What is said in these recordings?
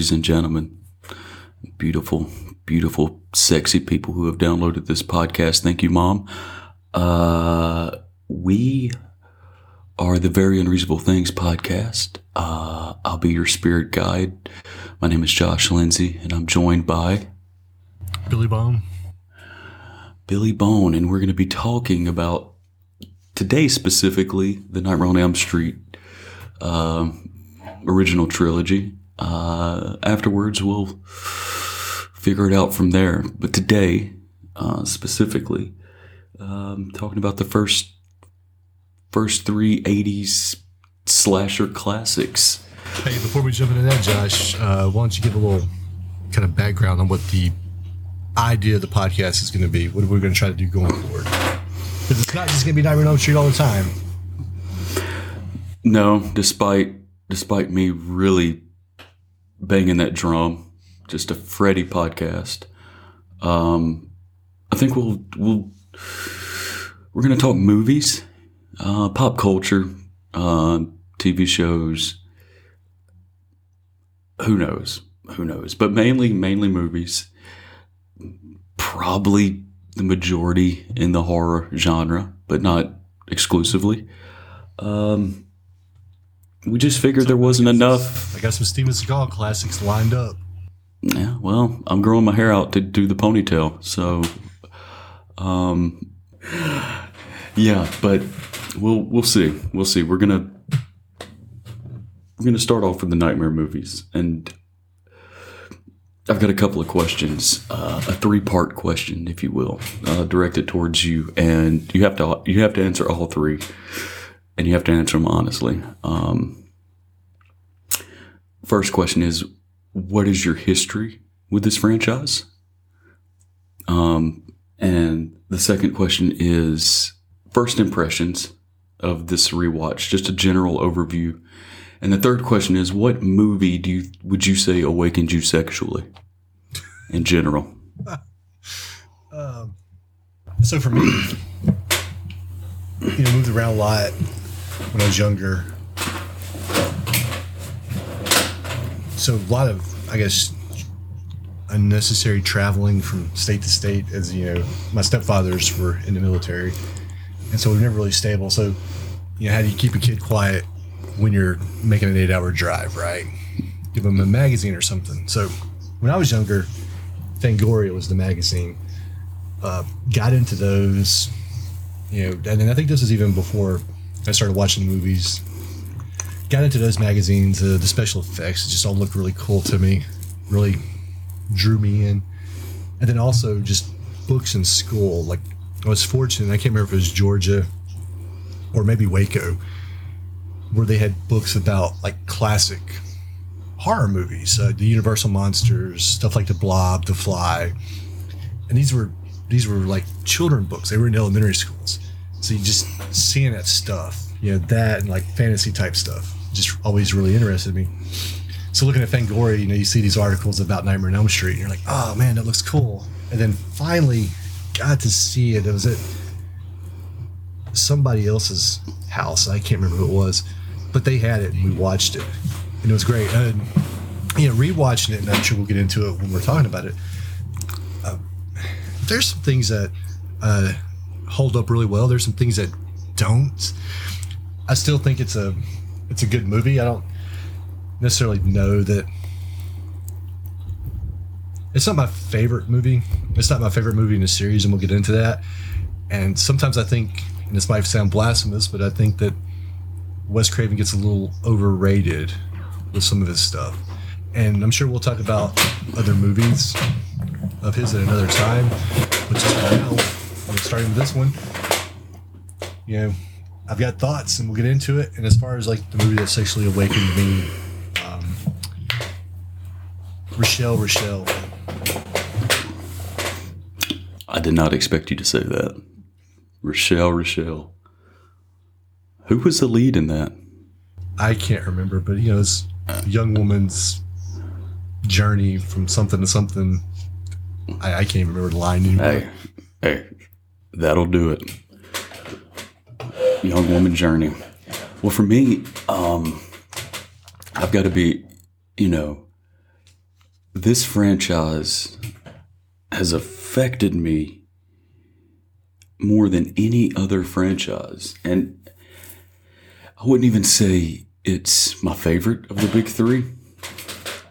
Ladies and gentlemen, beautiful, beautiful, sexy people who have downloaded this podcast. Thank you, Mom. Uh, we are the Very Unreasonable Things podcast. Uh, I'll be your spirit guide. My name is Josh Lindsay, and I'm joined by Billy Bone. Billy Bone, and we're going to be talking about today specifically the Nightmare on Elm Street um, original trilogy. Uh, afterwards, we'll figure it out from there. But today, uh, specifically, um, talking about the first first three '80s slasher classics. Hey, before we jump into that, Josh, uh, why don't you give a little kind of background on what the idea of the podcast is going to be? What are we going to try to do going forward? Because it's not just going to be Nightmare on Elm Street all the time. No, despite despite me really banging that drum, just a Freddy podcast. Um, I think we'll we'll we're gonna talk movies, uh, pop culture, uh, TV shows. Who knows? Who knows? But mainly mainly movies. Probably the majority in the horror genre, but not exclusively. Um, we just figured there wasn't enough. I got some Steven Seagal classics lined up. Yeah, well, I'm growing my hair out to do the ponytail, so, um, yeah, but we'll we'll see, we'll see. We're gonna we're gonna start off with the nightmare movies, and I've got a couple of questions, uh, a three part question, if you will, uh, directed towards you, and you have to you have to answer all three, and you have to answer them honestly. Um, first question is what is your history with this franchise? Um, and the second question is first impressions of this rewatch, just a general overview. And the third question is what movie do you would you say awakened you sexually in general? Um, so for me, you know, moved around a lot when I was younger. So a lot of, I guess, unnecessary traveling from state to state. As you know, my stepfathers were in the military, and so we were never really stable. So, you know, how do you keep a kid quiet when you're making an eight-hour drive, right? Give them a magazine or something. So, when I was younger, Fangoria was the magazine. Uh, got into those, you know, and I think this is even before I started watching movies. Got into those magazines. Uh, the special effects just all looked really cool to me. Really drew me in. And then also just books in school. Like I was fortunate. I can't remember if it was Georgia or maybe Waco, where they had books about like classic horror movies, uh, the Universal monsters, stuff like The Blob, The Fly, and these were these were like children books. They were in elementary schools, so you just seeing that stuff, you know, that and like fantasy type stuff, just always really interested me. So looking at Fangoria, you know, you see these articles about Nightmare on Elm Street, and you're like, oh man, that looks cool. And then finally got to see it. It was at somebody else's house. I can't remember who it was, but they had it and we watched it, and it was great. And you know, rewatching it, and I'm sure we'll get into it when we're talking about it. Uh, there's some things that uh, hold up really well. There's some things that don't. I still think it's a it's a good movie. I don't necessarily know that it's not my favorite movie. It's not my favorite movie in the series, and we'll get into that. And sometimes I think, and this might sound blasphemous, but I think that Wes Craven gets a little overrated with some of his stuff. And I'm sure we'll talk about other movies of his at another time. But just now, starting with this one. You know, I've got thoughts, and we'll get into it. And as far as like the movie that sexually awakened me, um, Rochelle, Rochelle. I did not expect you to say that. Rochelle, Rochelle. Who was the lead in that? I can't remember, but you know, it's a young woman's journey from something to something. I, I can't even remember the line anymore. Hey, hey, that'll do it. Young woman journey. Well, for me, um, I've got to be, you know, this franchise has affected me more than any other franchise. And I wouldn't even say it's my favorite of the big three.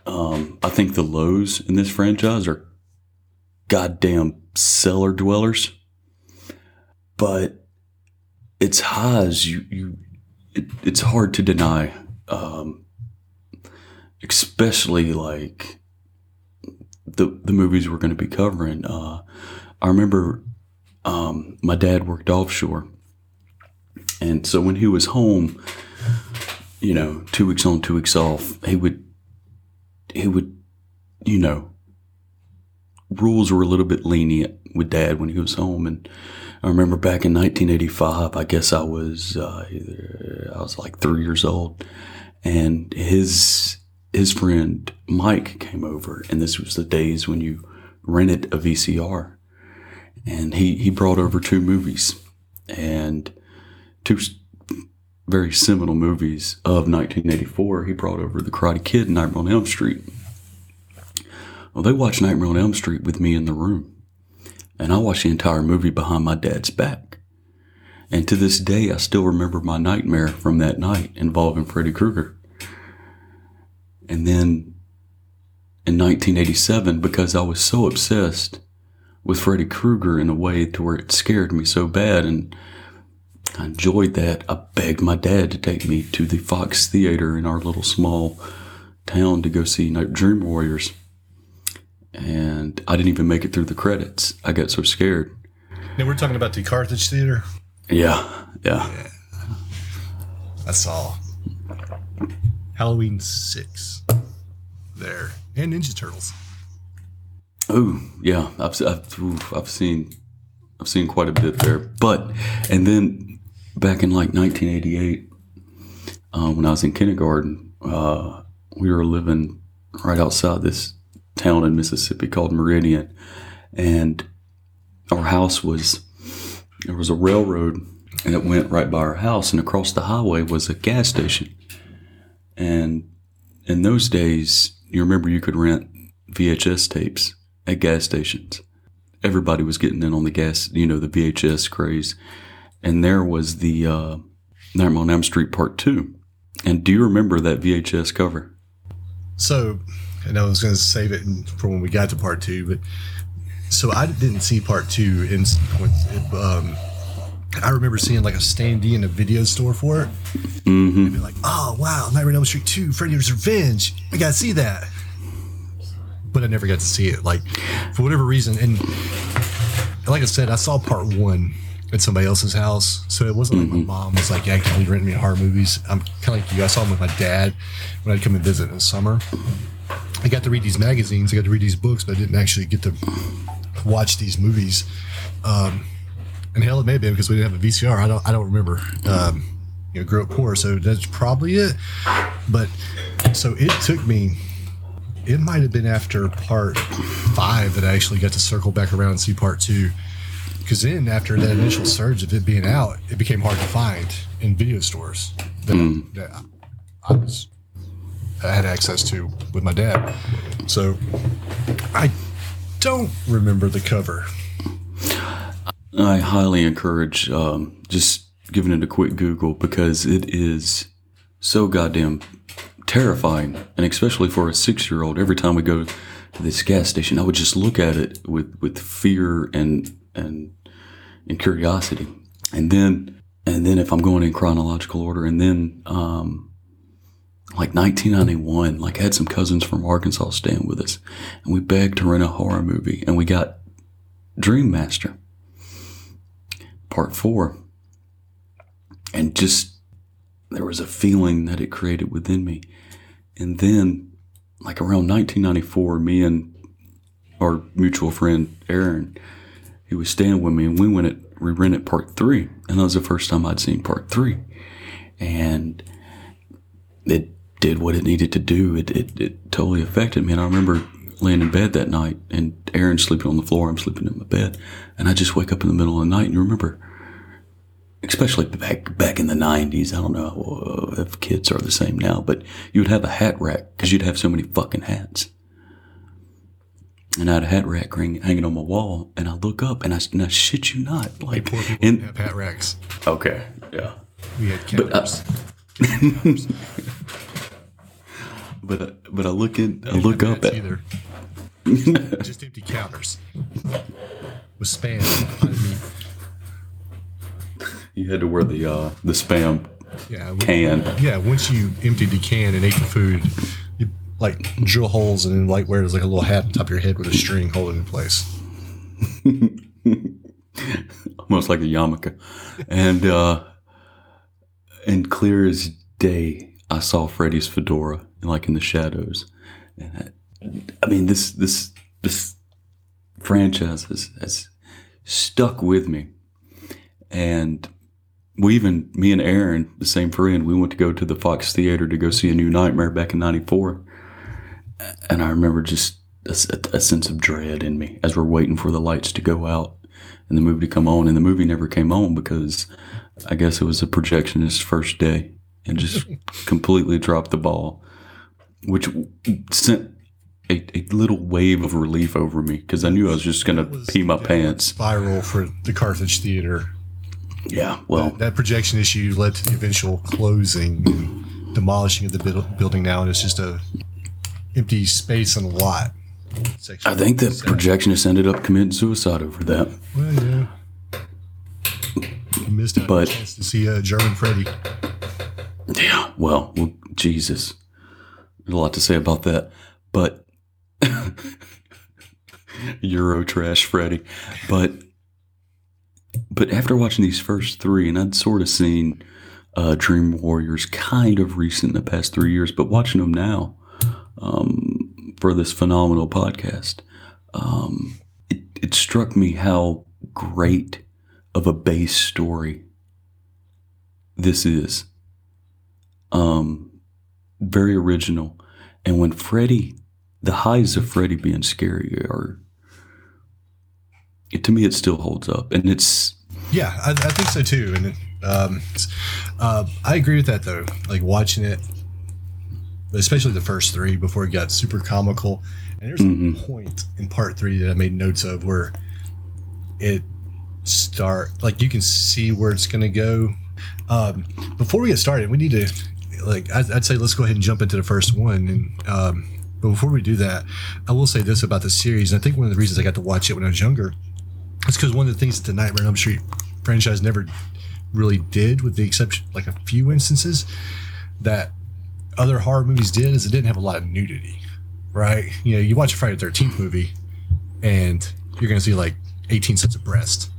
Um, I think the lows in this franchise are goddamn cellar dwellers. But its highs, you, you it, it's hard to deny. Um, especially like the the movies we're going to be covering. Uh, I remember um, my dad worked offshore, and so when he was home, you know, two weeks on, two weeks off, he would he would, you know, rules were a little bit lenient with dad when he was home, and I remember back in 1985, I guess I was uh, either, I was like three years old, and his his friend Mike came over, and this was the days when you rented a VCR, and he he brought over two movies, and two very seminal movies of 1984. He brought over The Karate Kid and Nightmare on Elm Street. Well, they watched Nightmare on Elm Street with me in the room, and I watched the entire movie behind my dad's back. And to this day, I still remember my nightmare from that night involving Freddy Krueger. And then in 1987, because I was so obsessed with Freddy Krueger in a way to where it scared me so bad and I enjoyed that, I begged my dad to take me to the Fox Theater in our little small town to go see Night Dream Warriors. And I didn't even make it through the credits. I got so scared. Now we're talking about the Carthage Theater. Yeah, yeah. That's all. Halloween six there and Ninja Turtles. Oh, yeah. I've, I've, I've seen I've seen quite a bit there. But and then back in like 1988, uh, when I was in kindergarten, uh, we were living right outside this town in Mississippi called Meridian, and our house was there was a railroad and it went right by our house, and across the highway was a gas station. And in those days, you remember you could rent VHS tapes at gas stations. Everybody was getting in on the gas, you know, the VHS craze. And there was the uh, Nightmare on Elm Street Part 2. And do you remember that VHS cover? So, and I was going to save it for when we got to part two, but so I didn't see part two. In um, I remember seeing like a standee in a video store for it, Mm-hmm. and be like, "Oh wow, Nightmare on Elm Street two, Freddy's Revenge. I got to see that." But I never got to see it, like for whatever reason. And like I said, I saw part one at somebody else's house, so it wasn't like my mom was like actively renting me horror movies. I'm kind of like you. I saw them with my dad when I'd come and visit in the summer. I got to read these magazines, I got to read these books, but I didn't actually get to watch these movies. Um, and hell, it may have been because we didn't have a VCR. I don't, I don't remember. Um, you know, grew up poor, so that's probably it. But so it took me. It might have been after part five that I actually got to circle back around and see part two. Because then, after that initial surge of it being out, it became hard to find in video stores that, that I was I had access to with my dad. So I don't remember the cover. I highly encourage um, just giving it a quick Google because it is so goddamn terrifying, and especially for a six-year-old. Every time we go to this gas station, I would just look at it with with fear and and and curiosity, and then and then if I'm going in chronological order, and then um, like 1991, like I had some cousins from Arkansas staying with us, and we begged to rent a horror movie, and we got Dream Master part four. and just there was a feeling that it created within me. And then, like around 1994, me and our mutual friend Aaron, he was staying with me, and we went at we rented part three, and that was the first time I'd seen part three, and it did what it needed to do. It it, it totally affected me, and I remember laying in bed that night, and Aaron sleeping on the floor, I'm sleeping in my bed, and I just wake up in the middle of the night, and you remember especially back back in the 90s. I don't know if kids are the same now, but you would have a hat rack because you'd have so many fucking hats. And I had a hat rack ring hanging on my wall, and I look up, and I, and I shit you not, like, Poor people and have hat racks. okay, yeah, We had but uh, counters. but uh, but I look in, I look up at, either. Just empty counters with spam underneath. you had to wear the uh the spam Yeah, can. Yeah, once you emptied the can and ate the food, you like drill holes and then like wear it like a little hat on top of your head with a string holding it in place. almost like a yarmulke. And uh and clear as day, I saw Freddy's fedora, like in the shadows. And I, I mean, this this this franchise has, has stuck with me. And we even, me and Aaron, the same friend, we went to go to the Fox Theater to go see a new Nightmare back in '94. And I remember just a, a sense of dread in me as we're waiting for the lights to go out and the movie to come on. And the movie never came on because I guess it was a projectionist's first day and just completely dropped the ball, which sent a, a little wave of relief over me because I knew I was just going to pee my pants. Spiral for the Carthage Theater. Yeah, well, That projection issue led to the eventual closing and demolishing of the buil- building now, and it's just a empty space and a lot. Section I think that projectionist ended up committing suicide over that. Well, yeah. You missed out But- a chance to see uh, German Freddy. Yeah, well, well Jesus. A lot to say about that. But Euro trash Freddy. But but after watching these first three, and I'd sort of seen uh, Dream Warriors kind of recent in the past three years, but watching them now um, for this phenomenal podcast, um, it, it struck me how great of a base story this is um, very original. And when Freddy, the highs of Freddy being scary are, it, to me, it still holds up. And it's, Yeah, I, I think so too. And um, uh, I agree with that though. Like watching it, especially the first three before it got super comical. And there's Mhm. a point in part three that I made notes of where it start like you can see where it's going to go. Um, before we get started, we need to like I'd, I'd say let's go ahead and jump into the first one. And um, but before we do that, I will say this about the series. And I think one of the reasons I got to watch it when I was younger is because one of the things that the Nightmare on Elm Street franchise never really did, with the exception like a few instances, that other horror movies did, is it didn't have a lot of nudity, right? You know, you watch a Friday the Thirteenth movie, and you're gonna see like 18 sets of breast.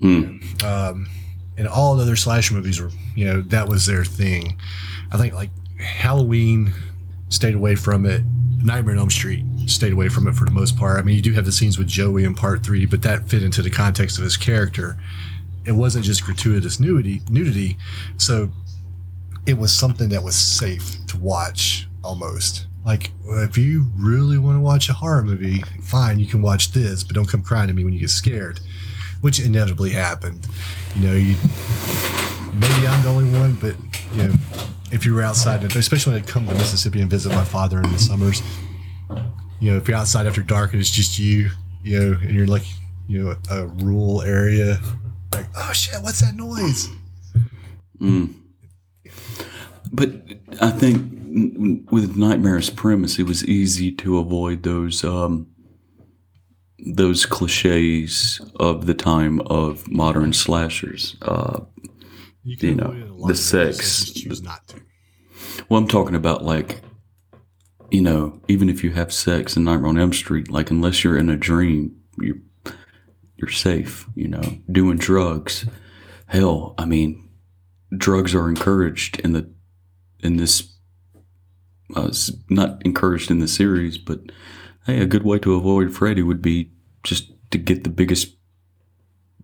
mm, Um, and all the other slasher movies were, you know, that was their thing. I think like Halloween stayed away from it. Nightmare on Elm Street stayed away from it for the most part. I mean, you do have the scenes with Joey in part three, but that fit into the context of his character. It wasn't just gratuitous nudity, nudity. So it was something that was safe to watch almost. Like, if you really want to watch a horror movie, fine, you can watch this, but don't come crying to me when you get scared, which inevitably happened. You know, you maybe I'm the only one, but you know, if you were outside, especially when I come to Mississippi and visit my father in the summers, you know, if you're outside after dark and it's just you, you know, and you're like, you know, a rural area, like, oh shit, what's that noise? mm. But I think with Nightmare's premise, it was easy to avoid those, um, those cliches of the time of modern slashers. Uh, You, You know, avoid it a lot the sex. choose not to. Well, I'm talking about like, you know, even if you have sex in Nightmare on Elm Street, like unless you're in a dream, you're you're safe. You know, doing drugs. Hell, I mean, drugs are encouraged in the in this uh, not encouraged in the series, but hey, a good way to avoid Freddy would be just to get the biggest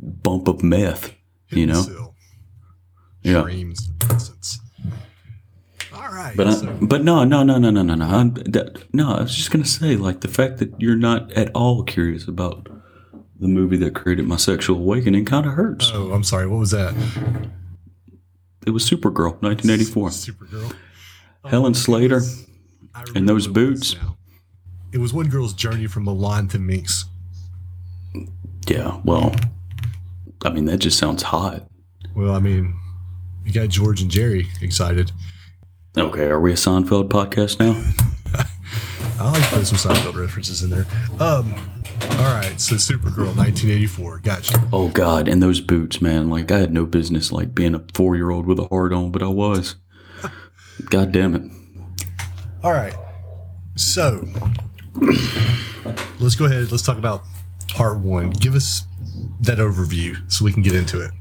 bump of meth. You know. Yeah. Dreams, for instance. All right. But I, so- but no no no no no no no I'm, that, no I was just gonna say like the fact that you're not at all curious about the movie that created my sexual awakening kind of hurts. oh, I'm sorry. What was that? It was Supergirl, 1984. Supergirl. Helen oh, Slater. And those what it was boots? It was one girl's journey from Milan to Minsk. Yeah, well, I mean that just sounds hot. Well, I mean, you got George and Jerry excited. Okay, are we a Seinfeld podcast now? I like to put some Seinfeld references in there. Um, all right, so Supergirl, 1984. Gotcha. Oh God, and those boots, man! Like I had no business like being a four year old with a hard on, but I was. God damn it! All right, so let's go ahead. Let's talk about part one. Give us that overview so we can get into it.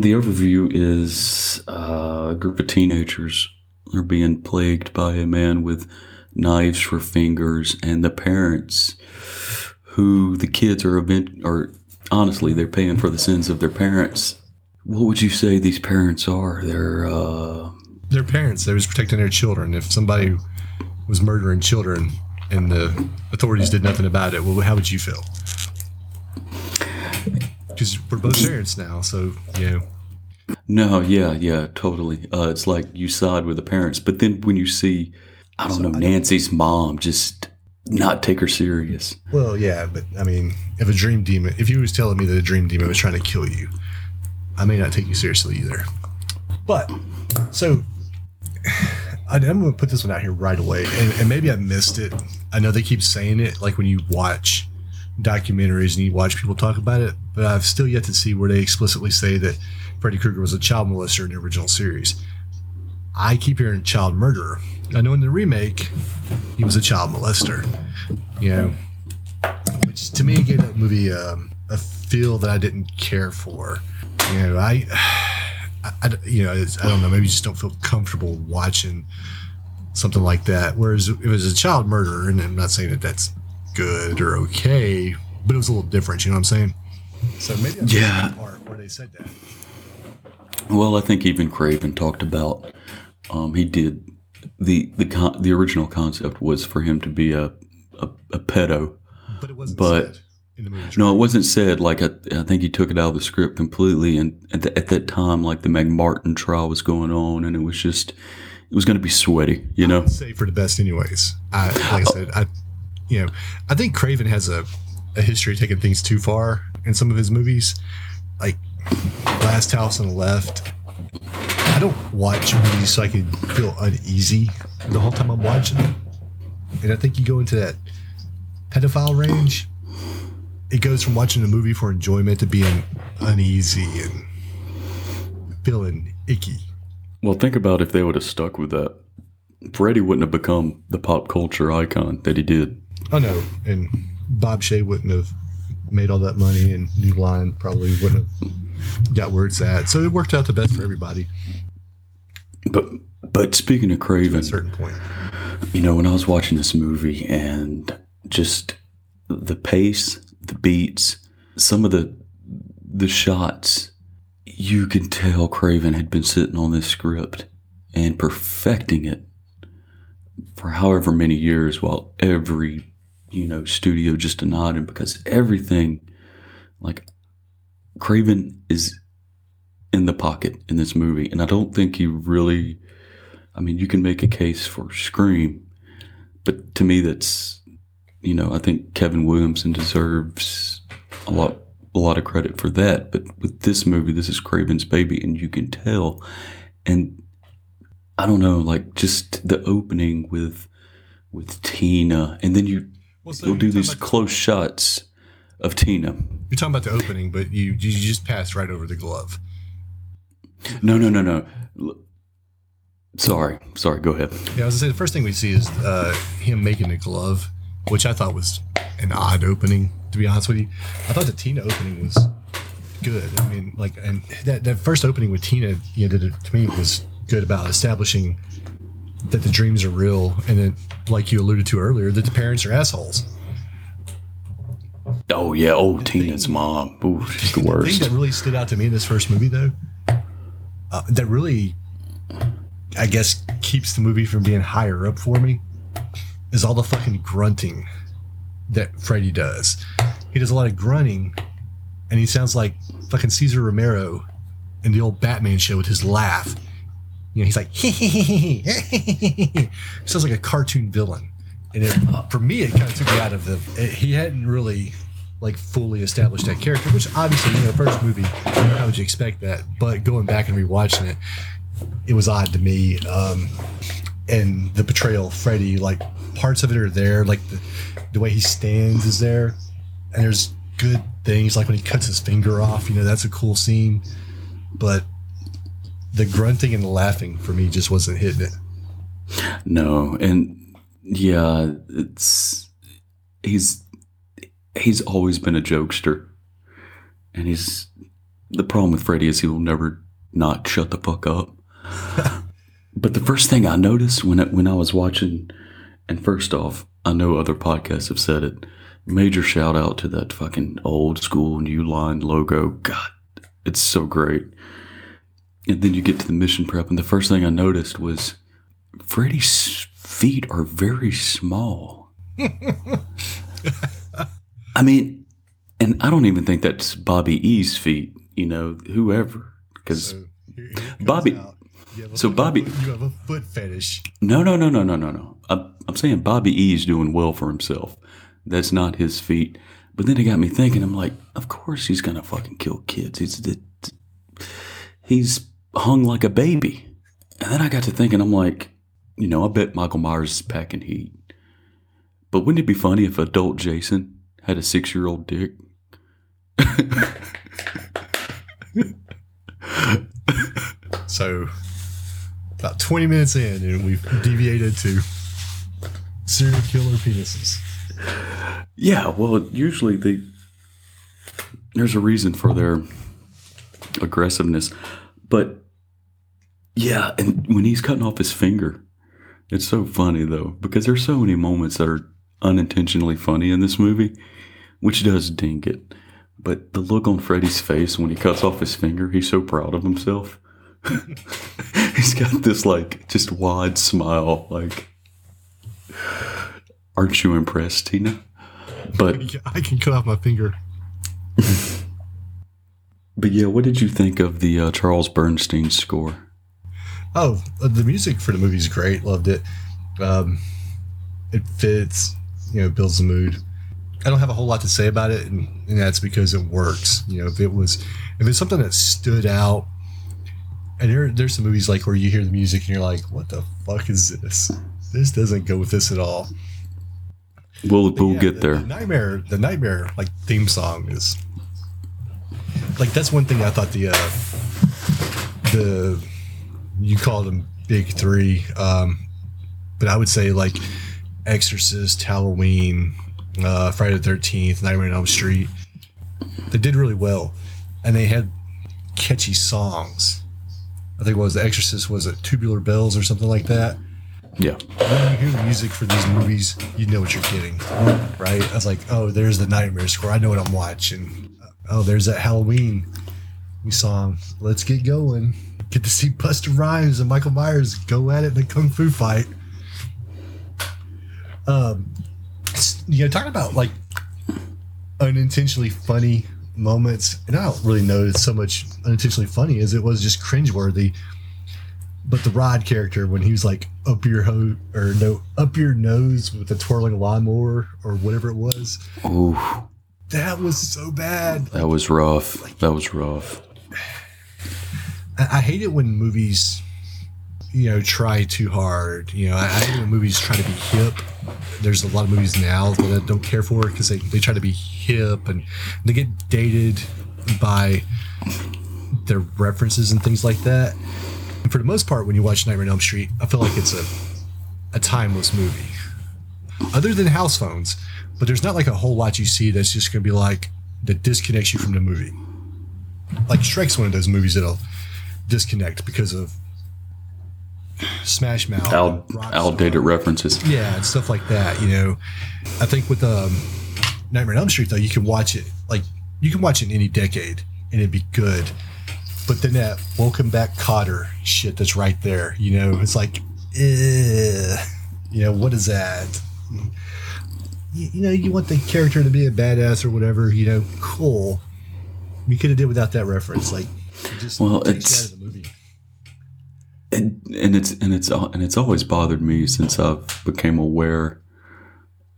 The overview is uh, a group of teenagers are being plagued by a man with knives for fingers, and the parents, who the kids are event are honestly they're paying for the sins of their parents. What would you say these parents are? They're uh, Their parents, they was protecting their children. If somebody was murdering children and the authorities did nothing about it, well, how would you feel? Because we're both parents now, so you know. no, yeah, yeah, totally. Uh, it's like you side with the parents, but then when you see, I don't know, Nancy's mom just not take her serious. Well, yeah, but I mean, if a dream demon, if you was telling me that a dream demon was trying to kill you, I may not take you seriously either. But so I, I'm going to put this one out here right away, and, and maybe I missed it. I know they keep saying it, like when you watch documentaries and you watch people talk about it, but I've still yet to see where they explicitly say that Freddy Krueger was a child molester in the original series. I keep hearing child murderer. I know in the remake, he was a child molester. You know, which to me gave that movie um, a feel that I didn't care for. You know, I, I, you know, I don't know, maybe just don't feel comfortable watching something like that. Whereas it was a child murderer, and I'm not saying that that's good or okay, but it was a little different. You know what I'm saying? So maybe I Yeah. part where they said that. Well, I think even Craven talked about um, he did the the con- the original concept was for him to be a a, a pedo. But it wasn't But- said in the movie. No, it wasn't said. Like I, I think he took it out of the script completely. And at, the, at that time, like the McMartin trial was going on, and it was just it was going to be sweaty, you know. say for the best anyways. I like I said, I you know, I think Craven has a, a history of taking things too far in some of his movies. Like Last House on the Left. I don't watch movies so I can feel uneasy the whole time I'm watching them. And I think you go into that pedophile range. It goes from watching a movie for enjoyment to being uneasy and feeling icky. Well, think about if they would have stuck with that. Freddy wouldn't have become the pop culture icon that he did. Oh no, and Bob Shaye wouldn't have made all that money, and New Line probably wouldn't have got where it's at. So it worked out the best for everybody But but speaking of at Craven, a certain point. You know, when I was watching this movie and just the pace, the beats, some of the the shots, you can tell Craven had been sitting on this script and perfecting it for however many years while every, you know, studio just denied him because everything like Craven is in the pocket in this movie and I don't think he really I mean, you can make a case for Scream, but to me, that's you know, I think Kevin Williamson deserves a lot a lot of credit for that. But with this movie, this is Craven's baby, and you can tell. And I don't know, like just the opening with with Tina, and then you Well, so you'll do these about- close shots of Tina. You're talking about the opening, but you you just passed right over the glove. No, no, no, no. Sorry, sorry. Go ahead. Yeah, I was gonna say the first thing we see is uh, him making the glove, which I thought was an odd opening. To be honest with you, I thought the Tina opening was good. I mean, like, and that, that first opening with Tina, you know, that to me was good about establishing that the dreams are real, and then, like you alluded to earlier, that the parents are assholes. Oh yeah, oh Tina's mom. Ooh, she's the The thing that really stood out to me in this first movie, though, uh, that really, I guess, keeps the movie from being higher up for me, is all the fucking grunting that Freddy does. He does a lot of grunting, and he sounds like fucking Cesar Romero in the old Batman show with his laugh. You know, he's like, sounds like a cartoon villain. And it, for me, it kind of took me out of the. It, he hadn't really like fully established that character, which obviously, you know, first movie, how would you expect that? But going back and rewatching it, it was odd to me. Um, and the portrayal of Freddy, like parts of it are there, like the, the way he stands is there, and there's good things like when he cuts his finger off. You know, that's a cool scene, but the grunting and the laughing for me just wasn't hitting it. No, and yeah, it's he's he's always been a jokester, and he's the problem with Freddy is he will never not shut the fuck up. but the first thing I noticed when I, when I was watching, and first off, I know other podcasts have said it. Major shout out to that fucking old school new line logo. God, it's so great. And then you get to the mission prep, and the first thing I noticed was Freddy's feet are very small. I mean, and I don't even think that's Bobby E's feet, you know, whoever. Because Here- here it comes Bobby- out. You have so foot- Bobby- you have a foot fetish. no, no, no, no, no, no, no. I'm, I'm saying Bobby E's doing well for himself. That's not his feet. But then it got me thinking. I'm like, of course he's gonna fucking kill kids. He's the, he's hung like a baby. And then I got to thinking. I'm like, you know, I bet Michael Myers is packing heat. But wouldn't it be funny if adult Jason had a six year old dick? So, about 20 minutes in, and we've deviated to serial killer penises. Yeah, well, usually they there's a reason for their aggressiveness, but yeah, and when he's cutting off his finger, it's so funny though because there's so many moments that are unintentionally funny in this movie, which does dink it. But the look on Freddy's face when he cuts off his finger, he's so proud of himself. he's got this like just wide smile, like, aren't you impressed, Tina? But I can cut off my finger. But yeah, what did you think of the uh, Charles Bernstein score? Oh, the music for the movie is great. Loved it. Um, it fits, you know, builds the mood. I don't have a whole lot to say about it, and, and that's because it works. You know, if it was, if it's something that stood out, and there, there's some movies like where you hear the music and you're like, what the fuck is this? This doesn't go with this at all. We'll we'll Yeah, get the- there. The nightmare, the nightmare like theme song is like that's one thing I thought the uh the you call them big three, um, but I would say like Exorcist, Halloween, uh, Friday the Thirteenth, Nightmare on Elm Street. They did really well, and they had catchy songs. I think it was The Exorcist was it Tubular Bells or something like that Yeah, when you hear the music for these movies, you know what you're getting, right? I was like, oh, there's the Nightmare score. I know what I'm watching. Oh, there's that Halloween song. Let's get going. Get to see Busta Rhymes and Michael Myers go at it in a kung fu fight. Um, you know, talking about like unintentionally funny moments, and I don't really know it's so much unintentionally funny as it was just cringeworthy but the Rod character when he was like up your ho or no up your nose with the twirling lawnmower or whatever it was, ooh, that was so bad. that was rough. That was rough. I, hate it when movies, you know, try too hard. You know, I, I hate when movies try to be hip. There's a lot of movies now that I don't care for because they, they try to be hip and they get dated by their references and things like that. And for the most part, when you watch Nightmare on Elm Street, I feel like it's a a timeless movie. Other than house phones, but there's not like a whole lot you see that's just going to be like that disconnects you from the movie. like Shrek's one of those movies that'll disconnect because of Smash Mouth, Out, Rockstar. outdated references. Yeah, and stuff like that. You know, I think with um, Nightmare on Elm Street though, you can watch it like you can watch it in any decade and it'd be good. But then that Welcome Back Kotter shit that's right there, you know, it's like, eh, you know, what is that? You, you know, you want the character to be a badass or whatever, you know, cool. You could have did without that reference, like, just Well, it's- out of the movie. And, and it's and it's and it's always bothered me since I've became aware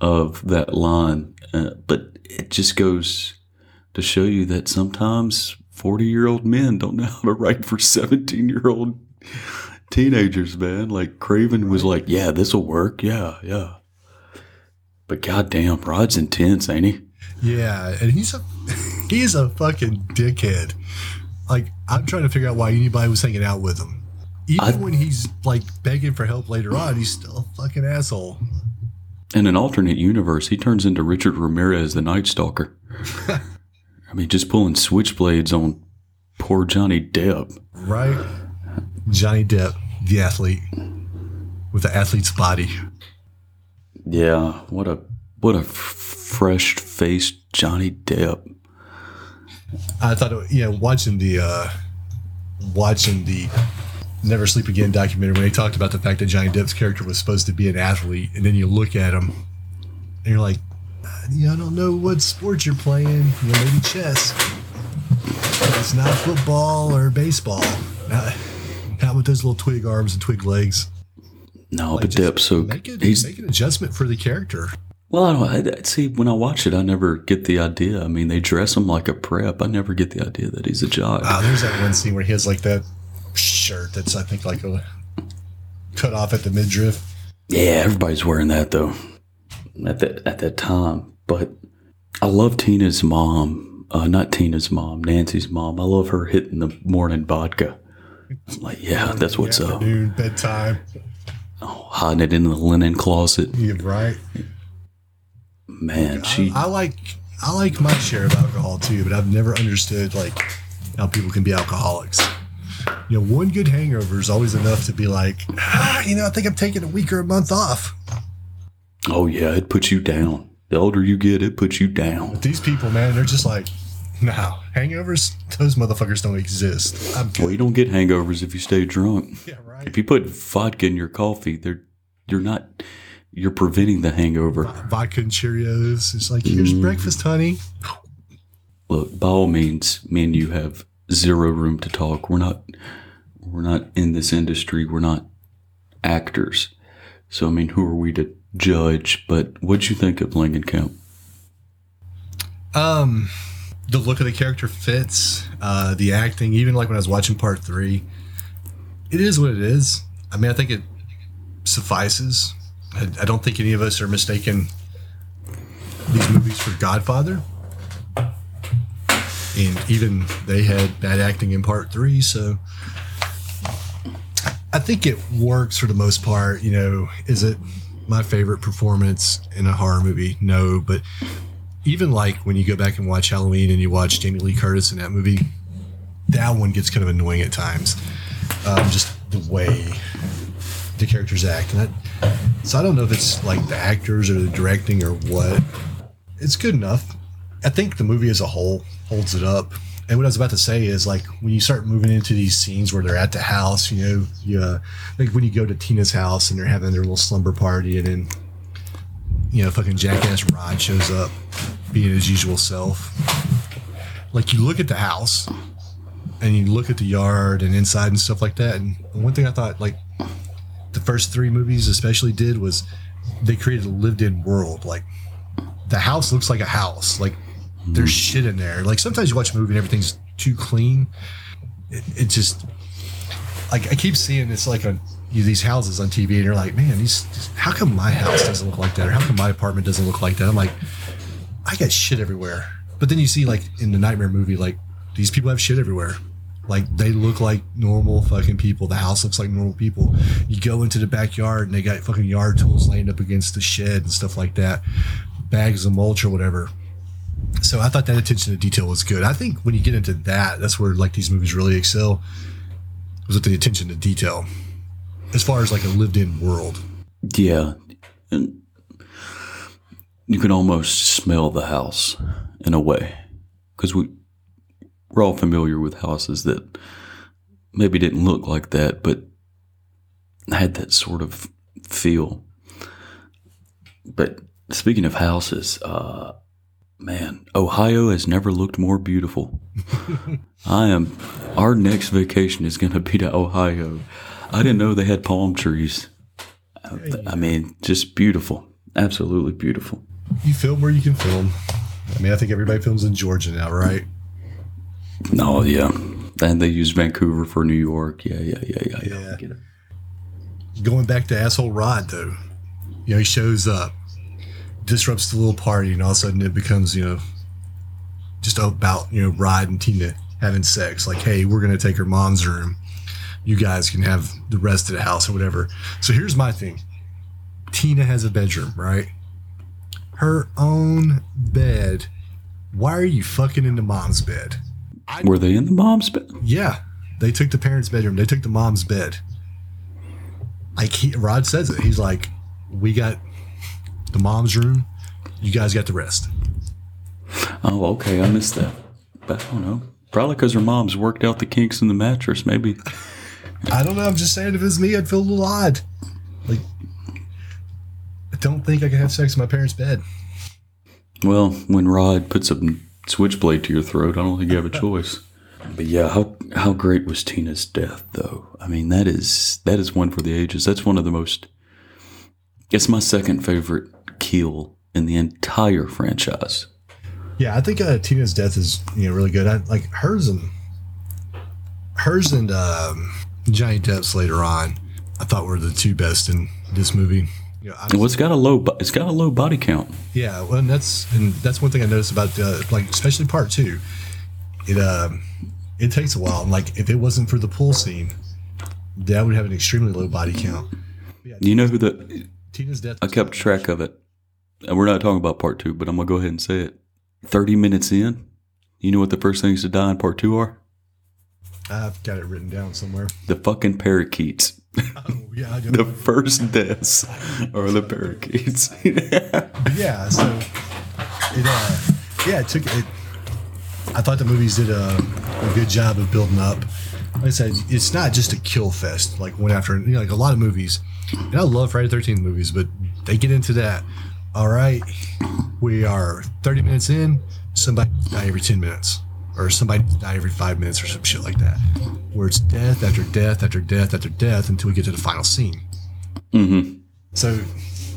of that line. Uh, but it just goes to show you that sometimes forty year old men don't know how to write for seventeen year old teenagers. Man, like Craven was like, "Yeah, this will work. Yeah, yeah." But goddamn, Rod's intense, ain't he? Yeah, and he's a he's a fucking dickhead. Like I'm trying to figure out why anybody was hanging out with him. Even I- when he's like begging for help later on, he's still a fucking asshole. In an alternate universe, he turns into Richard Ramirez, the Night Stalker. I mean, just pulling switchblades on poor Johnny Depp. Right? Johnny Depp, the athlete. With the athlete's body. Yeah, what a what a fresh faced Johnny Depp. I thought it, you know, watching the uh watching the Never Sleep Again documentary when they talked about the fact that Johnny Depp's character was supposed to be an athlete, and then you look at him and you're like, uh, you know, I don't know what sport you're playing. You know, maybe chess. It's not football or baseball. Not, not with those little twig arms and twig legs. No, Like, but Depp, so make it, he's make an adjustment for the character. well. I don't I, see when I watch it, I never get the idea. I mean, they dress him like a prep. I never get the idea that he's a jock. Uh, there's that one scene where he has like that shirt that's I think like a cut off at the midriff. Yeah, everybody's wearing that though at that at that time. But I love Tina's mom. Uh, not Tina's mom, Nancy's mom. I love her hitting the morning vodka. I'm like, yeah, that's what's up. Afternoon, bedtime. Hiding it in the linen closet. Yeah, right. Man, she. I, I like I like my share of alcohol too, but I've never understood like how people can be alcoholics. You know, one good hangover is always enough to be like, ah, you know, I think I'm taking a week or a month off. oh yeah, it puts you down. The older you get, it puts you down. These people, man, they're just like, no, hangovers, those motherfuckers don't exist. I'm Well, you don't get hangovers if you stay drunk. Yeah, right. If you put vodka in your coffee, they're you're not you're preventing the hangover. Vodka and Cheerios. It's like, here's breakfast, honey. Look, by all means, me and you have zero room to talk. We're not we're not in this industry. We're not actors. So I mean, who are we to judge? But what'd you think of Langenkamp? Um, the look of the character fits. Uh, the acting, even like when I was watching part three, it is what it is. I mean, I think it suffices. I, I don't think any of us are mistaken these movies for Godfather. And even they had bad acting in part three, so think it works for the most part. You know, is it my favorite performance in a horror movie? No, but even like when you go back and watch Halloween and you watch Jamie Lee Curtis in that movie, that one gets kind of annoying at times. Um, just the way the characters act. And that, so I don't know if it's like the actors or the directing or what. It's good enough. I think the movie as a whole holds it up. And what I was about to say is like when you start moving into these scenes where they're at the house, you know, you, uh, like when you go to Tina's house and they're having their little slumber party and then you know, fucking jackass Rod shows up being his usual self. Like you look at the house and you look at the yard and inside and stuff like that. And one thing I thought like the first three movies especially did was they created a lived in world. Like the house looks like a house. Like there's mm-hmm. shit in there. Like sometimes you watch a movie and everything's too clean. It, it just like I keep seeing this like on you, these houses on TV, and you're like, man, these. How come my house doesn't look like that, or how come my apartment doesn't look like that? I'm like, I got shit everywhere. But then you see like in the Nightmare movie, like these people have shit everywhere. Like they look like normal fucking people. The house looks like normal people. You go into the backyard and they got fucking yard tools laying up against the shed and stuff like that, bags of mulch or whatever. So I thought that attention to detail was good. I think when you get into that, that's where like these movies really excel. Was with the attention to detail, as far as like a lived-in world. Yeah. And you can almost smell the house in a way because we, we're all familiar with houses that maybe didn't look like that, but had that sort of feel. But speaking of houses, uh, man, Ohio has never looked more beautiful. I am, our next vacation is going to be to Ohio. I didn't know they had palm trees. I mean, just beautiful. Absolutely beautiful. You film where you can film. I mean, I think everybody films in Georgia now, right? No, yeah. And they use Vancouver for New York. Yeah, yeah, yeah, yeah, yeah. Yeah. I get it. Going back to asshole Rod though, you know, he shows up, disrupts the little party, and all of a sudden it becomes, you know, just about, you know, Rod and Tina having sex. Like, hey, we're gonna take her mom's room. You guys can have the rest of the house or whatever. So here's my thing. Tina has a bedroom, right? Her own bed. Why are you fucking in the mom's bed? Were they in the mom's bed? Yeah, they took the parents' bedroom. They took the mom's bed. Like he, Rod says it. He's like, "We got the mom's room. You guys got the rest." Oh, okay. I missed that. But I don't know. Probably because her mom's worked out the kinks in the mattress. Maybe. I don't know. I'm just saying, if it was me, I'd feel a little odd. Like, I don't think I could have sex in my parents' bed. Well, when Rod puts a switchblade to your throat, I don't think you have a choice. But yeah, how how great was Tina's death, though? I mean, that is that is one for the ages. That's one of the most. It's my second favorite kill in the entire franchise. Yeah, I think uh, Tina's death is you know really good. I, like hers and hers and um, Johnny Depp's later on. I thought were the two best in this movie. You know, Well, it's got a low, it's got a low body count. Yeah, well, and that's and that's one thing I noticed about uh, like especially part two. It um it takes a while. And like if it wasn't for the pool scene, that would have an extremely low body count. Yeah, You know who the? Tina's death. I kept track of it. And we're not talking about part two, but I'm gonna go ahead and say it. Thirty minutes in, you know what the first things to die in part two are? I've got it written down somewhere. The fucking parakeets. Oh yeah. The first deaths are the parakeets. yeah. So it uh yeah it took it. I thought the movies did a, a good job of building up. Like I said, it's not just a kill fest like one after you know, like a lot of movies. And I love Friday Thirteenth movies, but they get into that. All right, we are thirty minutes in. Somebody die every ten minutes, or somebody die every five minutes, or some shit like that. Where it's death after death after death after death until we get to the final scene. mm-hmm. So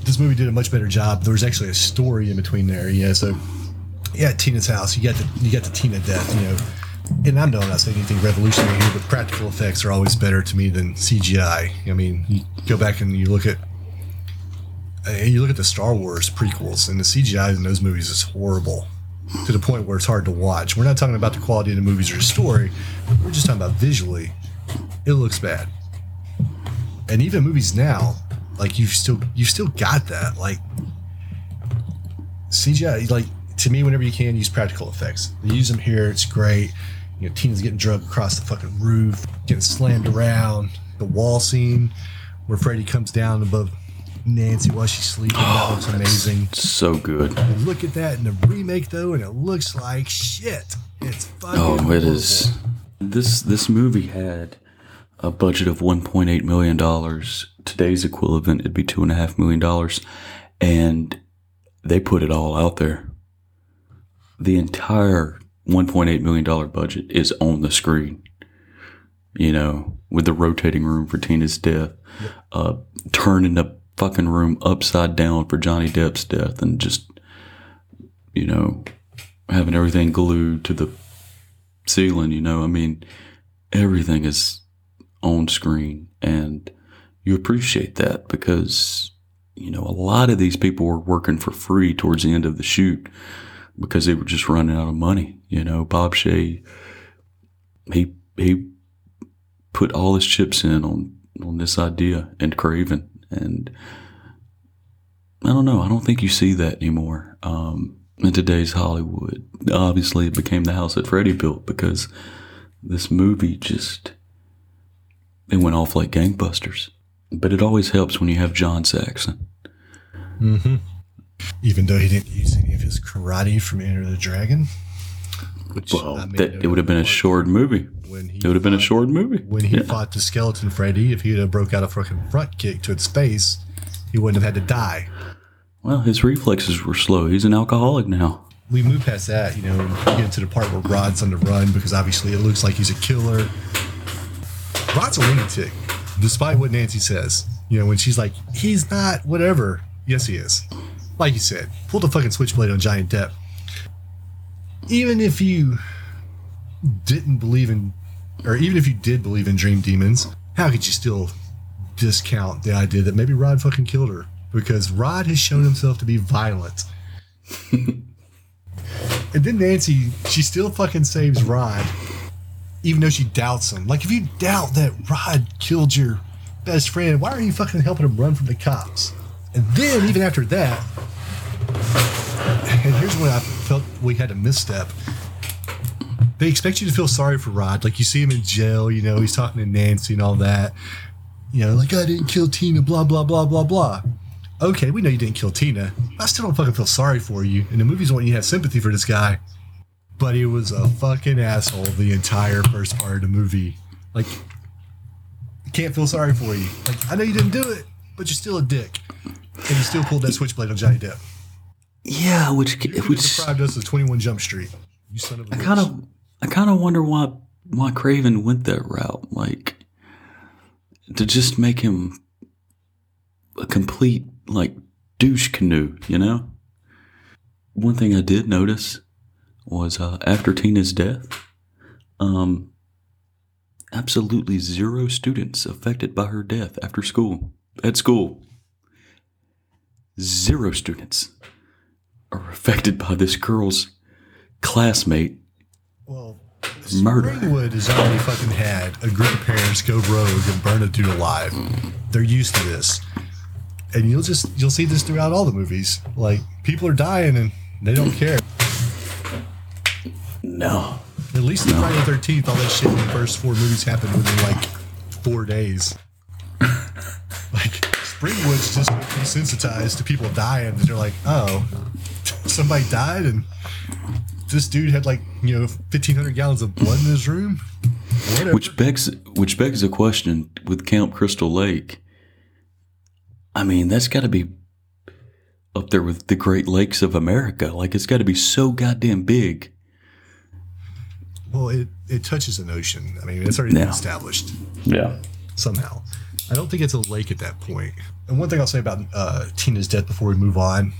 this movie did a much better job. There was actually a story in between there. Yeah. So yeah, Tina's house. You got the you got the Tina death. You know, and I'm not saying anything revolutionary here, but practical effects are always better to me than CGI. I mean, you go back and you look at you look at the Star Wars prequels, and the CGI in those movies is horrible to the point where it's hard to watch. We're not talking about the quality of the movies or the story. We're just talking about visually. It looks bad and even movies now, like you've still you've still got that. Like CGI, like to me, whenever you can use practical effects, use them here. It's great. You know, Tina's getting drugged across the fucking roof, getting slammed around. The wall scene where Freddy comes down above Nancy while she's sleeping. that looks amazing. So good. Look at that in the remake though, and it looks like shit. It's fucking. Oh, it is. horrible. This this movie had a budget of 1.8 million dollars. Today's equivalent, it'd be two and a half million dollars, and they put it all out there. The entire 1.8 million dollar budget is on the screen. You know, with the rotating room for Tina's death, uh, turning the fucking room upside down for Johnny Depp's death, and just you know having everything glued to the ceiling, you know. I mean, everything is on screen and you appreciate that because you know, a lot of these people were working for free towards the end of the shoot because they were just running out of money, you know. Bob Shaye he he put all his chips in on on this idea and Craven and I don't know, I don't think you see that anymore. Um in today's Hollywood. Obviously, it became the house that Freddy built because this movie just it went off like gangbusters. But it always helps when you have John Saxon. Even though he didn't use any of his karate from Enter the Dragon. Which Well, I made that it would have been a short movie. When he It would have been a short movie. When he Yeah. fought the skeleton Freddy, if he'd have broke out a fucking front kick to its face, he wouldn't have had to die. Well, his reflexes were slow. He's an alcoholic now. we move past that, you know, and get to the part where Rod's on the run because obviously it looks like he's a killer. Rod's a lunatic, despite what Nancy says. You know, when she's like, he's not, whatever. Yes, he is. Like you said, pull the fucking switchblade on Johnny Depp. Even if you didn't believe in, or even if you did believe in dream demons, how could you still discount the idea that maybe Rod fucking killed her? Because Rod has shown himself to be violent. And then Nancy, she still fucking saves Rod, even though she doubts him. Like, if you doubt that Rod killed your best friend, why are you fucking helping him run from the cops? And then, even after that, and here's when I felt we had a misstep. They expect you to feel sorry for Rod. Like, you see him in jail, you know, he's talking to Nancy and all that. You know, like, I didn't kill Tina, blah, blah, blah, blah, blah okay, we know you didn't kill Tina. I still don't fucking feel sorry for you. And the movies want you to have sympathy for this guy. But he was a fucking asshole the entire first part of the movie. Like, I can't feel sorry for you. Like, I know you didn't do it, but you're still a dick. And you still pulled that switchblade on Johnny Depp. Yeah, which You which deprived us of 21 Jump Street. You son of a I kind of I kind of wonder why why Craven went that route, like to just make him a complete like douche canoe, you know. One thing I did notice was uh, after Tina's death, um, absolutely zero students affected by her death after school at school. Zero students are affected by this girl's classmate Well, murder. Springwood has already fucking had a group of parents go rogue and burn a dude alive. They're used to this. And you'll just you'll see this throughout all the movies. Like people are dying and they don't care. No. At least in Friday the Thirteenth, all that shit in the first four movies happened within like four days. like Springwood's just desensitized to people dying. And they're like, oh, somebody died and this dude had like you know fifteen hundred gallons of blood in his room. Whatever. Which begs which begs a question with Camp Crystal Lake. I mean, that's got to be up there with the Great Lakes of America. Like it's got to be so goddamn big. Well, it, it touches an ocean. I mean, it's already been Yeah. established Yeah. somehow. I don't think it's a lake at that point. And one thing I'll say about uh, Tina's death before we move on,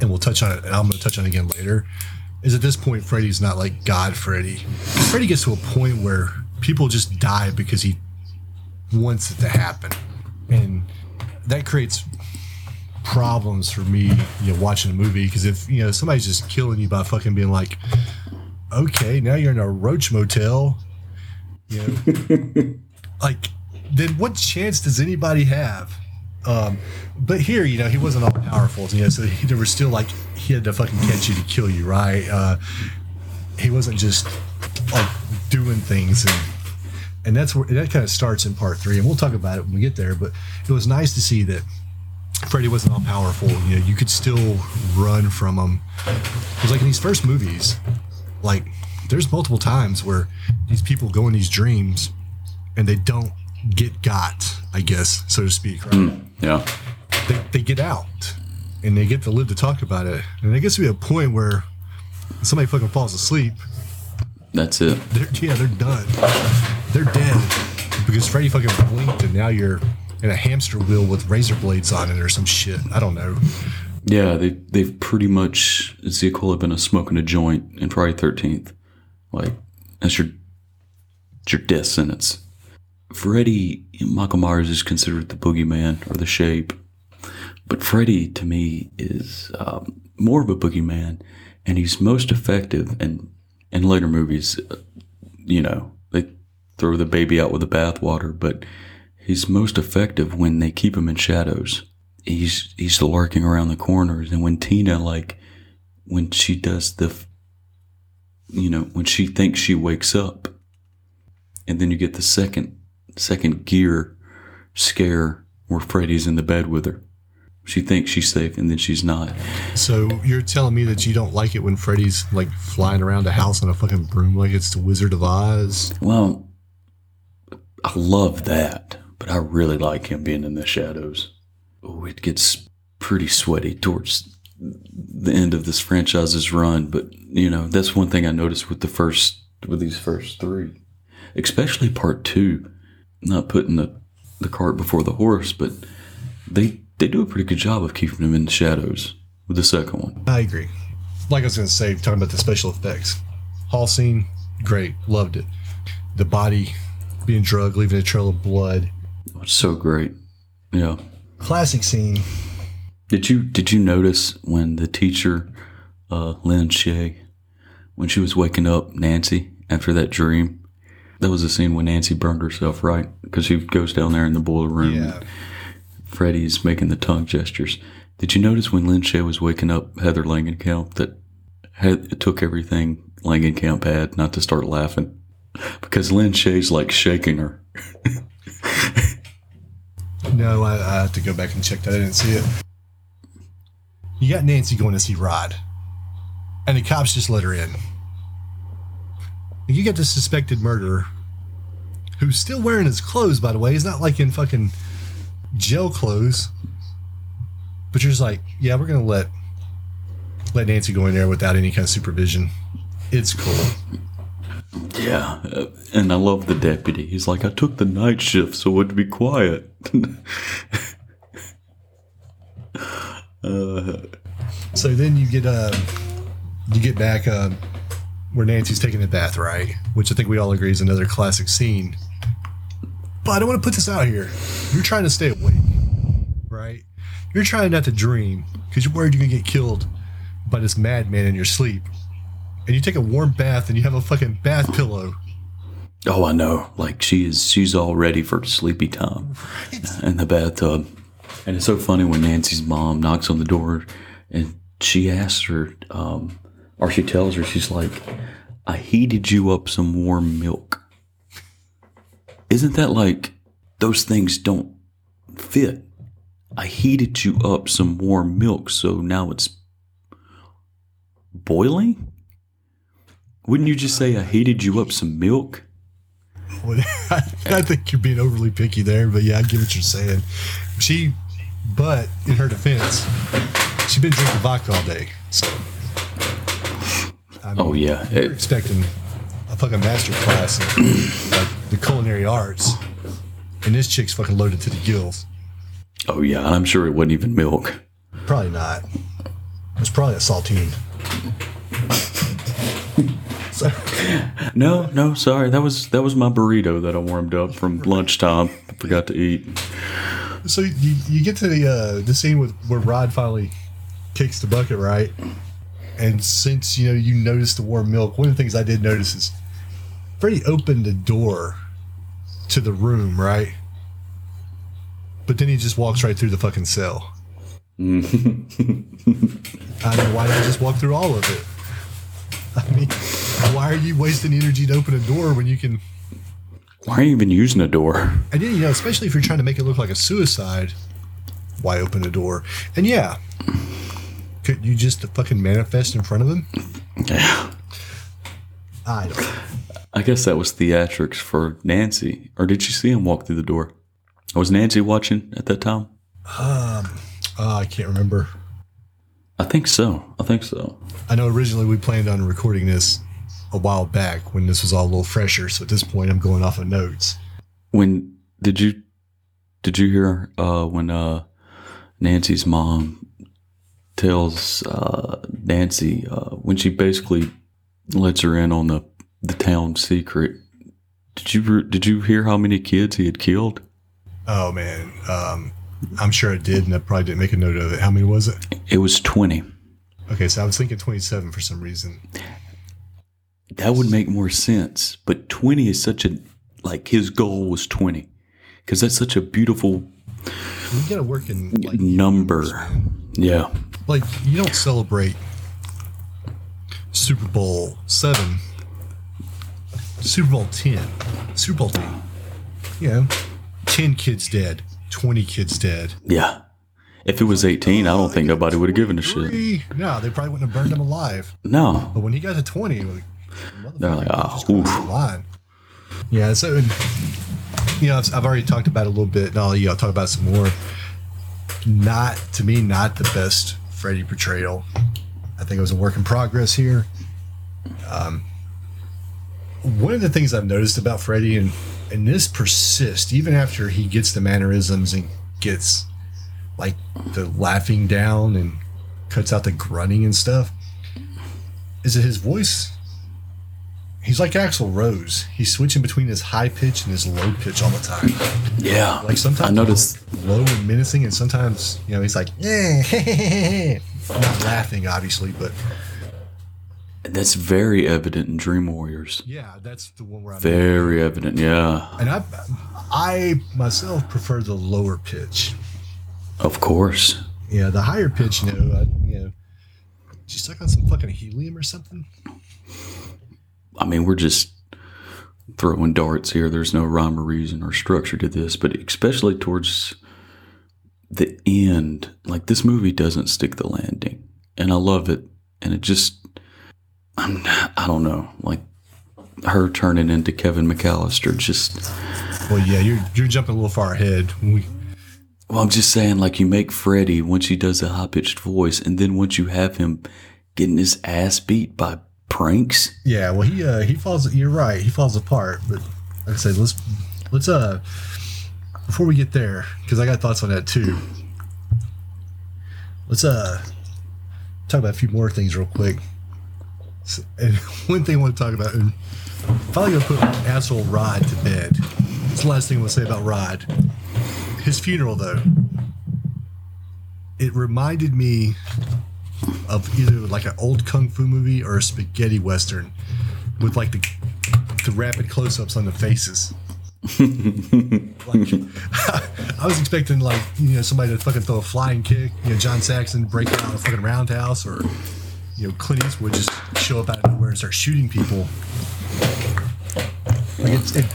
and we'll touch on it, and I'm going to touch on it again later, is at this point, Freddy's not like God Freddy. Freddy gets to a point where people just die because he wants it to happen. And that creates problems for me, you know, watching a movie. Because if, you know, somebody's just killing you by fucking being like, okay, now you're in a roach motel. You know, like, then what chance does anybody have? Um, but here, you know, he wasn't all powerful, you know, so he, there was still like he had to fucking catch you to kill you, right? Uh, he wasn't just like doing things, and and that's where that kind of starts in part three, and we'll talk about it when we get there. But it was nice to see that Freddy wasn't all powerful. You know, you could still run from him. Because like in these first movies, like there's multiple times where these people go in these dreams and they don't get got, I guess, so to speak. Right? Yeah. They, they get out and they get to live to talk about it. And it gets to be a point where somebody fucking falls asleep. That's it. They're, yeah, they're done. They're dead because Freddy fucking blinked and now you're in a hamster wheel with razor blades on it or some shit. I don't know. Yeah, they they've pretty much it's the equivalent of smoking a joint in Friday Thirteenth. Like that's your your death sentence. Freddy Michael Myers is considered the boogeyman or the shape, but Freddy to me is um, more of a boogeyman, and he's most effective. And in later movies, you know, they throw the baby out with the bathwater, but he's most effective when they keep him in shadows he's he's lurking around the corners and when tina like when she does the, you know, when she thinks she wakes up, and then you get the second second gear scare where Freddy's in the bed with her. She thinks she's safe, and then she's not. So you're telling me that you don't like it when Freddy's like flying around a house on a fucking broom like it's the Wizard of Oz? Well, I love that, but I really like him being in the shadows. Oh, it gets pretty sweaty towards the end of this franchise's run, but you know, that's one thing I noticed with the first with these first three. Especially part two. Not putting the, the cart before the horse, but they they do a pretty good job of keeping them in the shadows with the second one. I agree. Like I was going to say, talking about the special effects. Hall scene, great. Loved it. The body being drugged, leaving a trail of blood. It's so great. Yeah. Classic scene. Did you did you notice when the teacher, uh, Lin Shaye, when she was waking up Nancy after that dream? That was the scene when Nancy burned herself, right? Because she goes down there in the boiler room. Yeah. Freddy's making the tongue gestures. Did you notice when Lin Shaye was waking up Heather Langenkamp that it took everything Langenkamp had not to start laughing? Because Lin Shaye's like shaking her. No, I, I have to go back and check that. I didn't see it. You got Nancy going to see Rod, and the cops just let her in. You got the suspected murderer, who's still wearing his clothes, by the way. He's not like in fucking jail clothes. But you're just like, yeah, we're gonna let let Nancy go in there without any kind of supervision. It's cool. Yeah, uh, and I love the deputy. He's like, I took the night shift so it'd be quiet. So then you get uh, you get back uh, where Nancy's taking a bath, right? Which I think we all agree is another classic scene. But I don't want to put this out here. You're trying to stay awake, right? You're trying not to dream because you're worried you're gonna get killed by this madman in your sleep. And you take a warm bath and you have a fucking bath pillow. oh, I know. Like she is, she's all ready for sleepy time in the bathtub. And it's so funny when Nancy's mom knocks on the door and she asks her, um, or she tells her, she's like, I heated you up some warm milk. Isn't that like those things don't fit? I heated you up some warm milk, so now it's boiling? Wouldn't you just say I heated you up some milk? I think you're being overly picky there, but yeah, I get what you're saying. She, but in her defense, she's been drinking vodka all day, so. I oh, mean, Oh yeah, You're It- expecting a fucking master class like the culinary arts, and this chick's fucking loaded to the gills. oh yeah, and I'm sure it wasn't even milk. Probably not. It's probably a saltine. No, no, sorry, that was that was my burrito that I warmed up from lunchtime. I forgot to eat. so you, you get to the uh, the scene with where Rod finally kicks the bucket, right? And since you know you noticed the warm milk, one of the things I did notice is Freddy opened the door to the room, right? But then he just walks right through the fucking cell. I mean, why did not just walk through all of it? I mean, why are you wasting energy to open a door when you can? Why are you even using a door? And then, you know, especially if you're trying to make it look like a suicide, why open a door? And yeah, could you just fucking manifest in front of him? Yeah, I don't. I guess that was theatrics for Nancy. Or did you see him walk through the door? Was Nancy watching at that time? Oh, I can't remember. I think so. I think so. I know originally we planned on recording this a while back when this was all a little fresher. So at this point, I'm going off of notes. When did you did you hear uh, when uh, Nancy's mom tells uh, Nancy uh, when she basically lets her in on the the town secret? Did you did you hear how many kids he had killed? Oh man, um, I'm sure I did, and I probably didn't make a note of it. How many was it? It was twenty. Okay, so I was thinking 27 for some reason. That would make more sense. But 20 is such a, like, his goal was 20. Because that's such a beautiful You gotta work in like number. Yeah. like you don't celebrate Super Bowl seven, Super Bowl ten, Super Bowl team. You know, ten kids dead, twenty kids dead. Yeah. If it was 18, I don't think nobody would have given a shit. No, they probably wouldn't have burned him alive. No. But when he got to twenty, like, They're like, oh, just oof. line. Yeah, so and, you know, I've, I've already talked about it a little bit. Now, you know, I'll talk about some more. Not to me, not the best Freddy portrayal. I think it was a work in progress here. Um, one of the things I've noticed about Freddy, and and this persists even after he gets the mannerisms and gets like the laughing down and cuts out the grunting and stuff, is that his voice He's like Axl Rose. He's switching between his high pitch and his low pitch all the time. Yeah. Like sometimes I noticed. low and menacing, and sometimes you know he's like, yeah, not laughing, obviously, but That's very evident in Dream Warriors. yeah, that's the one where I'm. Very evident. Yeah. And I, I myself prefer the lower pitch. Of course. Yeah, the higher pitch, you know, I, you know, you stuck on some fucking helium or something. I mean, we're just throwing darts here. There's no rhyme or reason or structure to this, but especially towards the end, like this movie doesn't stick the landing, and I love it. And it just, I'm, I don't know, like her turning into Kevin McAllister. Just, Well, yeah, you're you're jumping a little far ahead. We, well, I'm just saying, like you make Freddy once he does a high pitched voice, and then once you have him getting his ass beat by pranks. Yeah, well, he uh, he falls. You're right. He falls apart. But like I said, let's let's uh before we get there, because I got thoughts on that too. Let's uh talk about a few more things real quick. And one thing I want to talk about, and finally gonna put asshole Rod to bed. It's the last thing I want to say about Rod. His funeral, though, it reminded me of either like an old kung fu movie or a spaghetti western with like the the rapid close-ups on the faces. like, I was expecting like you know somebody to fucking throw a flying kick, you know John Saxon break out a fucking roundhouse, or you know Clint Eastwood just show up out of nowhere and start shooting people. Like it's it,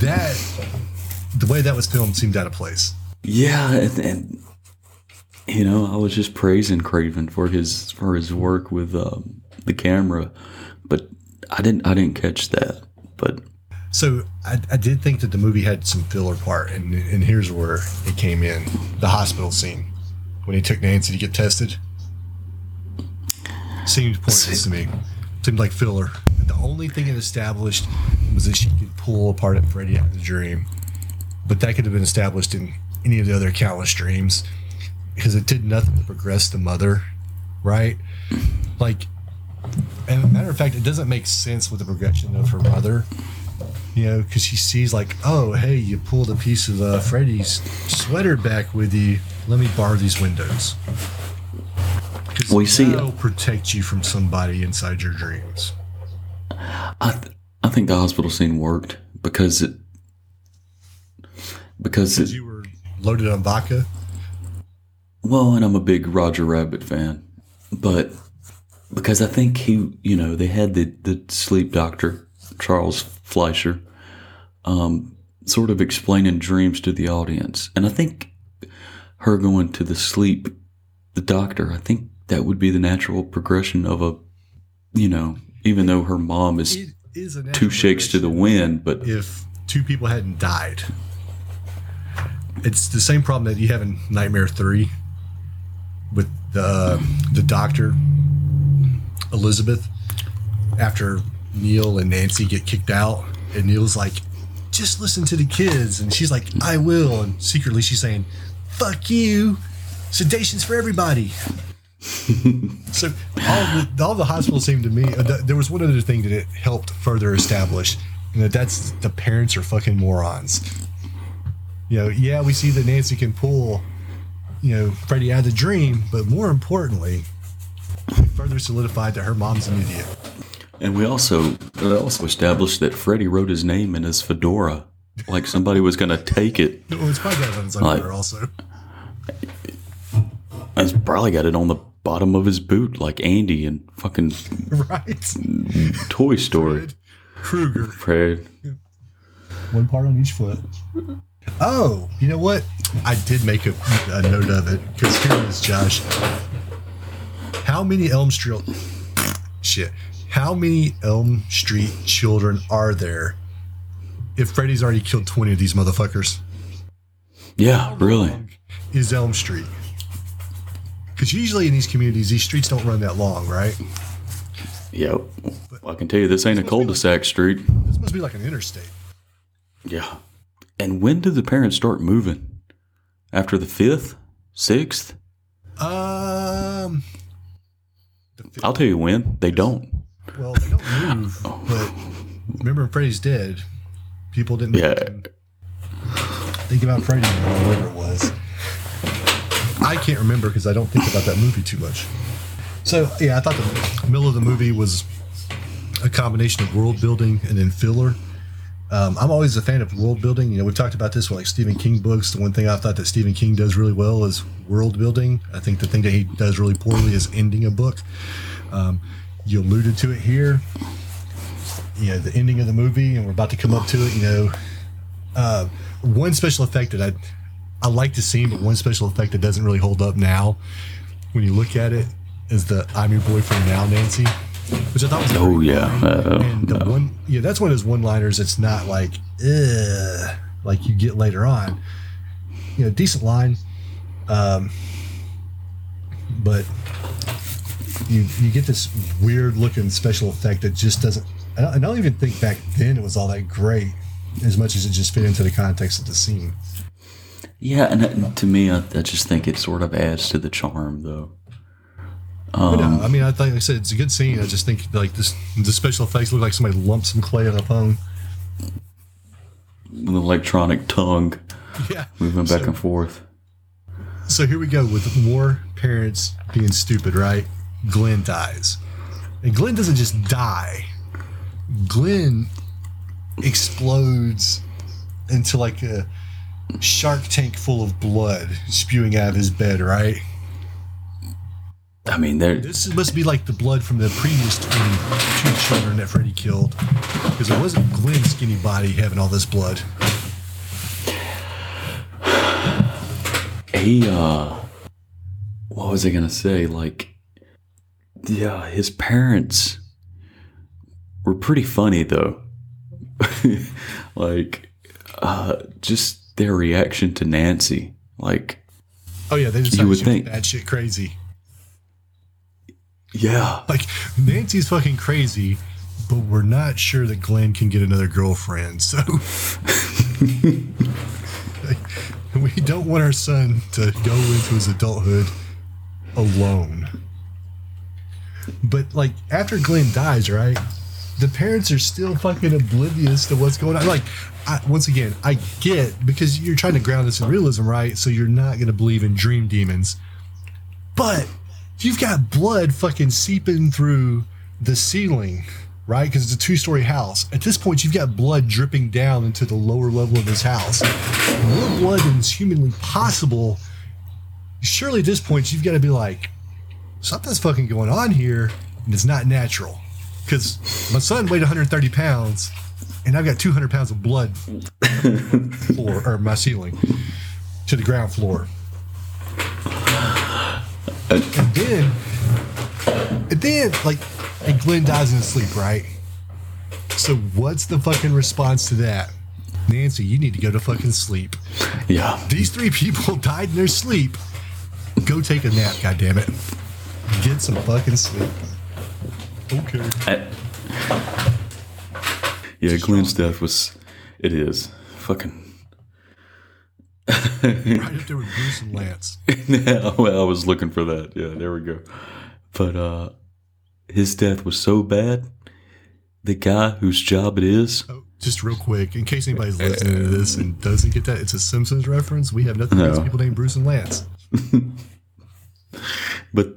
that the way that was filmed seemed out of place. Yeah, and, and you know, I was just praising Craven for his for his work with um, the camera, but I didn't I didn't catch that. But So I, I did think that the movie had some filler part, and and here's where it came in: the hospital scene when he took Nancy to get tested seemed pointless to me. Seemed like filler. The only thing it established was that she could pull apart at Freddy out of the dream, but that could have been established in any of the other countless dreams because it did nothing to progress the mother, right? Like, and a matter of fact, it doesn't make sense with the progression of her mother you know, because she sees like, oh, hey, you pulled a piece of uh, Freddy's sweater back with you. Let me bar these windows. Well, see- that'll protect you from somebody inside your dreams. I th- I think the hospital scene worked because it because Because it you were loaded on vodka. well, and I'm a big Roger Rabbit fan, but because I think he, you know, they had the the sleep doctor Charles Fleischer, um, sort of explaining dreams to the audience, and I think her going to the sleep, the doctor, I think that would be the natural progression of a, you know, even though her mom is It is a two shakes to the wind, but If two people hadn't died, it's the same problem that you have in Nightmare Three with the the doctor Elizabeth after Neil and Nancy get kicked out, and Neil's like, "Just listen to the kids," and she's like, "I will," and secretly she's saying, "Fuck you." Sedation's for everybody. So all the, all the hospital seemed to me. Uh, th- there was one other thing that it helped further establish, and that that's the parents are fucking morons. You know, yeah, we see that Nancy can pull, you know, Freddy out of the dream, but more importantly, it further solidified that her mom's an idiot. And we also also established that Freddy wrote his name in his fedora, like somebody was going to take it. Well, it's probably got it on his Like- also. He's probably got it on the bottom of his boot, like Andy in fucking right. Toy Story. Krueger. Fred. One part on each foot. Oh, you know what? I did make a, a note of it because here it is, Josh. How many Elm Street? Shit. How many Elm Street children are there? If Freddy's already killed twenty of these motherfuckers, Yeah, really. is Elm Street? Because usually in these communities, these streets don't run that long, right? Yep. Well, I can tell you this ain't a cul-de-sac street. This must be like an interstate. Yeah. And when did the parents start moving? After the fifth, sixth? Um, I'll tell you when. They don't. well, they don't move, but remember Freddy's dead, people didn't Yeah. think about Freddy or whatever it was. I can't remember because I don't think about that movie too much. So yeah, I thought the middle of the movie was a combination of world building and then filler. Um, I'm always a fan of world building. You know, we've talked about this with like Stephen King books. The one thing I thought that Stephen King does really well is world building. I think the thing that he does really poorly is ending a book. Um, you alluded to it here. You know, the ending of the movie, and we're about to come up to it. You know, uh, one special effect that I I like the scene, but one special effect that doesn't really hold up now when you look at it is the "I'm your boyfriend now, Nancy," which I thought was Oh, yeah. Uh, And the one, yeah, that's one of those one-liners. It's not like, Ugh, like you get later on. You know, decent line, um, but you you get this weird-looking special effect that just doesn't. I don't, I don't even think back then it was all that great, as much as it just fit into the context of the scene. Yeah, and to me, I, I just think it sort of adds to the charm, though. But no, I mean, I think like I said it's a good scene. I just think like this, the special effects look like somebody lumped some clay on a phone. With an electronic tongue Yeah, moving back So- and forth. So here we go with more parents being stupid, right? Glenn dies. And Glenn doesn't just die. Glenn explodes into like a shark tank full of blood spewing out of his bed, right? I mean, there. This must be like the blood from the previous 22 children that Freddy killed. Because it wasn't Glenn's skinny body having all this blood. he uh what was i gonna say like yeah his parents were pretty funny though like uh just their reaction to nancy like Oh, yeah, they just You would think. that shit crazy. yeah Like Nancy's fucking crazy, but we're not sure that Glenn can get another girlfriend. So like, we don't want our son to go into his adulthood alone. But like after Glenn dies, right? The parents are still fucking oblivious to what's going on. Like, I, once again, I get because you're trying to ground this in realism, right? So you're not going to believe in dream demons. But if you've got blood fucking seeping through the ceiling, right? Because it's a two story house. At this point, you've got blood dripping down into the lower level of this house. More blood than is humanly possible. Surely at this point, you've got to be like, something's fucking going on here, and it's not natural. Because my son weighed 130 pounds, and I've got 200 pounds of blood floor or my ceiling to the ground floor. And then, and then, like, and Glenn dies in his sleep, right? So, what's the fucking response to that? Nancy, you need to go to fucking sleep. yeah These three people died in their sleep. Go take a nap, goddammit. Get some fucking sleep. Okay. I- yeah glenn's death was it is fucking Right up there with Bruce and Lance. well, I was looking for that. Yeah, there we go. But uh his death was so bad. The guy whose job it is, Oh, just real quick, in case anybody's listening to this and doesn't get that, it's a Simpsons reference. We have nothing against No. people named Bruce and Lance. but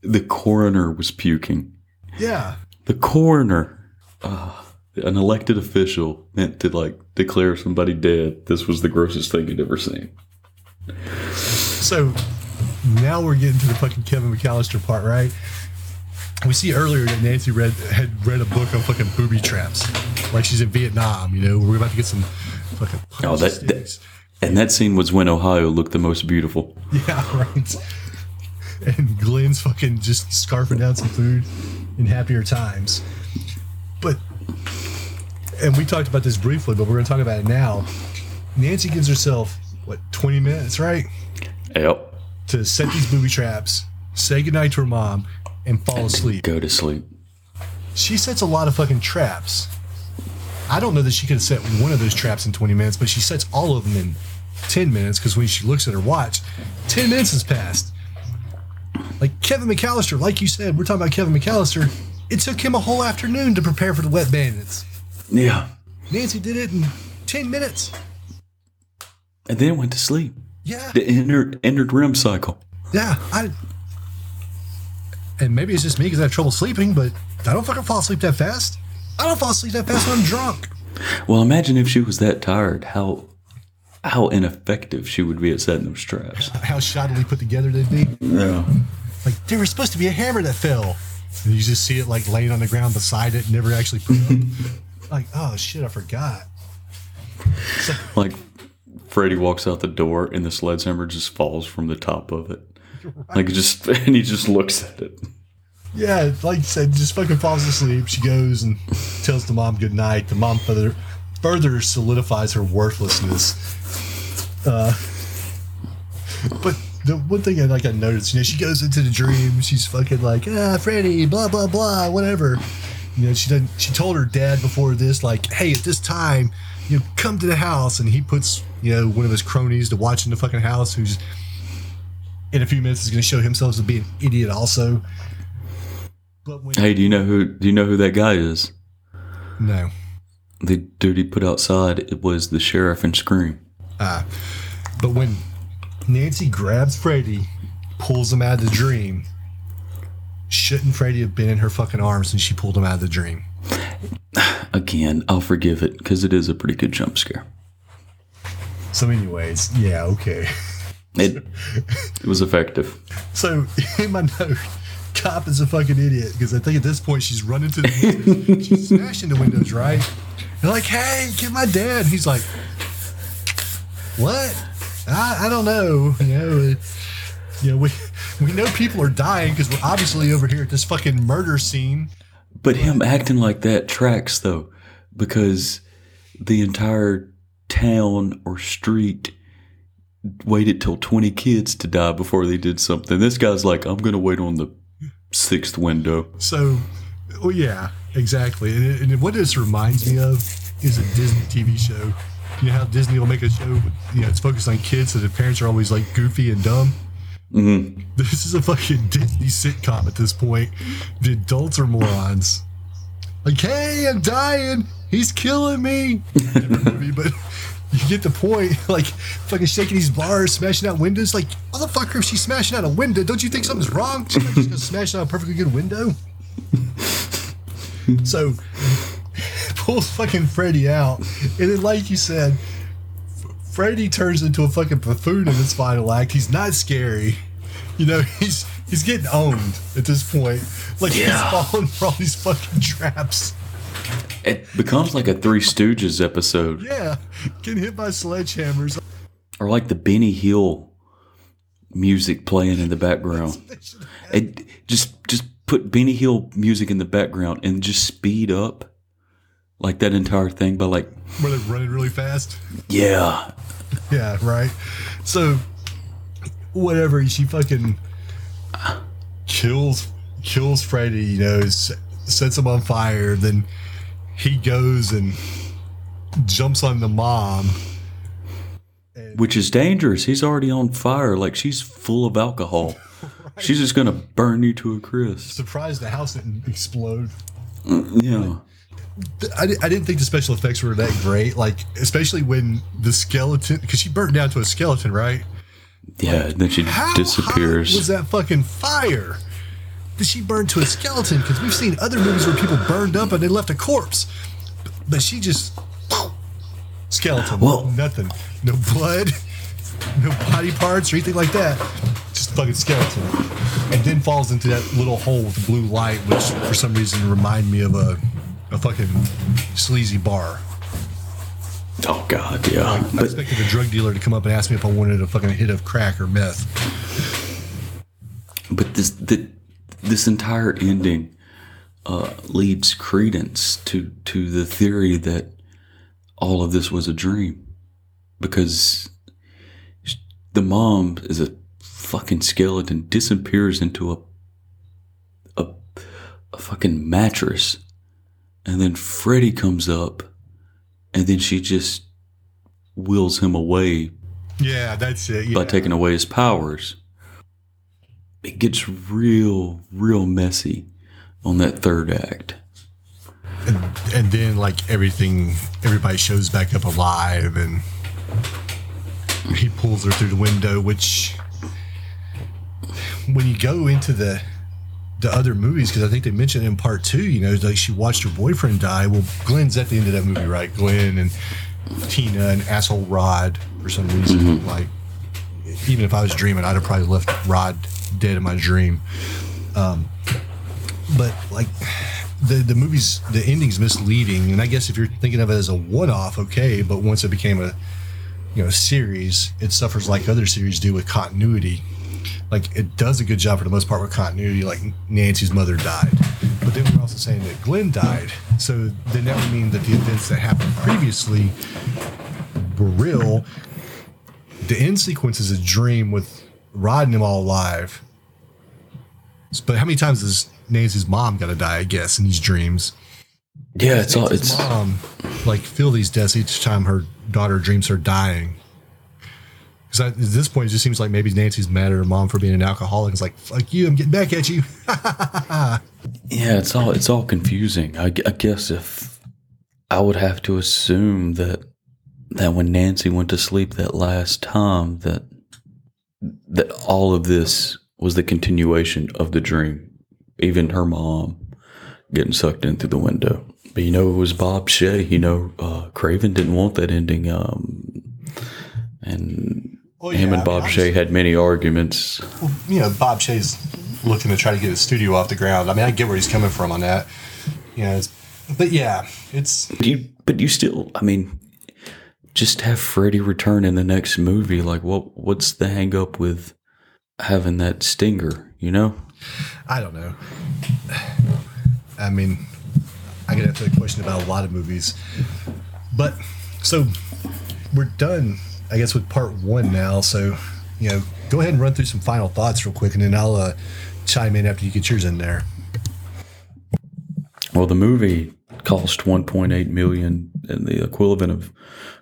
the coroner was puking. Yeah. The coroner, uh, an elected official, meant to like declare somebody dead. This was the grossest thing you'd ever seen. So now we're getting to the fucking Kevin McAllister part, right? We see earlier that Nancy read had read a book on fucking booby traps, like she's in Vietnam. You know, we're about to get some fucking. Oh, that, that and that scene was when Ohio looked the most beautiful. Yeah, right. And Glenn's fucking just scarfing down some food in happier times. But, and we talked about this briefly, but we're going to talk about it now. Nancy gives herself, what, 20 minutes, right? Yep. To set these booby traps, say goodnight to her mom, and fall asleep. Go to sleep. She sets a lot of fucking traps. I don't know that she could have set one of those traps in 20 minutes, but she sets all of them in 10 minutes because when she looks at her watch, 10 minutes has passed. Like Kevin McAllister, like you said, we're talking about Kevin McAllister. It took him a whole afternoon to prepare for the wet bandits. Yeah. Nancy did it in 10 minutes. And then went to sleep. Yeah. The entered, entered REM cycle. Yeah. I. And maybe it's just me because I have trouble sleeping, but I don't fucking fall asleep that fast. I don't fall asleep that fast when I'm drunk. Well, imagine if she was that tired, how how ineffective she would be at setting those traps. How shoddily put together they'd be. Yeah. Like there was supposed to be a hammer that fell. And you just see it like laying on the ground beside it, never actually put up. like, oh shit, I forgot. Like Freddy walks out the door and the sledgehammer just falls from the top of it. Like just and he just looks at it. Yeah, like you said, just fucking falls asleep. She goes and tells the mom good night. The mom further further solidifies her worthlessness. Uh, but the one thing I like I noticed, you know, she goes into the dream. She's fucking like, ah, Freddy, blah blah blah, whatever. You know, she done. She told her dad before this, like, hey, at this time, you know, come to the house, and he puts, you know, one of his cronies to watch in the fucking house, who's in a few minutes is going to show himself to be an idiot, also. But when Hey, do you know who do you know who that guy is? no, The dude he put outside it was the sheriff and Scream. Ah. But when Nancy grabs Freddy, pulls him out of the dream, shouldn't Freddy have been in her fucking arms when she pulled him out of the dream? Again, I'll forgive it because it is a pretty good jump scare. So, anyways, yeah, okay. It it was effective. So, in my note, cop is a fucking idiot because I think at this point she's running to the window. she's smashing the windows, right? They're like, hey, get my dad. He's like, what? I, I don't know. You know, uh, you know, we we know people are dying because we're obviously over here at this fucking murder scene. But him acting like that tracks though, because the entire town or street waited till 20 kids to die before they did something. This guy's like, I'm going to wait on the sixth window. So, well, yeah, exactly. And, and what this reminds me of is a Disney TV show. You know how Disney will make a show, with, you know, it's focused on kids, so the parents are always like goofy and dumb. hmm This is a fucking Disney sitcom at this point. The adults are morons. Like, hey, I'm dying. He's killing me. Movie, but you get the point. Like, fucking shaking these bars, smashing out windows. Like, motherfucker, if she's smashing out a window, don't you think something's wrong? She's gonna smash out a perfectly good window. So, pulls fucking Freddy out. And then, like you said, Freddy turns into a fucking buffoon in this final act. He's not scary. You know, he's he's getting owned at this point. Like Yeah. he's falling for all these fucking traps. It becomes like a Three Stooges episode, Yeah, getting hit by sledgehammers. or like the Benny Hill music playing in the background. It just just put Benny Hill music in the background and just speed up like that entire thing but like they're running really fast. yeah Yeah, right. So, whatever, she fucking kills kills Freddy. You know, sets him on fire. Then he goes and jumps on the mom. which is dangerous. He's already on fire. Like she's full of alcohol. She's just gonna burn you to a crisp. Surprised the house didn't explode. Mm, yeah. I, I didn't think the special effects were that great. Like, especially when the skeleton, because she burnt down to a skeleton, right? Yeah. Then she disappears. was that fucking fire? Did she burn to a skeleton? Because we've seen other movies where people burned up and they left a corpse, but she just skeleton. Well- nothing, no blood, no body parts or anything like that. Just fucking skeleton, and then falls into that little hole with the blue light, which for some reason remind me of a a fucking sleazy bar. Oh God, yeah. I But expected a drug dealer to come up and ask me if I wanted a fucking hit of crack or meth. but this the, this entire ending uh, leads credence to to the theory that all of this was a dream because the mom is a fucking skeleton disappears into a a, a fucking mattress and then Freddy comes up and then she just wills him away Yeah, that's it. Yeah. by taking away his powers. It gets real, real messy on that third act. and, and then like everything, everybody shows back up alive, and he pulls her through the window. Which, when you go into the the other movies, because I think they mentioned in part two, you know, like she watched her boyfriend die. Well, Glenn's at the end of that movie, right? Glenn and Tina and asshole Rod for some reason. Like, even if I was dreaming, I'd have probably left Rod dead in my dream. Um, but like the the movie's the ending's misleading, and I guess if you're thinking of it as a one-off, okay. But once it became a you know series, it suffers like other series do with continuity. Like it does a good job for the most part with continuity. Like Nancy's mother died, but then we're also saying that Glenn died. So then that would mean that the events that happened previously were real. The end sequence is a dream with Rod and him all alive. But how many times has Nancy's mom got to die? I guess in these dreams. Yeah, it's all it's mom like feel these deaths each time her daughter dreams her dying. Because at this point, it just seems like maybe Nancy's mad at her mom for being an alcoholic. It's like, fuck you, I'm getting back at you. yeah, it's all it's all confusing. I, I guess if I would have to assume that that when Nancy went to sleep that last time that that all of this was the continuation of the dream. Even her mom getting sucked in through the window. But you know, it was Bob Shaye. You know, uh, Craven didn't want that ending. Um, and Well, him yeah, and I Bob mean, Shaye had many arguments. well, you know, Bob Shaye's looking to try to get his studio off the ground. I mean, I get where he's coming from on that. You know, it's, but yeah, it's But you, but you still, I mean, just have Freddy return in the next movie. Like, what? What's the hang up with having that stinger? You know? I don't know. I mean, I get into a question about a lot of movies, but so we're done, I guess, with part one now. So, you know, go ahead and run through some final thoughts real quick, and then I'll uh, chime in after you get yours in there. Well, the movie cost 1.8 million, and the equivalent of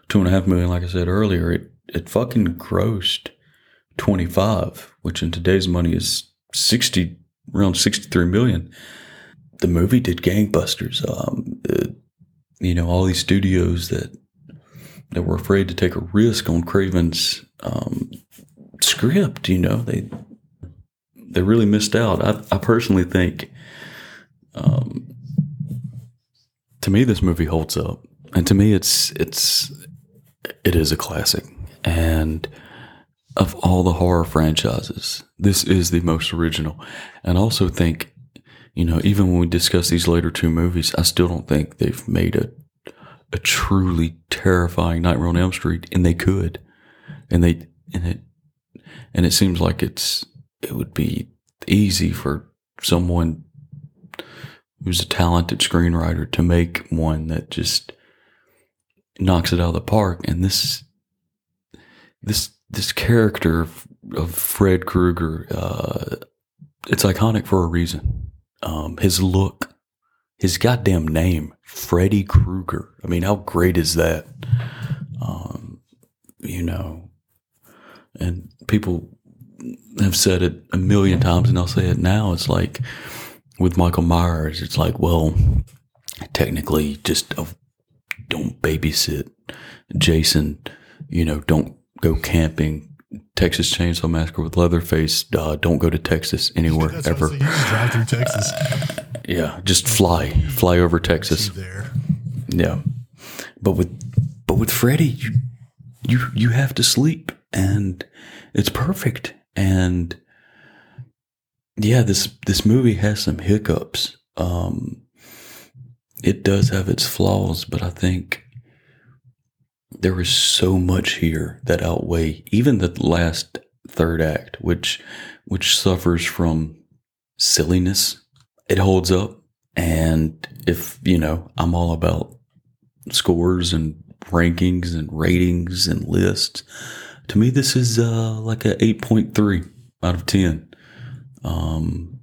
two and a half million. Like I said earlier, it it fucking grossed 25, which in today's money is 60 around 63 million. The movie did gangbusters. Um, uh, you know, all these studios that that were afraid to take a risk on Craven's um, script. You know, they they really missed out. I, I personally think. Um, to me, this movie holds up, and to me, it's it's it is a classic. And of all the horror franchises, this is the most original. And also think, you know, even when we discuss these later two movies, I still don't think they've made a a truly terrifying Nightmare on Elm Street, and they could, and they and it and it seems like it's it would be easy for someone who's a talented screenwriter to make one that just knocks it out of the park. And this this this character of, Fred Krueger, uh, it's iconic for a reason. Um, his look, his goddamn name, Freddy Krueger. I mean, how great is that? Um, you know, and people have said it a million times, and I'll say it now. It's like with Michael Myers, it's like, well, technically, just uh, don't babysit Jason. You know, don't go camping. Texas Chainsaw Massacre with Leatherface. Uh, don't go to Texas anywhere ever. Drive through Texas. Yeah, just fly, fly over Texas. there. Yeah, but with but with Freddy, you you you have to sleep, and it's perfect. And yeah, this this movie has some hiccups. Um, it does have its flaws, but I think there is so much here that outweigh even the last third act, which which suffers from silliness. It holds up, and if you know, I'm all about scores and rankings and ratings and lists. To me, this is uh, like a eight point three out of ten. Um,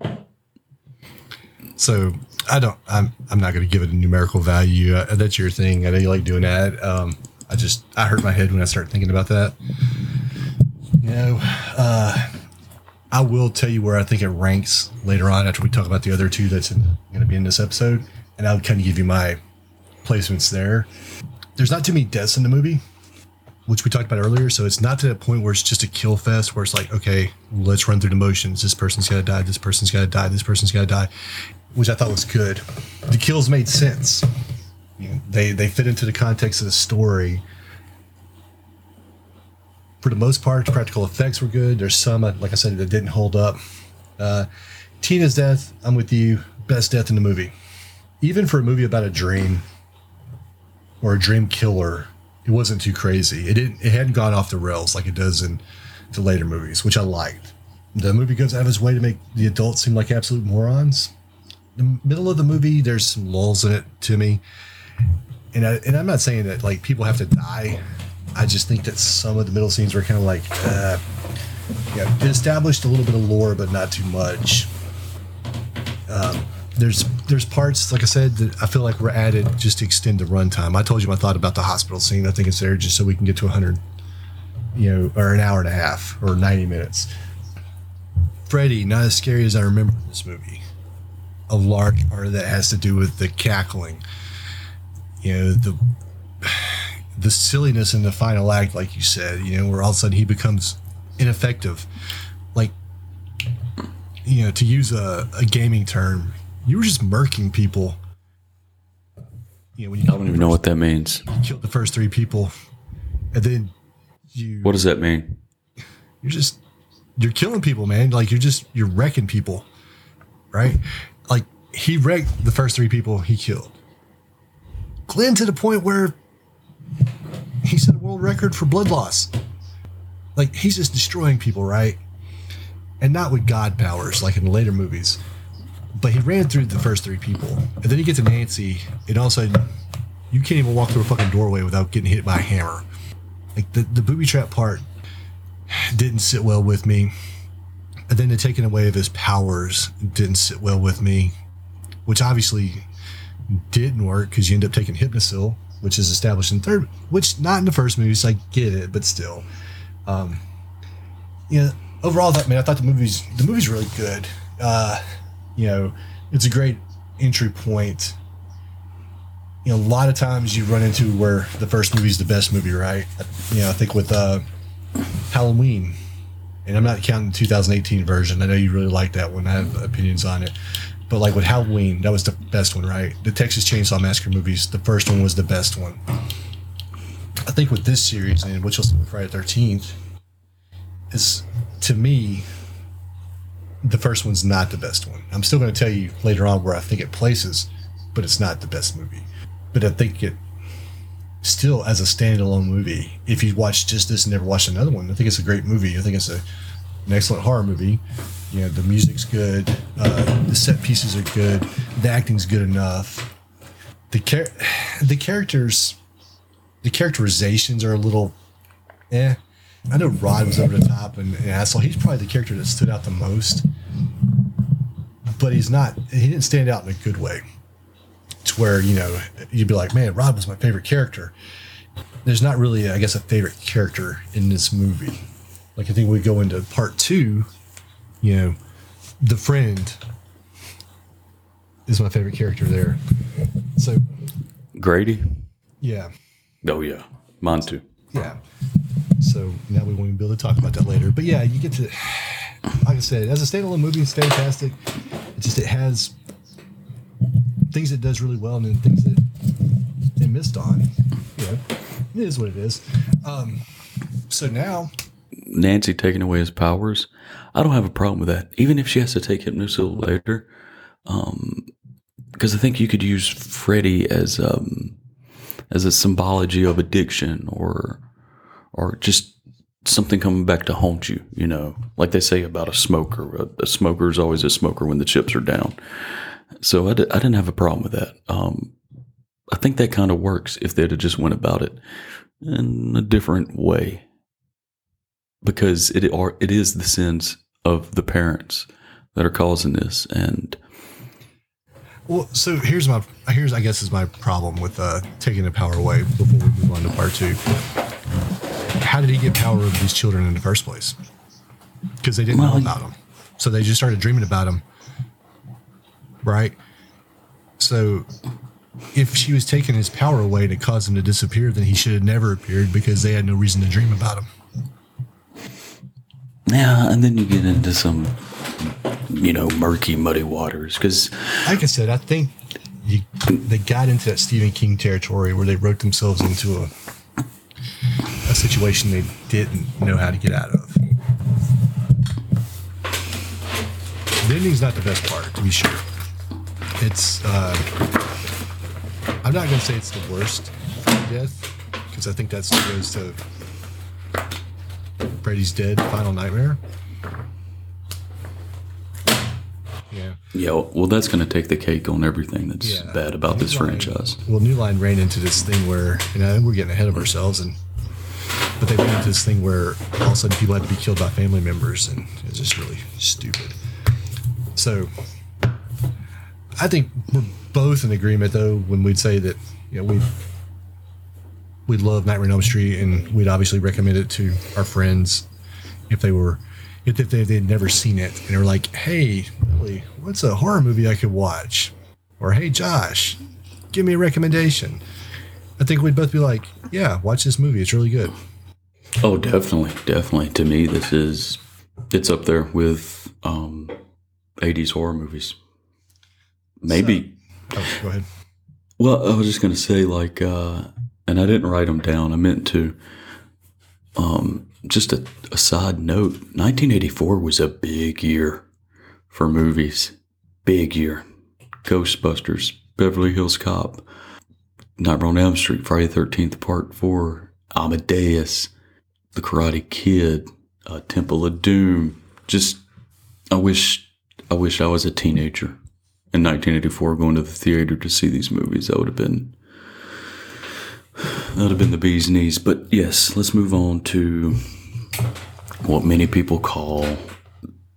So I don't. I'm. I'm not going to give it a numerical value. Uh, that's your thing. I know you like doing that. Um, I just. I hurt my head when I start thinking about that. You know. Uh, I will tell you where I think it ranks later on after we talk about the other two that's going to be in this episode, and I'll kind of give you my placements there. There's not too many deaths in the movie, which we talked about earlier. So it's not to that point where it's just a kill fest where it's like, okay, let's run through the motions. This person's got to die. This person's got to die. This person's got to die, which I thought was good. The kills made sense. They they fit into the context of the story. For the most part, practical effects were good. There's some, uh, like I said, that didn't hold up. Uh, Tina's death, I'm with you. Best death in the movie. Even for a movie about a dream or a dream killer, it wasn't too crazy. It didn't. It hadn't gone off the rails like it does in the later movies, which I liked. The movie goes out of its way to make the adults seem like absolute morons. The middle of the movie, there's some lulls in it to me, and I, and I'm not saying that like people have to die. I just think that some of the middle scenes were kind of like, uh, yeah, it established a little bit of lore, but not too much. Um, there's there's parts like I said that I feel like were added just to extend the runtime. I told you my thought about the hospital scene. I think it's there just so we can get to 100, you know, or an hour and a half or 90 minutes. Freddy, not as scary as I remember in this movie. A large part of that has to do with the cackling. You know, the the silliness in the final act, like you said, you know, where all of a sudden he becomes ineffective. Like, you know, to use a, a gaming term, you were just murking people. You know, when you I don't even know what that means. You killed the first three people, and then you What does that mean? you're just you're killing people, man. Like you're just you're wrecking people, right? Like he wrecked the first three people he killed. Glenn to the point where he set a world record for blood loss. Like he's just destroying people, right? And not with God powers like in the later movies. But he ran through the first three people. And then you get to Nancy, and all of a sudden you can't even walk through a fucking doorway without getting hit by a hammer. Like the, the booby trap part didn't sit well with me. And then the taking away of his powers didn't sit well with me, which obviously didn't work because you end up taking Hypnocil, which is established in third, which not in the first movie, so I get it, but still. Um, you know, overall, that man, I thought the movie's the movie's really good. Uh, you know, it's a great entry point. You know, a lot of times you run into where the first movie's the best movie, right? You know, I think with uh, Halloween, and I'm not counting the 2018 version. I know you really like that one. I have opinions on it. But like with Halloween, that was the best one, right? The Texas Chainsaw Massacre movies, the first one was the best one. I think with this series and which was Friday 13th, is to me, the first one's not the best one. I'm still going to tell you later on where I think it places, but it's not the best movie. But I think it still as a standalone movie, if you watch just this and never watched another one, I think it's a great movie. I think it's a an excellent horror movie. You know, the music's good, uh, the set pieces are good, the acting's good enough. The char- the characters, the characterizations are a little, eh. I know Rod was over the top and an asshole. He's probably the character that stood out the most, but he's not. He didn't stand out in a good way. It's where you know you'd be like, man, Rod was my favorite character. There's not really, I guess, a favorite character in this movie. Like I think we go into part two, you know, the friend is my favorite character there. So Grady? yeah, Oh yeah, mine too. yeah. So now we won't even be able to talk about that later. But yeah, you get to, like I said, as a standalone movie, it's fantastic. It just it has things it does really well, and then things that it missed on. You know, it is what it is. Um, so now Nancy taking away his powers, I don't have a problem with that. Even if she has to take hypnosis later, um, because I think you could use Freddy as um, as a symbology of addiction or or just something coming back to haunt you. You know, like they say about a smoker. A, a smoker is always a smoker when the chips are down. So I, didn't have a problem with that. Um, I think that kind of works if they'd have just went about it in a different way, because it are it is the sins of the parents that are causing this, and Well, so here's my here's I guess is my problem with uh, taking the power away before we move on to part two. How did he get power over these children in the first place? Because they didn't Well, know about him, so they just started dreaming about him, right? So, if she was taking his power away to cause him to disappear, then he should have never appeared because they had no reason to dream about him. Yeah, and then you get into some you know murky, muddy waters because Like I said, I think you, they got into that Stephen King territory where they wrote themselves into a a situation they didn't know how to get out of. The ending's not the best part, to be sure. It's uh, I'm not gonna say it's the worst death because I think that still goes to Freddy's Dead, Final Nightmare. Yeah. yeah, well, that's going to take the cake on everything that's Yeah. bad about this Line- franchise. Well, New Line ran into this thing where, you know, we're getting ahead of ourselves, and but they ran into this thing where all of a sudden people had to be killed by family members, and it's just really stupid. So, I think we're both in agreement, though, when we'd say that, you know, we we'd love Nightmare on Elm Street, and we'd obviously recommend it to our friends if they were. If if they, they'd never seen it and they were like, "Hey, Billy, what's a horror movie I could watch?" Or, "Hey, Josh, give me a recommendation. I think we'd both be like, yeah, watch this movie. It's really good. Oh, definitely, definitely. To me, this is it's up there with um, '80s horror movies. Maybe. Oh, go ahead. Well, I was just going to say, like, uh, and I didn't write them down. I meant to. Um, just a, a side note: 1984 was a big year for movies. Big year. Ghostbusters, Beverly Hills Cop, Nightmare on Elm Street, Friday the 13th Part 4, Amadeus, The Karate Kid, uh, Temple of Doom. Just, I wish, I wish I was a teenager in 1984 going to the theater to see these movies. That would have been, that would have been the bee's knees. But yes, let's move on to what many people call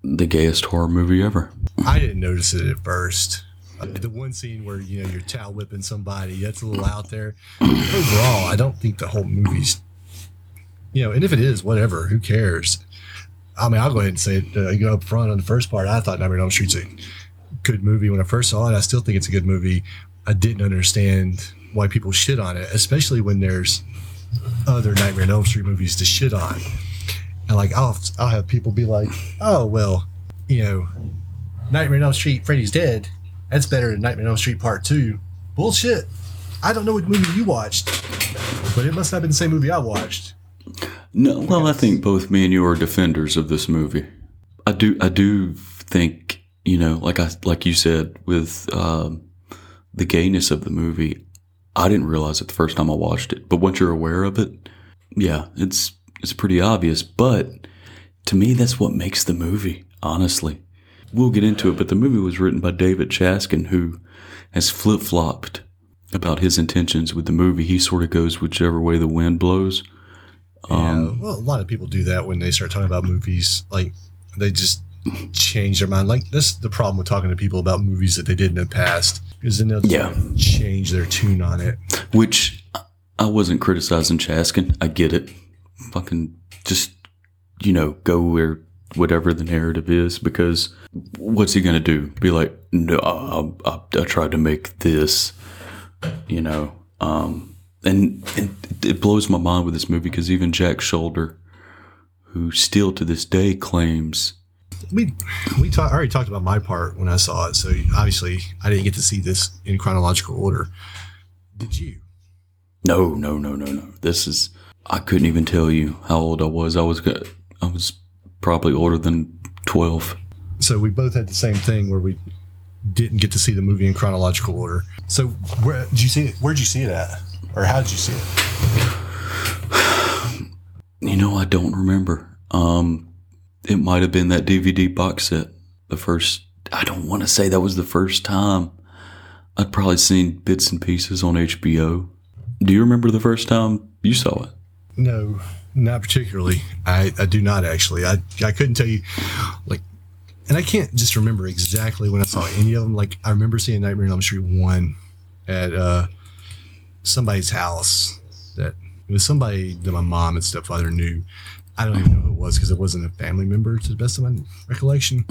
the gayest horror movie ever. I didn't notice it at first. The one scene where you know you're towel whipping somebody that's a little out there. Overall, I don't think the whole movie's, you know, and if it is, whatever, who cares? I mean, I'll go ahead and say it. Uh, know, up front on the first part, I thought Nightmare on Elm Street's a good movie when I first saw it. I still think it's a good movie. I didn't understand why people shit on it, especially when there's other Nightmare on Elm Street movies to shit on. And like, I'll I'll have people be like, "Oh well, you know, Nightmare on Elm Street, Freddy's Dead. That's better than Nightmare on Elm Street Part 2. Bullshit. I don't know what movie you watched, but it must not have been the same movie I watched. No, well, I think both me and you are defenders of this movie. I do, I do think you know, like I, like you said, with um, the gayness of the movie, I didn't realize it the first time I watched it. But once you're aware of it, yeah, it's it's pretty obvious. But to me, that's what makes the movie. Honestly, we'll get into it. But the movie was written by David Chaskin, who has flip flopped about his intentions with the movie. He sort of goes whichever way the wind blows. yeah, um, well, a lot of people do that when they start talking about movies. Like, they just change their mind. Like, this is the problem with talking to people about movies that they did in the past, is then they'll Yeah. change their tune on it. Which I wasn't criticizing Chaskin. I get it. Fucking just, you know, go where whatever the narrative is because what's he going to do? Be like, no, I, I, I tried to make this, you know. Um, and, and it blows my mind with this movie because even Jack Sholder, who still to this day claims we we talk, I already talked about my part when I saw it, so obviously I didn't get to see this in chronological order. Did you? No, no, no, no, no. This is I couldn't even tell you how old I was. I was I was probably older than 12. So we both had the same thing where we didn't get to see the movie in chronological order. So where did you see it? Where did you see it at, or how did you see it? You know, I don't remember. Um, it might have been that DVD box set. The first, I don't want to say that was the first time. I'd probably seen bits and pieces on HBO. Do you remember the first time you saw it? No, not particularly. I, I do not actually. I I couldn't tell you, like, and I can't just remember exactly when I saw any of them. Like I remember seeing Nightmare on Elm Street one at uh, somebody's house. That it was somebody that my mom and stepfather knew. I don't even know who it was because it wasn't a family member to the best of my recollection.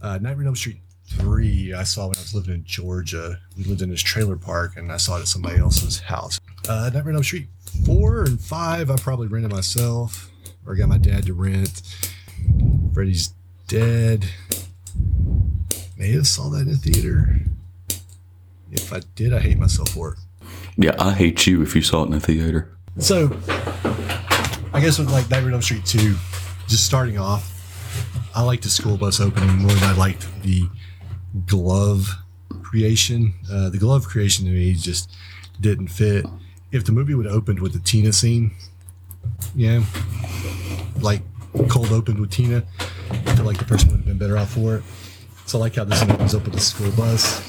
Uh, Nightmare on Elm Street three I saw when I was living in Georgia. We lived in this trailer park and I saw it at somebody else's house. Uh, Nightmare on Elm Street four and five I probably rented myself or got my dad to rent. Freddy's Dead. May have saw that in the theater. If I did, I hate myself for it. Yeah, I hate you if you saw it in the theater. So, I guess with like Nightmare on Elm Street 2, just starting off, I liked the school bus opening more than I liked the glove creation. Uh, the glove creation to me just didn't fit. If the movie would have opened with the Tina scene, yeah, like cold opened with Tina, I feel like the person would have been better off for it. So I like how this opens up with the school bus.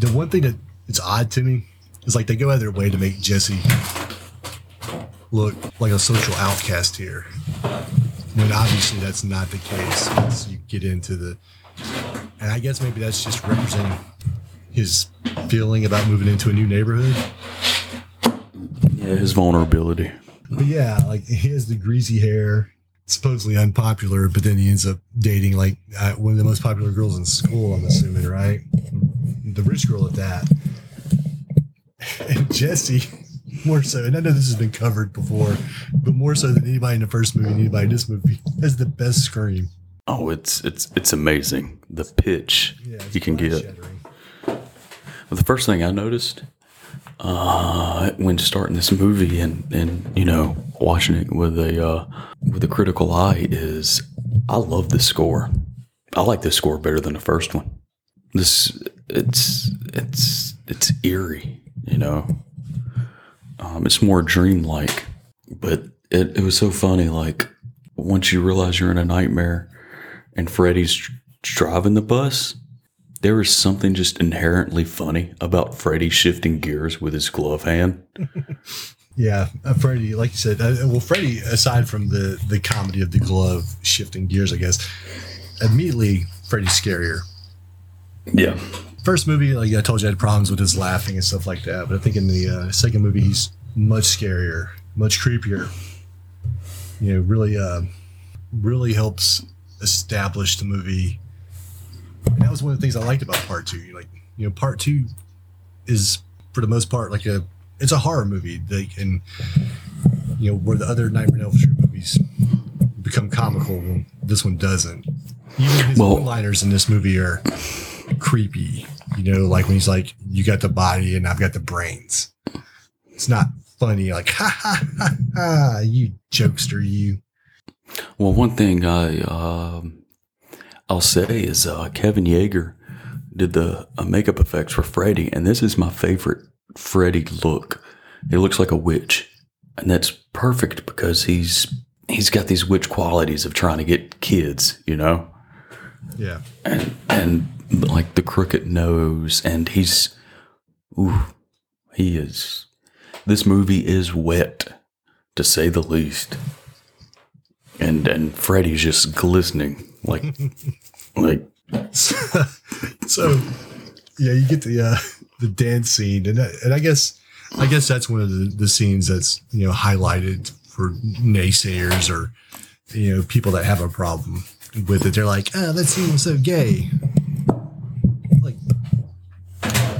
The one thing that it's odd to me is like they go out of their way to make Jesse look like a social outcast here. When obviously that's not the case once you get into the and I guess maybe that's just representing his feeling about moving into a new neighborhood. Yeah, his vulnerability. But yeah, like he has the greasy hair, supposedly unpopular, but then he ends up dating like uh, one of the most popular girls in school. I'm assuming, right? The rich girl at that. And Jesse, more so, and I know this has been covered before, but more so than anybody in the first movie, anybody in this movie, has the best scream. Oh, it's it's it's amazing the pitch Yeah, you can get. shattering. The first thing I noticed uh, when starting this movie and, and you know watching it with a uh, with a critical eye is I love the score. I like this score better than the first one. This it's it's it's eerie, you know. Um, it's more dreamlike, but it, it was so funny. Like once you realize you're in a nightmare and Freddy's dr- driving the bus, there is something just inherently funny about Freddy shifting gears with his glove hand. Yeah, uh, Freddy, like you said, uh, well, Freddy, aside from the the comedy of the glove shifting gears, I guess, immediately Freddy's scarier. Yeah. First movie, like I told you, I had problems with his laughing and stuff like that. But I think in the uh, second movie, he's much scarier, much creepier. You know, really, uh, really helps establish the movie. And that was one of the things I liked about part two. Like, you know, part two is for the most part like a it's a horror movie. Like, and you know, where the other Nightmare on Elm Street movies become comical, this one doesn't. Even his Well- one-liners in this movie are creepy. You know, like when he's like, "You got the body and I've got the brains." It's not funny. Like, ha ha ha ha, you jokester, you. Well, one thing I um, I'll say is uh, Kevin Yagher did the uh, makeup effects for Freddy, and this is my favorite Freddy look. He looks like a witch, and that's perfect because he's he's got these witch qualities of trying to get kids, you know. Yeah, and and like the crooked nose and he's ooh he is this movie is wet to say the least and and freddy's just glistening like like so yeah, you get the uh, the dance scene, and I- and I guess I guess that's one of the, the scenes that's you know highlighted for naysayers or you know people that have a problem with it. They're like, oh, that scene was so gay.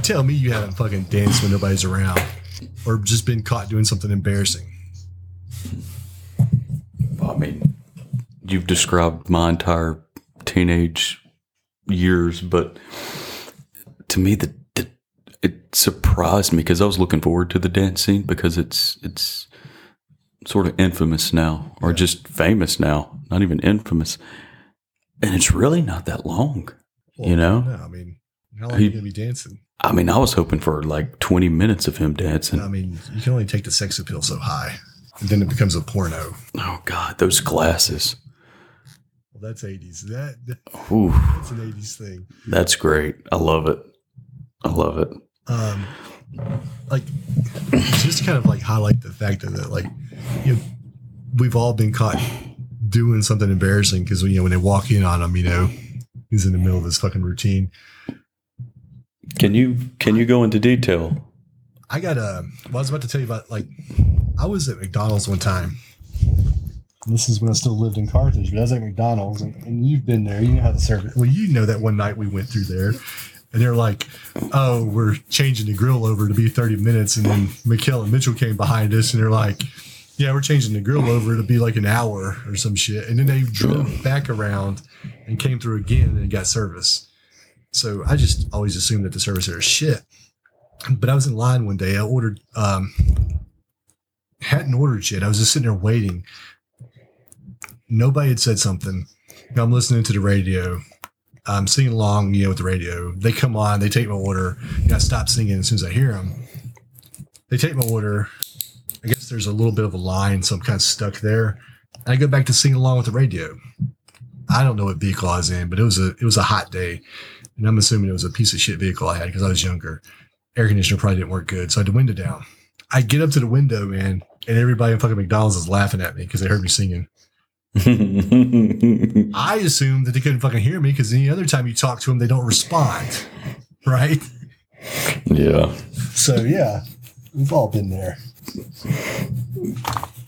Tell me you haven't fucking danced when nobody's around, or just been caught doing something embarrassing. i mean you've described my entire teenage years but to me the, the it surprised me because i was looking forward to the dance scene because it's it's sort of infamous now, or just famous now, not even infamous. And it's really not that long, you know? No, I mean, how long He- are you gonna be dancing? I mean, I was hoping for like 20 minutes of him dancing. I mean, you can only take the sex appeal so high, and then it becomes a porno. Oh, God, those glasses. Well, that's eighties. That Ooh, that's an eighties thing. that's great. I love it. I love it. um, like just kind of like highlight the fact of that like you know we've all been caught doing something embarrassing because you know when they walk in on him you know he's in the middle of his fucking routine Can you can you go into detail? i got a well, i was about to tell you about like i was at mcdonald's one time this is when i still lived in carthage but i was at mcdonald's and, and you've been there you know how the service well you know that one night we went through there and they're like, "Oh, we're changing the grill over to be 30 minutes." And then Mikhail and Mitchell came behind us, and they're like, "Yeah, we're changing the grill over to be like an hour or some shit." And then they drove back around and came through again and got service. So I just always assumed that the service there is shit. But I was in line one day. I ordered, um, hadn't ordered shit. I was just sitting there waiting. Nobody had said something. I'm listening to the radio. I'm singing along, you know, with the radio. They come on, they take my order. Know, I stop singing as soon as I hear them. They take my order. I guess there's a little bit of a line, so I'm kind of stuck there. And I go back to singing along with the radio. I don't know what vehicle I was in, but it was a it was a hot day, and I'm assuming it was a piece of shit vehicle I had because I was younger. Air conditioner probably didn't work good, so I had the window down. I get up to the window, man, and everybody in fucking McDonald's is laughing at me because they heard me singing. I assumed that they couldn't fucking hear me because any other time you talk to them, they don't respond. Right? yeah. So, yeah, we've all been there.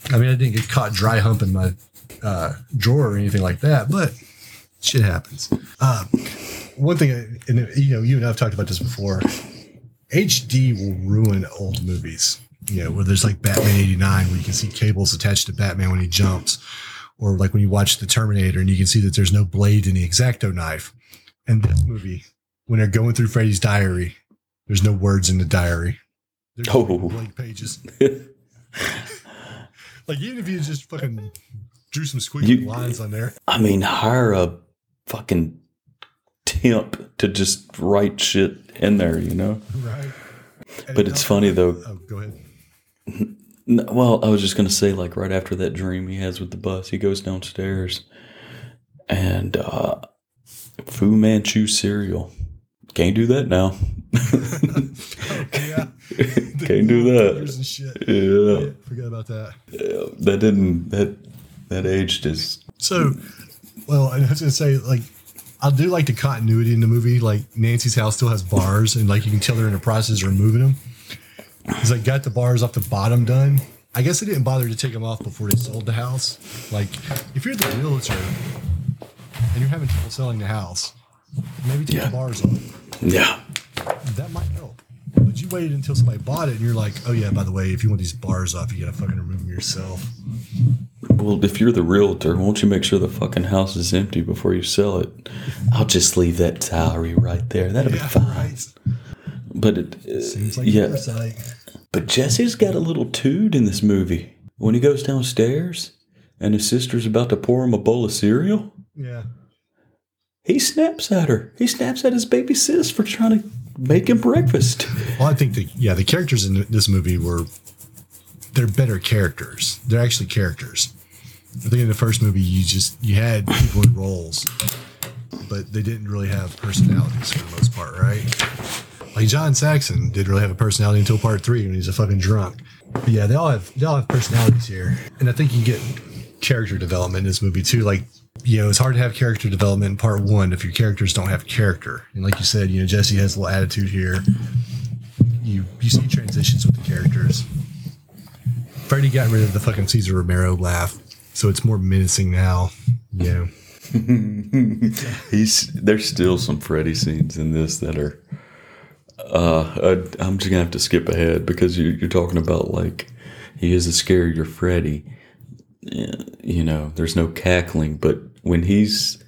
I mean, I didn't get caught dry humping my uh, drawer or anything like that, but shit happens. Um, one thing, and you know, you and I have talked about this before HD will ruin old movies. You know, where there's like Batman 89, where you can see cables attached to Batman when he jumps or like when you watch the Terminator and you can see that there's no blade in the exacto knife. And this movie, when they're going through Freddy's diary, there's no words in the diary. There's Oh. blank pages. like even if you just fucking drew some squeaky You- lines on there. I mean, hire a fucking temp to just write shit in there, you know? Right. And But it's funny though. Oh, go ahead. N- Well, I was just gonna say, like right after that dream he has with the bus, he goes downstairs, and uh, Fu Manchu cereal. Can't do that now. Yeah. Can't do that. shit. Yeah, Yeah, forgot about that. Yeah, that didn't that that aged is. So, well, I was gonna say like. I do like the continuity in the movie. Like Nancy's house still has bars, and like you can tell they're in the process of removing them. He's like got the bars off the bottom done. I guess they didn't bother to take them off before they sold the house. Like, if you're the realtor and you're having trouble selling the house, maybe take Yeah. the bars off. Yeah, That might help. But you waited until somebody bought it, and you're like, oh yeah, by the way, if you want these bars off, you gotta fucking remove them yourself. Well, if you're the realtor, won't you make sure the fucking house is empty before you sell it? I'll just leave that salary right there. That'll be fine. right. But it, Seems like yeah, but Jesse's got a little toot in this movie. When he goes downstairs and his sister's about to pour him a bowl of cereal, Yeah. he snaps at her. He snaps at his baby sis for trying to make him breakfast. Well, I think the yeah the characters in this movie were they're better characters. They're actually characters. I think in the first movie you just you had people in roles, but they didn't really have personalities for the most part, right? Like John Saxon didn't really have a personality until part three when he's a fucking drunk. But yeah, they all have they all have personalities here, and I think you get character development in this movie too. Like you know, it's hard to have character development in part one if your characters don't have character. And like you said, you know, Jesse has a little attitude here you you see transitions with the characters. Freddy got rid of the fucking Cesar Romero laugh, so it's more menacing now. Know, He's there's still some Freddy scenes in this that are. Uh, I, I'm just gonna have to skip ahead because you, you're talking about like he is a scarier Freddy. You know, there's no cackling, but when he's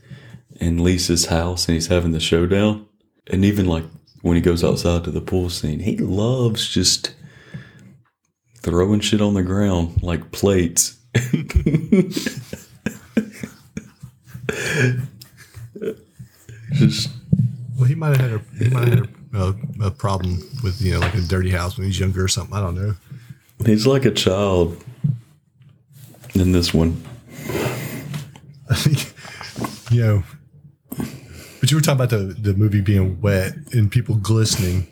in Lisa's house and he's having the showdown, and even like when he goes outside to the pool scene, he loves just throwing shit on the ground like plates. Just Well, he might have had a he might have had a, a, a problem with you know like a dirty house when he was younger or something. I don't know. he's like a child in this one. I think you know. But you were talking about the the movie being wet and people glistening.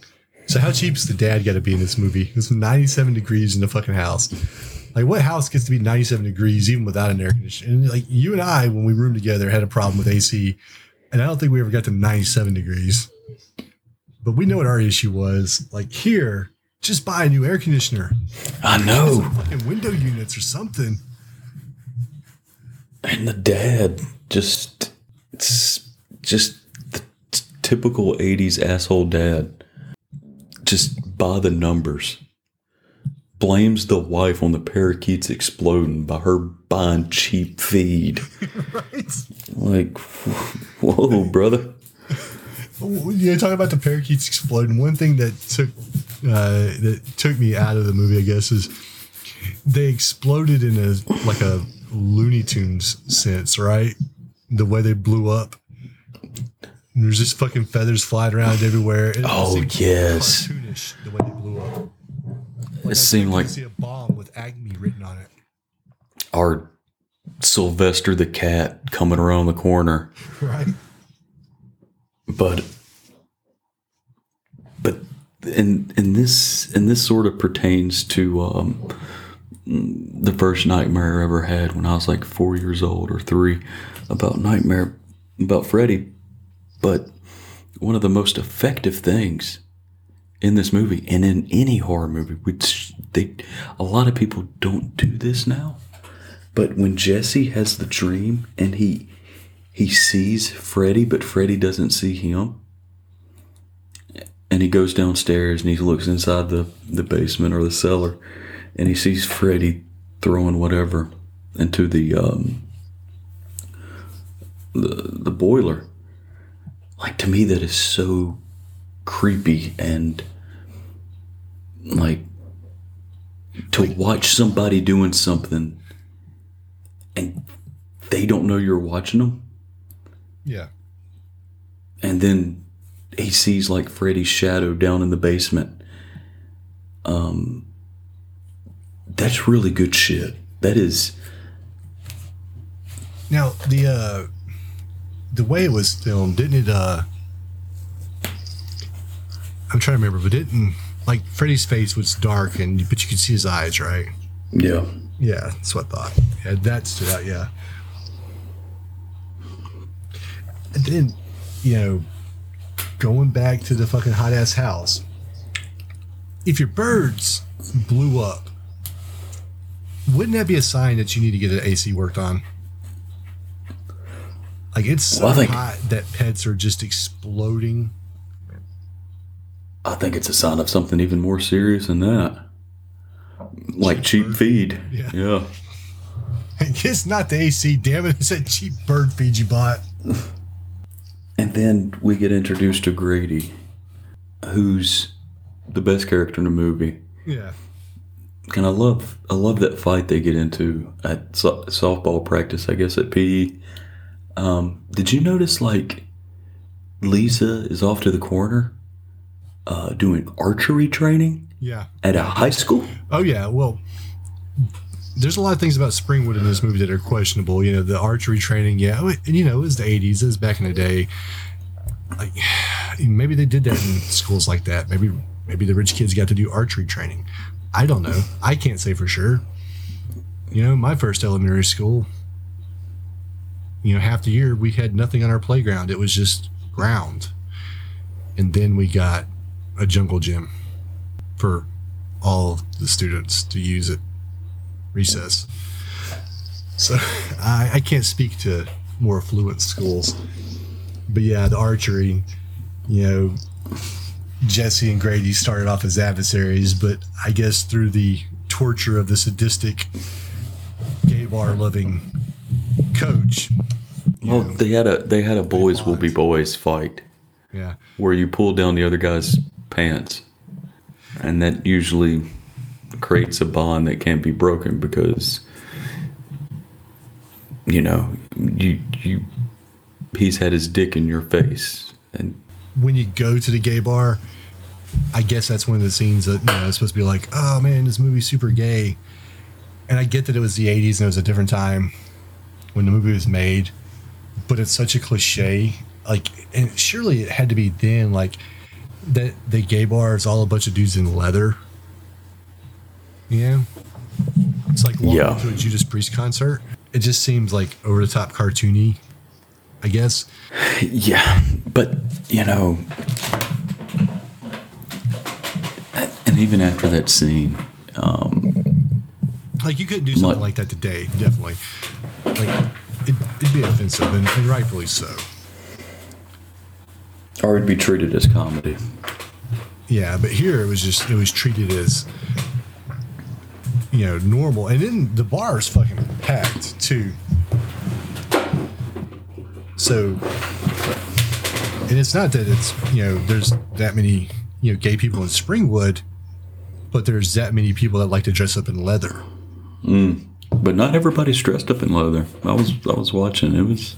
So how cheap's the dad got to be in this movie? It's 97 degrees in the fucking house. Like what house gets to be 97 degrees even without an air conditioner? And like you and I, when we roomed together, had a problem with AC, and I don't think we ever got to 97 degrees. But we know what our issue was. Like here, just buy a new air conditioner, I know. fucking window units or something. And the dad just it's just the t- typical 80s asshole dad. Just by the numbers. Blames the wife on the parakeets exploding by her buying cheap feed. Right? Like, whoa, brother. Yeah, talking about the parakeets exploding. One thing that took uh, that took me out of the movie, I guess, is they exploded in a like a Looney Tunes sense, right? The way they blew up. There's just fucking feathers flying around everywhere. It Oh, yes. cartoonish the way they blew up. It seemed like see a bomb with Acme written on it. our Sylvester the cat coming around the corner. Right? but but and and this and this sort of pertains to um, the first nightmare I ever had when I was like four years old or three about nightmare about Freddy. But one of the most effective things in this movie and in any horror movie, which they a lot of people don't do this now. But when Jesse has the dream and he he sees Freddy, but Freddy doesn't see him. And he goes downstairs and he looks inside the, the basement or the cellar and he sees Freddy throwing whatever into the um the, the boiler. Like to me that is so creepy and like to watch somebody doing something and they don't know you're watching them Yeah. and then he sees like Freddy's shadow down in the basement. Um, that's really good shit. That is, Now the uh the way it was filmed, didn't it uh I'm trying to remember, but didn't like Freddy's face was dark and but you could see his eyes, right? yeah, Yeah, that's what I thought. Yeah, that stood out, yeah. And then, you know, going back to the fucking hot ass house. If your birds blew up, wouldn't that be a sign that you need to get an AC worked on? Like it's so Well, think- hot that pets are just exploding. I think it's a sign of something even more serious than that. Like cheap feed. Yeah. yeah. It's not the AC, damn it! It's that cheap bird feed you bought. And then we get introduced to Grady, who's the best character in the movie. Yeah. And I love, I love that fight they get into at so- softball practice. I guess at PE. Um, did you notice like Lisa is off to the corner, uh, doing archery training Yeah. at a high school? Oh yeah, well, there's a lot of things about Springwood in this movie that are questionable. You know, the archery training, yeah, and you know, it was the '80s, it was back in the day. Like, maybe they did that in schools like that. Maybe, maybe the rich kids got to do archery training. I don't know. I can't say for sure. You know, my first elementary school, you know, half the year we had nothing on our playground. It was just ground, and then we got a jungle gym for all the students to use at recess. So I, I can't speak to more affluent schools. But yeah, the archery, you know, Jesse and Grady started off as adversaries, but I guess through the torture of the sadistic gay bar loving coach. Well, know, they had a they had a boys will be boys fight yeah. where you pull down the other guy's pants, and that usually creates a bond that can't be broken because you know you you he's had his dick in your face and when you go to the gay bar, I guess that's one of the scenes that you know it's supposed to be like, oh man, this movie's super gay. And I get that it was the '80s and it was a different time when the movie was made, but it's such a cliche. Like, and surely it had to be then, like that the gay bar is all a bunch of dudes in leather. Yeah, it's like walking Yeah. to a Judas Priest concert. It just seems like over the top cartoony. I guess. Yeah, but you know, and even after that scene, um, Like you couldn't do something Like- like that today, definitely. Like it, it'd be offensive, and, and rightfully so. or it'd be treated as comedy. Yeah, but here it was just it was treated as you know normal, and then the bar is fucking packed too. So, and it's not that it's you know there's that many you know gay people in Springwood, but there's that many people that like to dress up in leather. But not everybody's dressed up in leather. I was I was watching. It was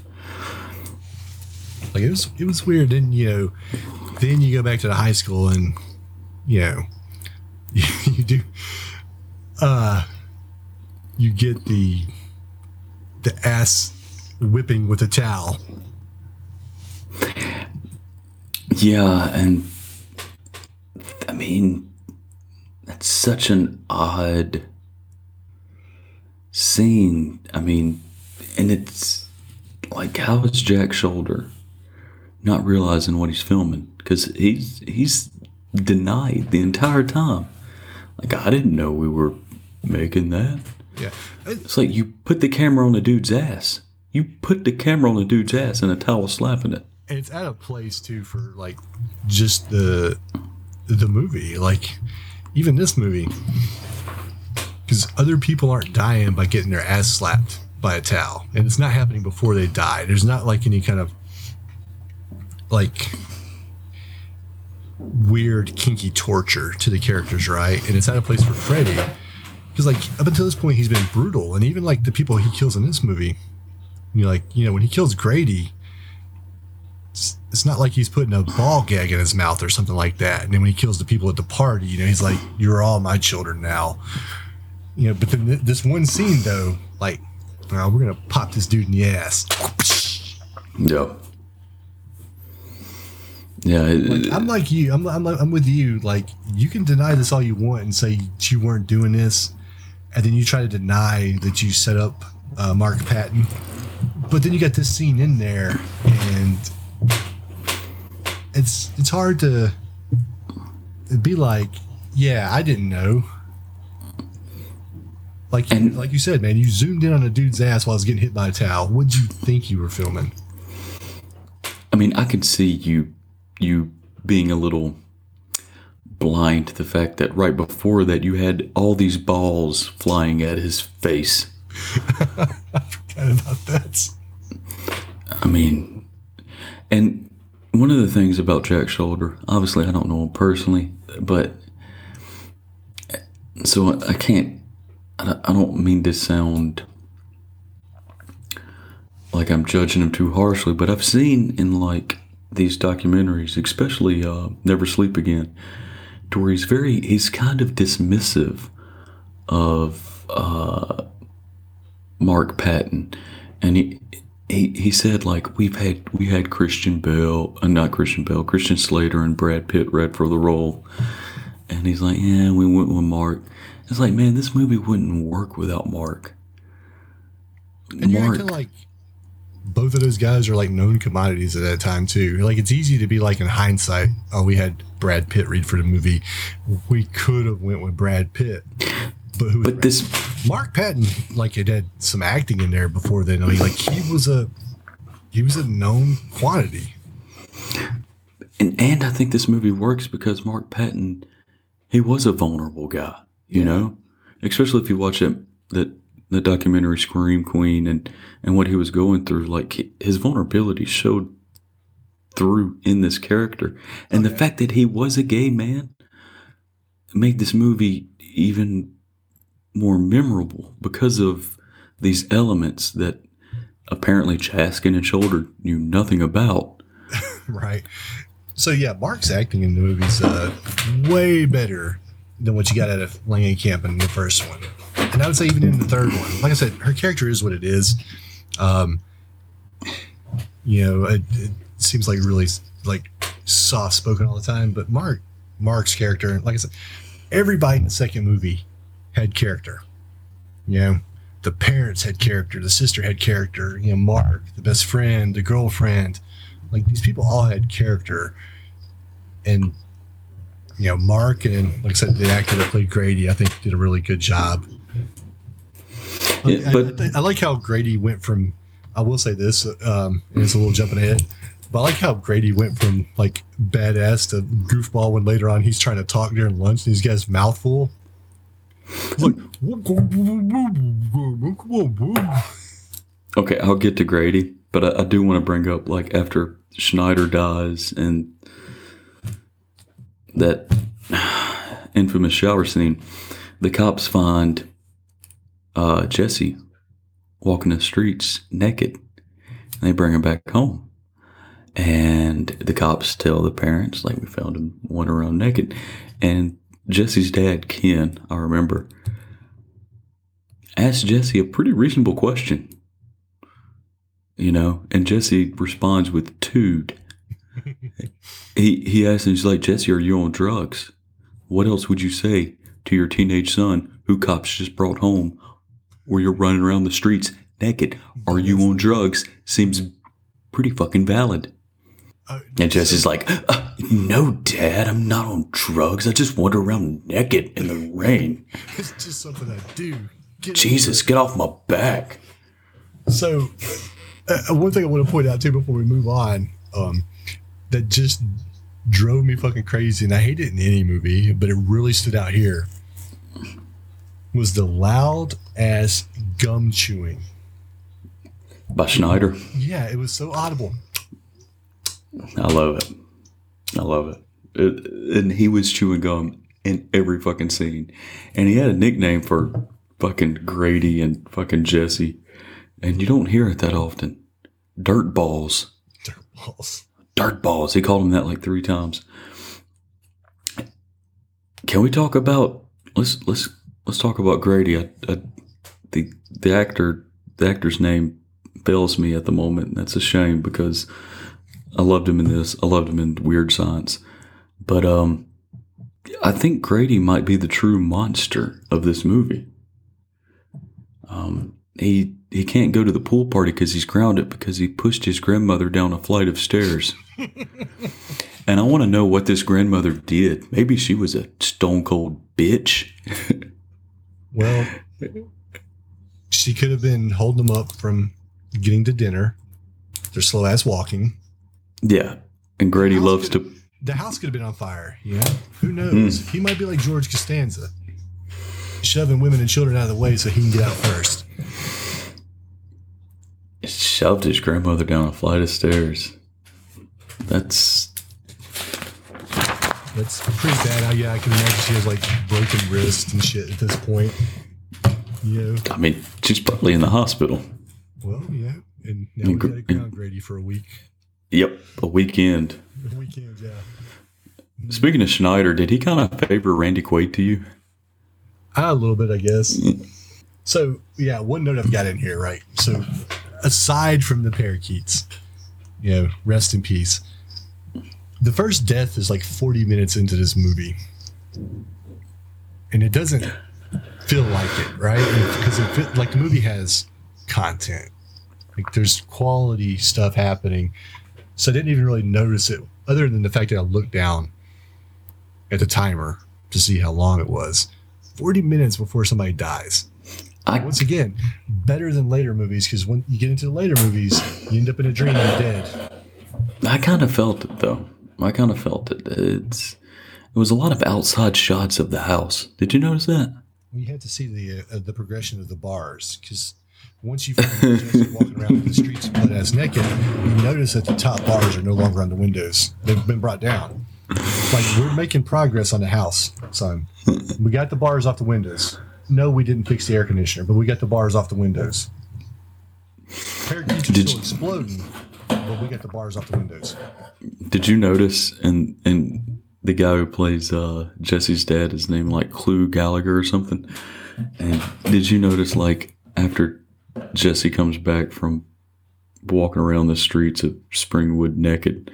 Like it was it was weird. Then you know, then you go back to the high school and you know, you, you do uh you get the the ass whipping with a towel. yeah, and I mean that's such an odd scene. I mean, and it's like how is Jack Sholder not realizing what he's filming because he's he's denied the entire time. Like I didn't know we were making that. Yeah. It's like you put the camera on the dude's ass. You put the camera on the dude's ass and a towel slapping it. And it's out of place too for like just the the movie. Like even this movie. Because other people aren't dying by getting their ass slapped by a towel. And it's not happening before they die. There's not like any kind of like weird kinky torture to the characters, right? And it's out of place for Freddy. Because like up until this point he's been brutal. And even like the people he kills in this movie, you know, like, you know, when he kills Grady, it's, it's not like he's putting a ball gag in his mouth or something like that. And then when he kills the people at the party, you know, he's like, "You're all my children now." You know, but then th- this one scene though, like, we're gonna pop this dude in the ass. Yeah. Yeah. it- I'm like you. I'm, I'm I'm with you. Like, you can deny this all you want and say you weren't doing this, and then you try to deny that you set up uh, Mark Patton. But then you got this scene in there, and it's it's hard to be like, yeah, I didn't know. Like you, And- like you said, man, you zoomed in on a dude's ass while I was getting hit by a towel. What'd you think you were filming? I mean, I could see you you being a little blind to the fact that right before that you had all these balls flying at his face. Kind about that. I mean, and one of the things about Jack Sholder, obviously, I don't know him personally, but so I can't, I don't- I don't mean to sound like I'm judging him too harshly, but I've seen in like these documentaries, especially uh, Never Sleep Again, to where he's very, he's kind of dismissive of uh, Mark Patton, and he he he said like we've had we had Christian Bale, uh, not Christian Bale, Christian Slater and Brad Pitt read for the role, and he's like, yeah, we went with Mark. It's like, man, this movie wouldn't work without Mark. And Mark, like both of those guys are like known commodities at that time too. Like it's easy to be like in hindsight, oh, we had Brad Pitt read for the movie. We could have went with Brad Pitt. But who but this Mark Patton, like it had some acting in there before then. I mean, like he was a he was a known quantity. and and I think this movie works because Mark Patton, he was a vulnerable guy, you know, especially if you watch it that the documentary Scream Queen and and what he was going through, like his vulnerability showed through in this character, and the fact that he was a gay man made this movie even more memorable because of these elements that apparently Chaskin and Sholder knew nothing about. right. So yeah, Mark's acting in the movie's uh, way better than what you got out of Langenkamp in the first one, and I would say even in the third one. Like I said, her character is what it is. Um, you know, it, it seems like really like soft spoken all the time, but Mark Mark's character, like I said, everybody in the second movie had character. You know, the parents had character, the sister had character, you know, Mark, the best friend, the girlfriend, like these people all had character. And you know, Mark and like I said, the actor that played Grady, I think did a really good job. Yeah, I, but- I, I like how Grady went from. I will say this, um, and it's a little jumping ahead, but I like how Grady went from like badass to goofball when later on he's trying to talk during lunch and he's got his mouth full. Like, Okay, I'll get to Grady, but I, I do want to bring up like after Schneider dies and that infamous shower scene, the cops find uh, Jesse walking the streets naked. And they bring him back home. And the cops tell the parents, like, we found him wandering around naked. And Jesse's dad, Ken, I remember, asked Jesse a pretty reasonable question you know and jesse responds with tude he he asks him he's like jesse are you on drugs? What else would you say to your teenage son who cops just brought home where you're running around the streets naked? Are you on drugs? Seems pretty fucking valid Uh, and jesse's like uh, no dad i'm not on drugs i just wander around naked in the rain it's just something I do. Get jesus get off my back So, uh, one thing I want to point out too before we move on, um, that just drove me fucking crazy, and I hate it in any movie, but it really stood out here, was the loud ass gum chewing. by schneider Yeah, it was so audible. I love it. I love it. it. And he was chewing gum in every fucking scene. And he had a nickname for fucking Grady and fucking Jesse. And you don't hear it that often. Dirt balls. Dirt balls. Dirt balls. He called him that like three times. Can we talk about let's let's let's talk about Grady. I, I, the the actor the actor's name fails me at the moment. That's a shame because I loved him in this. I loved him in Weird Science. But um I think Grady might be the true monster of this movie. Um he he can't go to the pool party because he's grounded because he pushed his grandmother down a flight of stairs. and I want to know what this grandmother did. Maybe she was a stone cold bitch. Well, she could have been holding them up from getting to dinner. They're slow ass walking. Yeah. And Grady loves to The house could have been on fire. You know, who knows? Hmm. He might be like George Costanza, shoving women and children out of the way so he can get out first. shoved his grandmother down a flight of stairs. That's That's pretty bad. I, yeah, I can imagine she has like broken wrist and shit at this point. Know, I mean, she's probably in the hospital. well, yeah. And now we Gr- got to ground Grady for a week. Yep, a weekend. Weekend, yeah. Speaking of Schneider, did he kind of favor Randy Quaid to you? A little bit, I guess. So, yeah, one note I've got in here, right? So, aside from the parakeets, you know, rest in peace. The first death is like 40 minutes into this movie. And it doesn't feel like it, right? Because it fit, like the movie has content. Like there's quality stuff happening. So I didn't even really notice it other than the fact that I looked down at the timer to see how long it was. 40 minutes before somebody dies. I Once again, better than later movies because when you get into the later movies, you end up in a dream and you're dead. I kind of felt it though. I kind of felt it. It's it was a lot of outside shots of the house. Did you notice that? We had to see the uh, the progression of the bars because once you find Jesse walking around the streets butt ass naked, you notice that the top bars are no longer on the windows; they've been brought down. Like we're making progress on the house, son. We got the bars off the windows. No, we didn't fix the air conditioner, but we got the bars off the windows. Parakeets are Did still you- exploding, but we got the bars off the windows. Did you notice? And and the guy who plays uh, Jesse's dad is named like Clu Gulager or something. And did you notice like after Jesse comes back from walking around the streets of Springwood naked,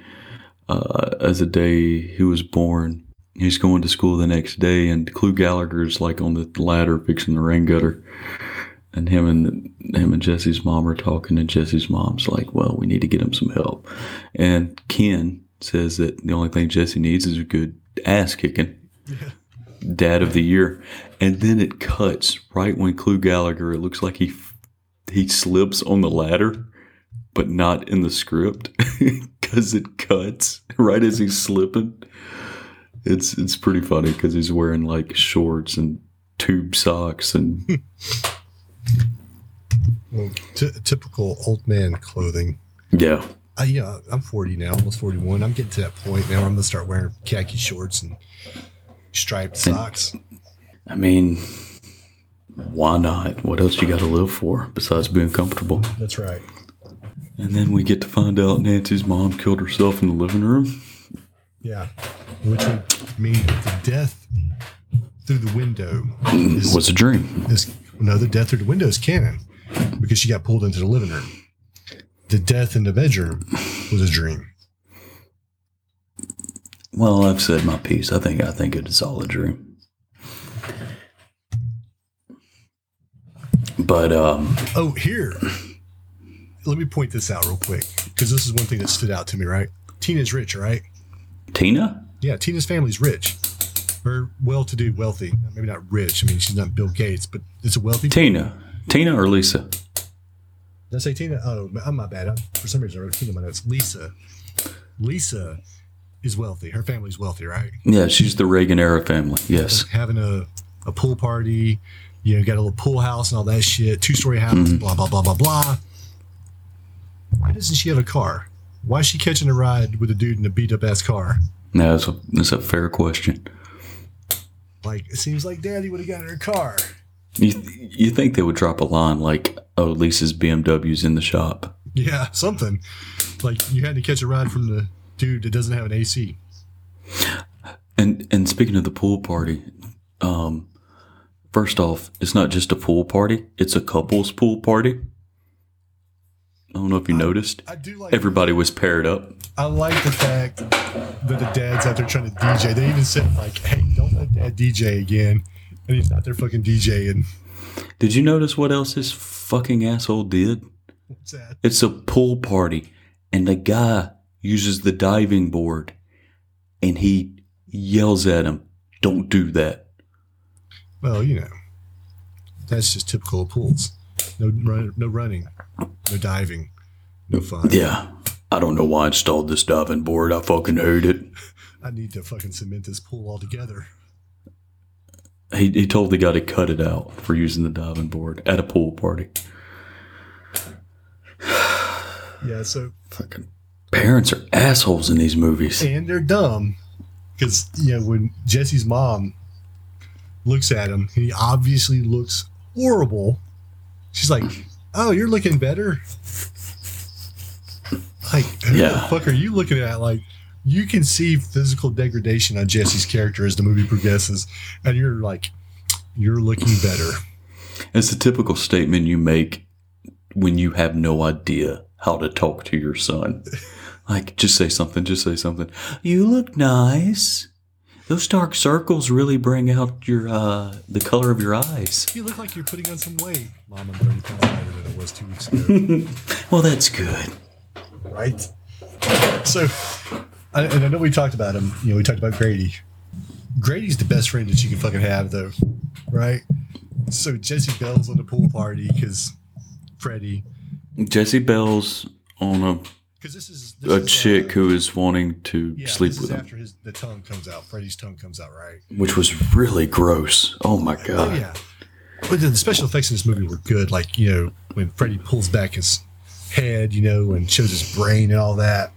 uh, as the day he was born, he's going to school the next day, and Clu Gulager's like on the ladder fixing the rain gutter. And him and him and Jesse's mom are talking, and Jesse's mom's like, "Well, we need to get him some help." And Ken says that the only thing Jesse needs is a good ass kicking. Dad of the year, and then it cuts right when Clu Gulager. It looks like he he slips on the ladder, but not in the script because it cuts right as he's slipping. It's it's pretty funny because he's wearing like shorts and tube socks and Well, t- typical old man clothing. yeah. I, yeah, I'm 40 now, almost 41. I'm getting to that point now where I'm gonna start wearing khaki shorts and striped socks. I mean, why not? What else you got to live for besides being comfortable? That's right. And then we get to find out Nancy's mom killed herself in the living room. Yeah, which would mean the death through the window is, Was a dream. is no, the death through the window is canon because she got pulled into the living room. The death in the bedroom was a dream. Well, I've said my piece. I think I think it is all a dream. But um, Oh, here. Let me point this out real quick because this is one thing that stood out to me. Right, Tina's rich, right? Tina, Yeah, Tina's family's rich. Or well-to-do, wealthy. Maybe not rich. I mean, she's not Bill Gates, but it's a wealthy. Tina, Tina or Lisa? Did I say Tina? Oh, I'm my bad. I, for some reason, I wrote Tina in my notes. Lisa. Lisa is wealthy. Her family's wealthy, right? Yeah, she's the Reagan era family. Yes. Having a, a pool party, you know, got a little pool house and all that shit, two story house, blah, blah, blah, blah, blah. Why doesn't she have a car? Why is she catching a ride with a dude in a beat up ass car? No, that's a, that's a fair question. Like, it seems like daddy would have gotten her a car. You th- you think they would drop a line like, "Oh, Lisa's BMW's in the shop"? Yeah, something. Like, you had to catch a ride from the dude that doesn't have an AC. And and speaking of the pool party, um, first off, it's not just a pool party; it's a couples pool party. I don't know if you noticed. I do like Everybody was paired up. I like the fact that the dad's out there trying to DJ. They even said like, "Hey, don't let dad DJ again," and he's out there fucking DJing. Did you notice what else this fucking asshole did? What's that? It's a pool party, and the guy uses the diving board, and he yells at him, "Don't do that." Well, you know, that's just typical of pools. No run, no running, no diving, no fun. Yeah, I don't know why I installed this diving board. I fucking hate it. I need to fucking cement this pool altogether. He, he told the guy to cut it out for using the diving board at a pool party. Yeah. So Fucking parents are assholes in these movies. and they're dumb because you know when Jesse's mom looks at him, he obviously looks horrible. She's like, "Oh, you're looking better." Like, who the fuck are you looking at? Like, you can see physical degradation on Jesse's character as the movie progresses, and you're like, "You're looking better." It's a typical statement you make when you have no idea how to talk to your son. Like, just say something, just say something. You look nice. Those dark circles really bring out your uh the color of your eyes. You look like you're putting on some weight. Mom, I'm 30 pounds lighter than I was two weeks ago. Well, that's good. right? So, I, and I know we talked about him. You know, we talked about Grady. Grady's the best friend that you can fucking have, though, right? So Jesse Bell's on the pool party because Freddy, Jesse Bell's on a because this is this a is, chick uh, who is wanting to yeah, sleep with him, after his the tongue comes out. Freddy's tongue comes out, right? which was really gross. Oh my god! yeah, but the special effects in this movie were good. Like you know when Freddy pulls back his head, you know, and shows his brain and all that.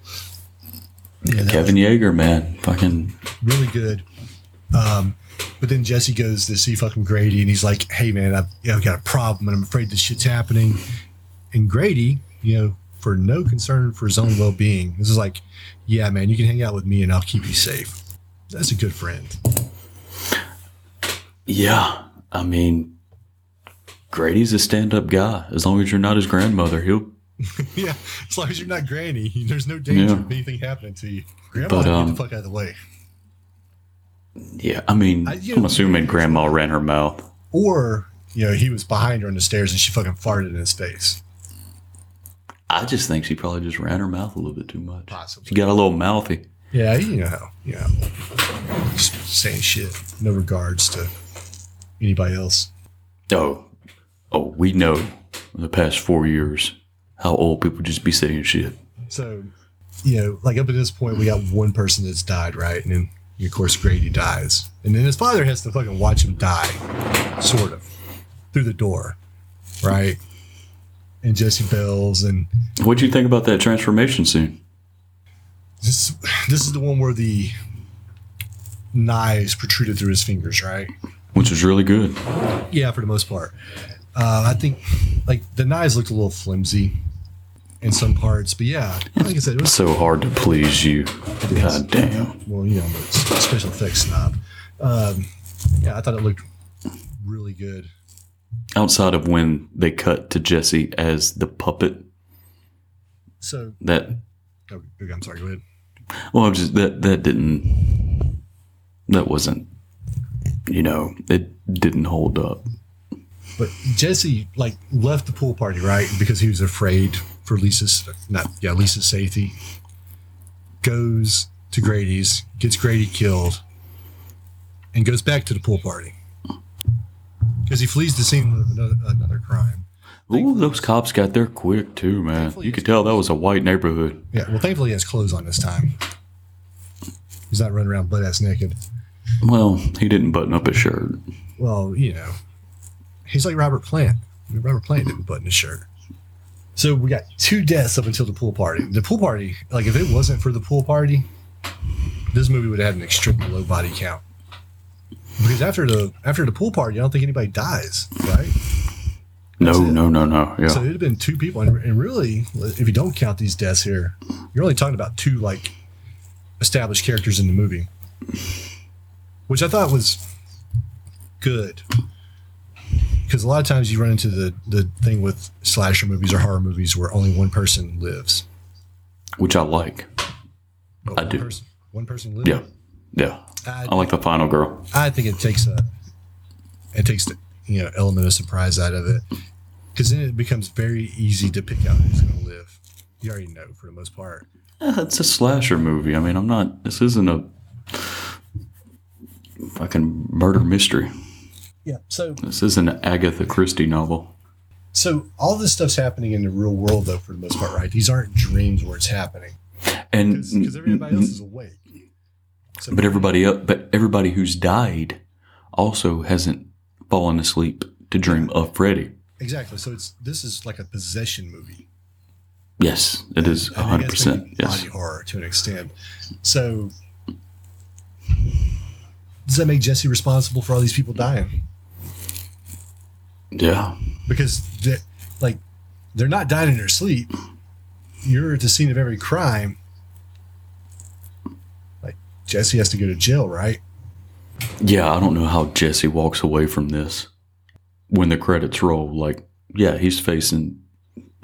Yeah, that Kevin Yagher, man, fucking really good. Um, but then Jesse goes to see fucking Grady, and he's like, "Hey, man, I've, I've got a problem, and I'm afraid this shit's happening." And Grady, you know, for no concern for his own well being, this is like, "Yeah, man, you can hang out with me, and I'll keep you safe." That's a good friend. yeah. I mean, Grady's a stand-up guy. As long as you're not his grandmother, he'll. yeah, as long as you're not Granny, there's no danger Yeah. of anything happening to you. Grandma, But, get um, the fuck out of the way. Yeah, I mean, I- you I'm know- assuming Grandma ran her mouth. Or you know, he was behind her on the stairs, and she fucking farted in his face. I just think she probably just ran her mouth a little bit too much. Possibly. She got a little mouthy. Yeah, you know how, you know, just saying shit, no regards to anybody else. Oh, oh, we know in the past four years how old people just be saying shit. So, you know, like up at this point, we got one person that's died, right? And then, of course, Grady dies. And then his father has to fucking watch him die, sort of, through the door, right? And Jesse Bells. And What'd you think about that transformation scene? this, this is the one where the knives protruded through his fingers, right? Which was really good. Yeah, for the most part. Uh, I think, like, the knives looked a little flimsy in some parts. But yeah, like I said, it was So hard to please you. God damn. well, you know, I'm a s- special effects snob. Um, yeah, I thought it looked really good. Outside of when they cut to Jesse as the puppet, So, that oh, I'm sorry. Go ahead. well, I'm just that that didn't that wasn't you know it didn't hold up. But Jesse like left the pool party right because he was afraid for Lisa's not yeah Lisa's safety. Goes to Grady's, gets Grady killed, and goes back to the pool party because he flees the scene of another, another crime. Ooh, those cops got there quick too, man. Thankfully You could tell that was a white neighborhood. Yeah, well, thankfully he has clothes on this time. He's not running around butt ass naked. Well, he didn't button up his shirt. Well, you know, he's like Robert Plant. I mean, Robert Plant didn't button his shirt. So we got two deaths up until the pool party. The pool party, like if it wasn't for the pool party, this movie would have had an extremely low body count. Because after the after the pool party, I don't think anybody dies, right? No, it. no, no, no. Yeah. So it'd have been two people, and, and really, if you don't count these deaths here, you're only talking about two like established characters in the movie, which I thought was good. Because a lot of times you run into the the thing with slasher movies or horror movies where only one person lives. Which I like. Oh, I one do. Person, one person lives. Yeah. Yeah. I, I like the final girl. I think it takes a it takes the you know element of surprise out of it because then it becomes very easy to pick out who's going to live. You already know for the most part. Eh, It's a slasher movie. I mean, I'm not. This isn't a fucking murder mystery. Yeah. So This isn't an Agatha Christie novel. so all this stuff's happening in the real world though for the most part, right? These aren't dreams where it's happening And because everybody else is awake. But everybody up, but everybody who's died also hasn't fallen asleep to dream of Freddy. exactly. So it's this is like a possession movie. Yes, it is And 100%. Yes. Body horror to an extent. So does that make Jesse responsible for all these people dying? Yeah. because they like they're not dying in their sleep. You're at the scene of every crime. Jesse has to go to jail, right? Yeah, I don't know how Jesse walks away from this when the credits roll. Like, yeah, he's facing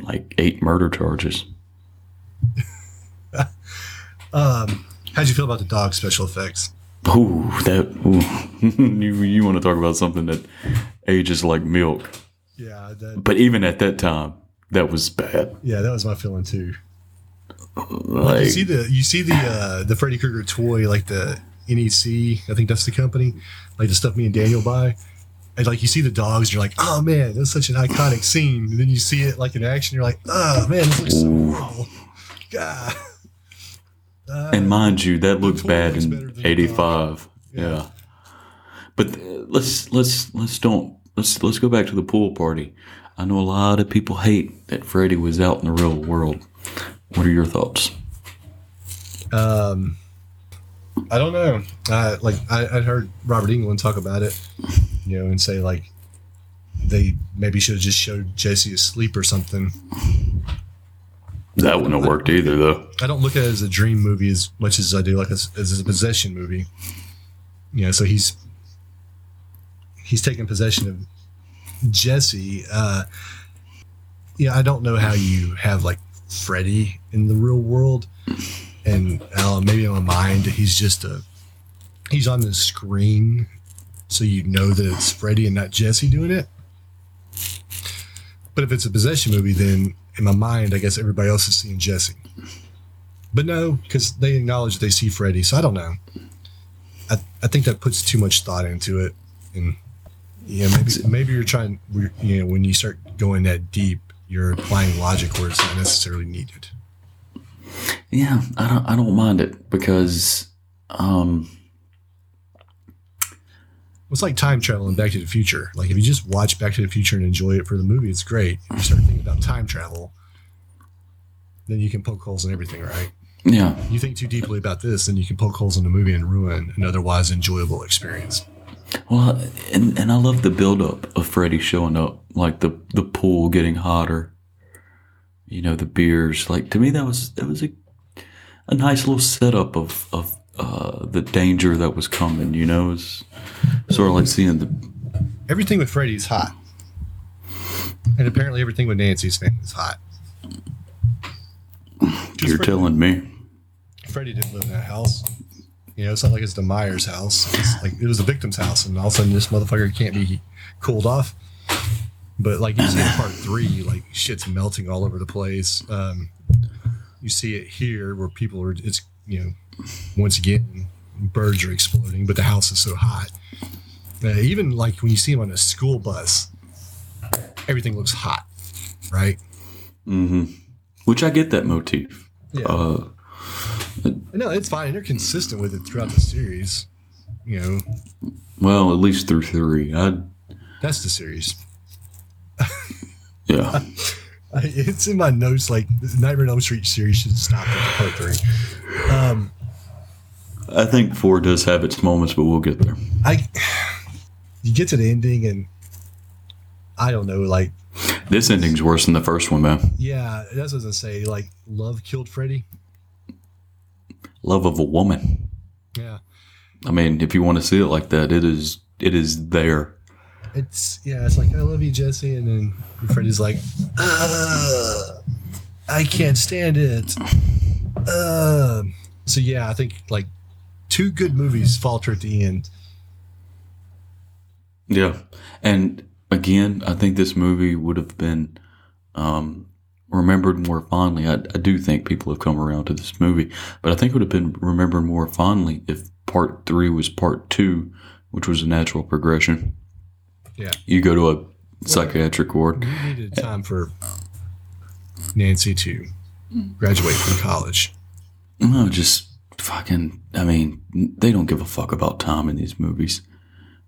like eight murder charges. Um, how'd you feel about the dog special effects? Ooh, that ooh. you you want to talk about something that ages like milk? Yeah, that, But even at that time, that was bad. yeah, that was my feeling too. Like, You see the you see the uh, the Freddy Krueger toy, like the NEC, I think that's the company, like the stuff me and Daniel buy. And like you see the dogs, you're like, oh man, that's such an iconic scene. And then you see it like in action, you're like, oh man, this looks so Ooh. horrible. God. Uh, and mind you, that looks bad looks in better than the '85. Yeah. Yeah. But uh, let's let's let's don't let's let's go back to the pool party. I know a lot of people hate that Freddy was out in the real world. What are your thoughts? Um, I don't know. Uh, like I, I heard Robert Englund talk about it, you know, and say like they maybe should have just showed Jesse asleep or something. That wouldn't have worked either, though. I don't look at it as a dream movie as much as I do like as, as a possession movie. You know, so he's he's taking possession of Jesse. Uh, yeah, I don't know how you have like Freddy in the real world, and uh, maybe in my mind he's just a he's on the screen, so you know that it's Freddy and not Jesse doing it. But if it's a possession movie, then in my mind, I guess everybody else is seeing Jesse. But no, because they acknowledge they see Freddy, so I don't know. I, I think that puts too much thought into it, and yeah, maybe maybe you're trying. You know, when you start going that deep, you're applying logic where it's not necessarily needed. Yeah, I don't. I don't mind it because, um, It's like time travel and Back to the Future. Like if you just watch Back to the Future and enjoy it for the movie, it's great. If you start thinking about time travel, then you can poke holes in everything, right? yeah, You think too deeply about this, then you can poke holes in the movie and ruin an otherwise enjoyable experience. Well, and and I love the build up of Freddy showing up, like the the pool getting hotter. You know, the beers. Like to me, that was that was a a nice little setup of of uh, the danger that was coming. You know, it's sort of like seeing the Everything with Freddy is hot. And apparently everything with Nancy's family is hot. you're Freddy- telling me. Freddy didn't live in that house. You know, it's not like it's the Myers house. It's like it was the victim's house, and all of a sudden this motherfucker can't be cooled off. But like you see in part three, like shit's melting all over the place. Um, you see it here where people are. It's you know, once again, birds are exploding, but the house is so hot. Uh, even like when you see him on a school bus, everything looks hot, right? Mm-hmm. Which I get that motif. Yeah. Uh, No, it's fine. They're consistent with it throughout the series. You know, well, at least through three. I that's the series. yeah. I- It's in my notes. Like the Nightmare on Elm Street series should stop at part three. Um, I think four does have its moments, but we'll get there. I you get to the ending and I don't know. Like, This ending's worse than the first one, man. yeah, that's what I was gonna say. Like, love killed Freddy. Love of a woman. Yeah, I mean, if you want to see it like that, it is it is there. it's yeah. It's like I love you, Jesse, and then Freddy's like, I can't stand it. Um, so yeah, I think like two good movies falter at the end. Yeah. And again, I think this movie would have been um, remembered more fondly. I, I do think people have come around to this movie, but I think it would have been remembered more fondly if part three was part two, which was a natural progression. Yeah. You go to a psychiatric ward. We needed time for Nancy to graduate from college. No, just fucking. I mean, they don't give a fuck about time in these movies.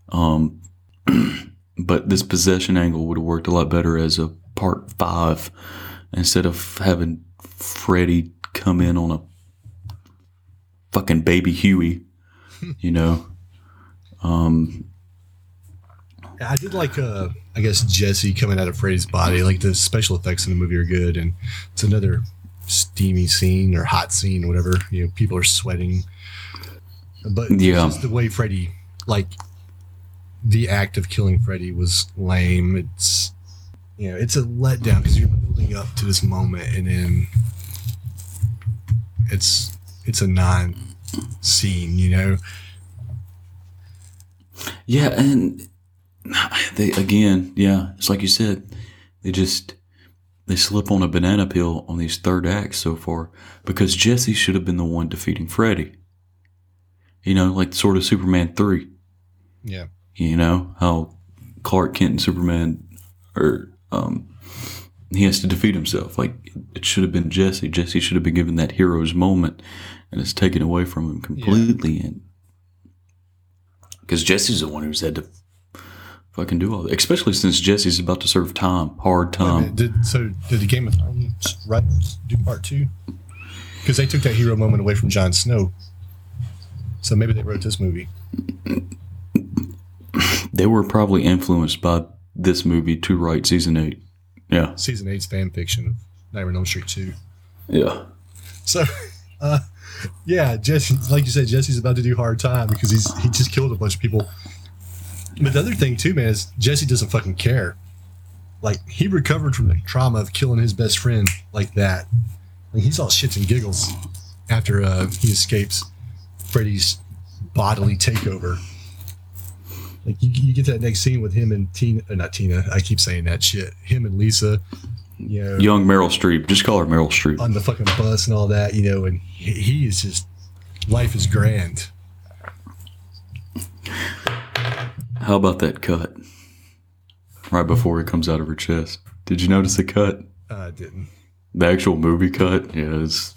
Um, but this possession angle would have worked a lot better as a part five instead of having Freddy come in on a fucking baby Huey. You know, um, I did like, uh, I guess Jesse coming out of Freddy's body. Like the special effects in the movie are good, and it's another steamy scene or hot scene, whatever. You know, people are sweating, but Yeah. just the way Freddy, like the act of killing Freddy was lame. It's you know, it's a letdown because you're building up to this moment, and then it's it's a non scene. You know, Yeah, and they again, yeah, it's like you said, they just they slip on a banana peel on these third acts so far because Jesse should have been the one defeating Freddy. You know, like sort of Superman three. yeah. You know how Clark Kent and Superman, or um, he has to defeat himself. Like it should have been Jesse. Jesse should have been given that hero's moment, and it's taken away from him completely. And because Jesse's the one who's had to fucking do all that, especially since Jesse's about to serve time, hard time. did so? Did the Game of Thrones writers do part two? because they took that hero moment away from Jon Snow. So maybe they wrote this movie. They were probably influenced by this movie to write season eight. Yeah, Season eight's fan fiction of Nightmare on Elm Street two. yeah. So, uh, yeah, Jesse, like you said, Jesse's about to do hard time because he's he just killed a bunch of people. But the other thing too, man, is Jesse doesn't fucking care. Like he recovered from the trauma of killing his best friend like that. Like he's all shits and giggles after uh, he escapes Freddy's bodily takeover. Like you, you get that next scene with him and Tina, uh, not Tina. I keep saying that shit. Him and Lisa. You know, Young Meryl Streep. Just call her Meryl Streep. on the fucking bus and all that, you know, and he, he is just life is grand. How about that cut? Right before it comes out of her chest. Did you notice the cut? Uh, I didn't. The actual movie cut? Yeah, it's,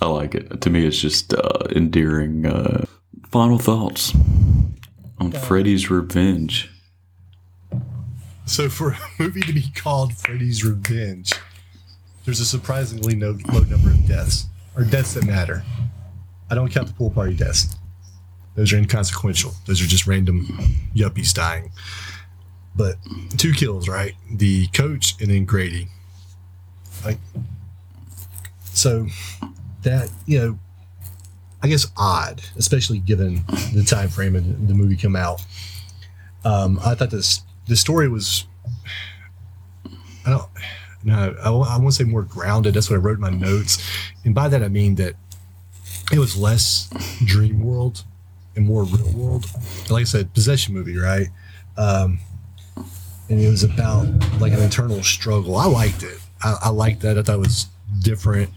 I like it. To me, it's just uh, endearing. Uh, final thoughts on Freddy's Revenge. So for a movie to be called Freddy's Revenge, there's a surprisingly no, low number of deaths or deaths that matter. I don't count the pool party deaths; those are inconsequential. Those are just random yuppies dying. But two kills, right? The coach and then Grady. Like, so that you know, I guess odd, especially given the time frame of the movie come out. Um, I thought this the story was I don't no I, I want to say more grounded. That's what I wrote in my notes, and by that I mean that it was less dream world and more real world. Like I said, possession movie, right? Um, and it was about like an internal struggle. I liked it. I, I liked that. I thought it was different.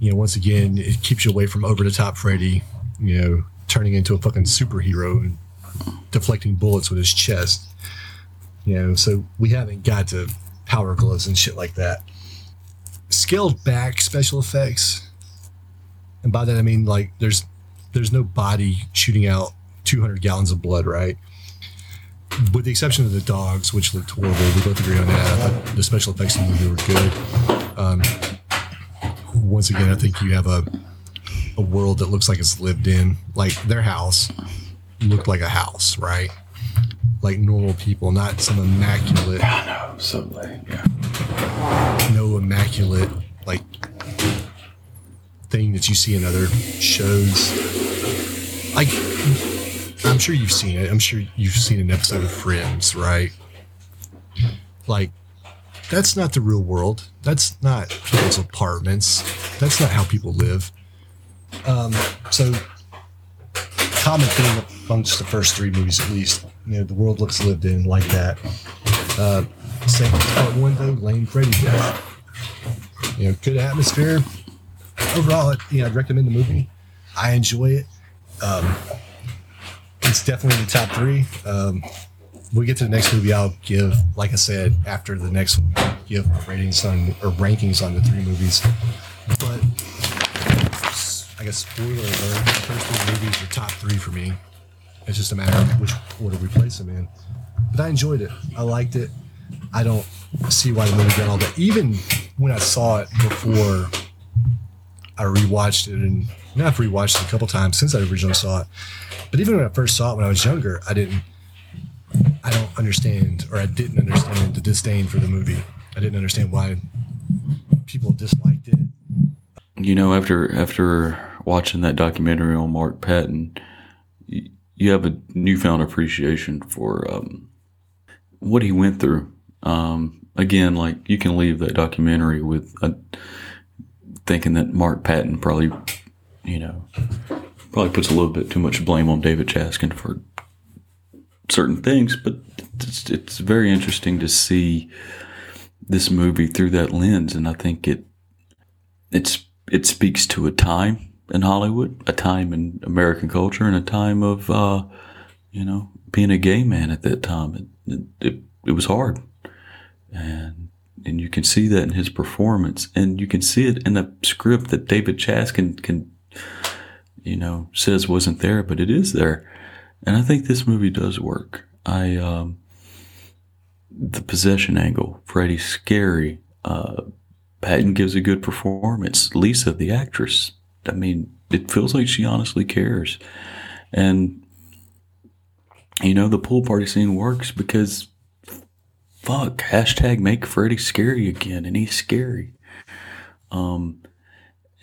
You know, once again, it keeps you away from over the top Freddy. You know, turning into a fucking superhero and deflecting bullets with his chest. You know, so we haven't got to power gloves and shit like that. Scaled back special effects, and by that I mean like there's there's no body shooting out 200 gallons of blood, right? With the exception of the dogs, which looked horrible, we both agree on that. The special effects in the movie were good. Um, once again, I think you have a a world that looks like it's lived in. Like their house looked like a house, right? Like normal people, not some immaculate No, so late. Yeah. no immaculate like thing that you see in other shows. Like I'm sure you've seen it. I'm sure you've seen an episode of Friends, right? Like that's not the real world. That's not people's apartments. That's not how people live. Um, so common thing amongst the first three movies, at least, you know, the world looks lived in like that. Uh, same part one though, Lane Freddy death. You know, good atmosphere. Overall, you know, I'd recommend the movie. I enjoy it. Um, it's definitely in the top three. Um, we get to the next movie, I'll give, like I said, after the next one, give ratings on or rankings on the three movies. But I guess spoiler alert, the first three movies are top three for me. It's just a matter of which order we place them in. But I enjoyed it. I liked it. I don't see why the movie got all that. Even when I saw it before I rewatched it, and now I've rewatched it a couple times since I originally saw it. But even when I first saw it when I was younger, I didn't. I don't understand, or I didn't understand the disdain for the movie. I didn't understand why people disliked it. You know, after after watching that documentary on Mark Patton, you, you have a newfound appreciation for um, what he went through. Um, again, like you can leave that documentary with thinking that Mark Patton probably, you know, probably puts a little bit too much blame on David Chaskin for certain things, but it's, it's very interesting to see this movie through that lens, and I think it it's it speaks to a time in Hollywood, a time in American culture, and a time of uh, you know being a gay man at that time. It, it, it, was hard, and and you can see that in his performance, and you can see it in the script that David Chaskin can, you know, says wasn't there, but it is there, and I think this movie does work. I um, the possession angle, Freddy's scary. Uh, Patton gives a good performance. Lisa, the actress, I mean, it feels like she honestly cares. And, you know, the pool party scene works because, fuck, hashtag make Freddy scary again. And he's scary. Um,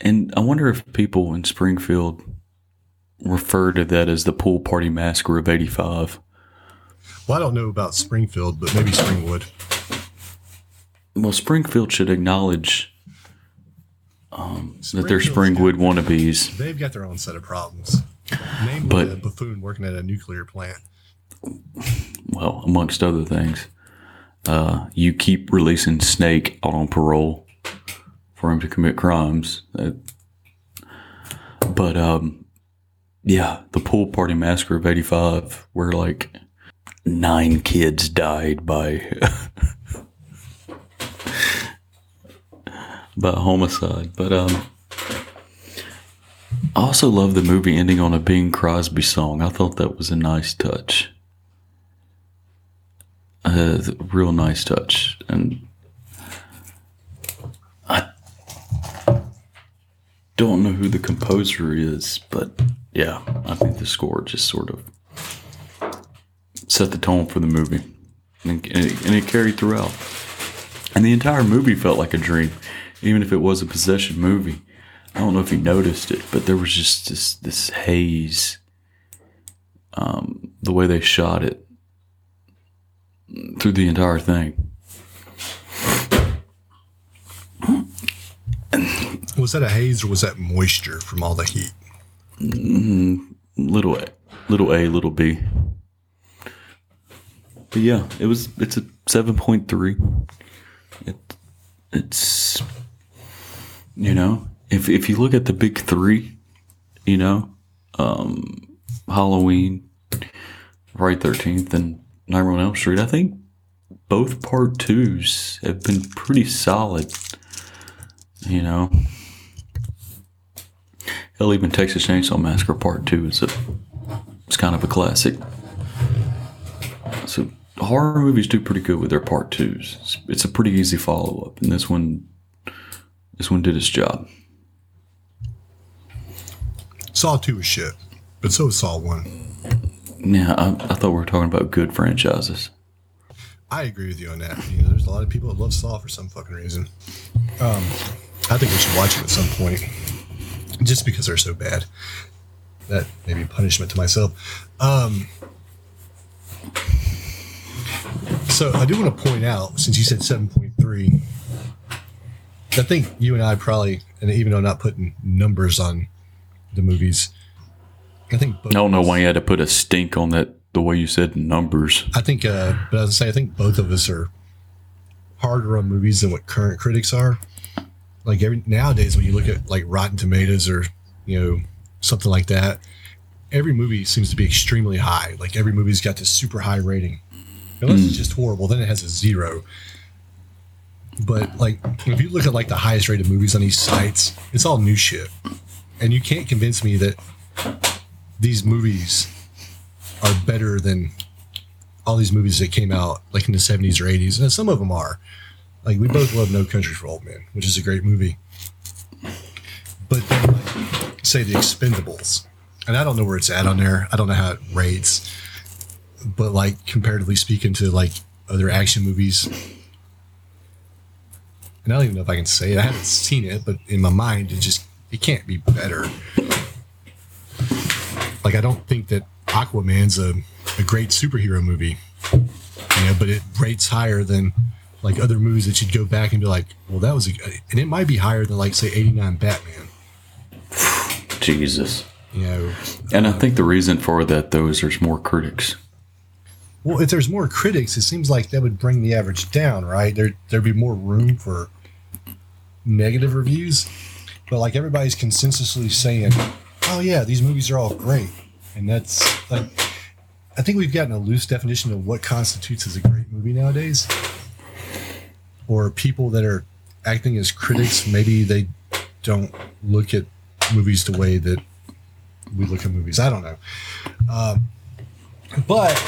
and I wonder if people in Springfield refer to that as the pool party massacre of 85. Well, I don't know about Springfield, but maybe Springwood. Well, Springfield should acknowledge um, that they're Springwood wannabes. They've got their own set of problems. Namely, But- a buffoon working at a nuclear plant. well, amongst other things. Uh, you keep releasing Snake out on parole for him to commit crimes. Uh, but um, yeah, the pool party massacre of '85, where like nine kids died by by homicide. But um, I also love the movie ending on a Bing Crosby song. I thought that was a nice touch a real nice touch and don't know who the composer is but yeah i think the score just sort of set the tone for the movie. And, it, and it carried throughout. And the entire movie felt like a dream even if it was a possession movie. I don't know if you noticed it but there was just this this haze um, the way they shot it through the entire thing. Was that a haze or was that moisture from all the heat? Little a, little a, little b. But yeah, it was. It's a seven point three. It, it's you know, if if you look at the big three, you know, um, Halloween, Friday Thirteenth, and Nightmare on Elm Street, I think both part twos have been pretty solid. You know, hell, even Texas Chainsaw Massacre Part Two is a it's kind of a classic. So horror movies do pretty good with their part twos. It's, it's a pretty easy follow up, and this one, this one did its job. Saw 2 was shit, but so was Saw 1. Yeah, I, I thought we were talking about good franchises. I agree with you on that. You know, there's a lot of people that love Saw for some fucking reason. Um, I think we should watch it at some point, just because they're so bad. That may be punishment to myself. Um, so I do want to point out, since you said seven point three, I think you and I probably, and even though I'm not putting numbers on the movies, I think both I don't know why you had to put a stink on that the way you said numbers. I think, uh, but I was say I think both of us are harder on movies than what current critics are. Like every nowadays, when you look at like Rotten Tomatoes or you know something like that, every movie seems to be extremely high. Like every movie's got this super high rating. Unless it's mm. just horrible, then it has a zero. But like if you look at like the highest rated movies on these sites, it's all new shit, and you can't convince me that these movies are better than all these movies that came out like in the 70s or 80s and some of them are like we both love no country for old men which is a great movie. But then like, say the expendables and i don't know where it's at on there. I don't know how it rates. But like comparatively speaking to like other action movies and i don't even know if i can say it. I haven't seen it but in my mind it just it can't be better. Like i don't think that aquaman's a, a great superhero movie you know, but it rates higher than like other movies that you'd go back and be like, well, that was a, and it might be higher than like say '89 Batman. Jesus. You know, And I think the reason for that though is there's more critics. well, if there's more critics, it seems like that would bring the average down, right? There, there'd be more room for negative reviews, but like everybody's consensusly saying, oh yeah, these movies are all great, and that's like, I think we've gotten a loose definition of what constitutes as a great movie nowadays. Or people that are acting as critics, maybe they don't look at movies the way that we look at movies. I don't know. Um, but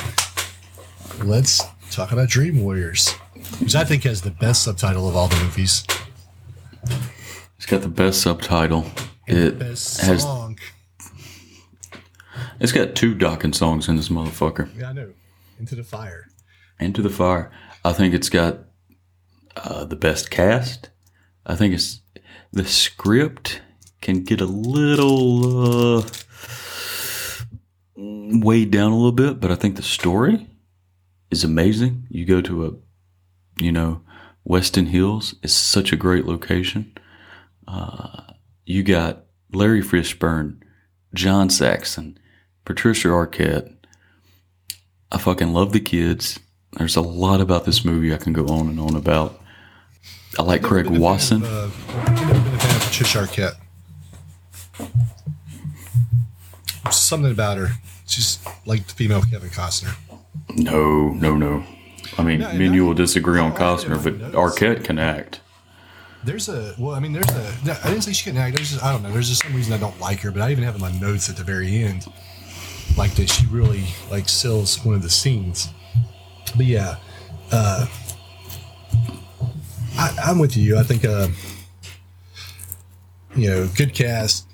let's talk about Dream Warriors, which I think has the best subtitle of all the movies. It's got the best subtitle. It Best has it's got two Dokken songs in this motherfucker. Yeah, I know. Into the fire. Into the Fire. I think it's got uh, the best cast. I think it's the script can get a little uh, weighed down a little bit, but I think the story is amazing. You go to a, you know, Weston Hills is such a great location. Uh, you got Larry Fishburne, John Saxon, Patricia Arquette. I fucking love the kids. There's a lot about this movie I can go on and on about. I like Craig Been a fan Wasson. of, Uh, I've never been a fan of Patricia Arquette. Something about her. She's like the female Kevin Costner. No, no, no. I mean, No, me and you will disagree on Costner, but Arquette can act. There's a well, I mean, there's a. no, I didn't say she couldn't act. There's just I don't know. There's just some reason I don't like her, but I even have in my notes at the very end, like that she really like sells one of the scenes. But yeah, uh, I, I'm with you. I think uh, you know, good cast,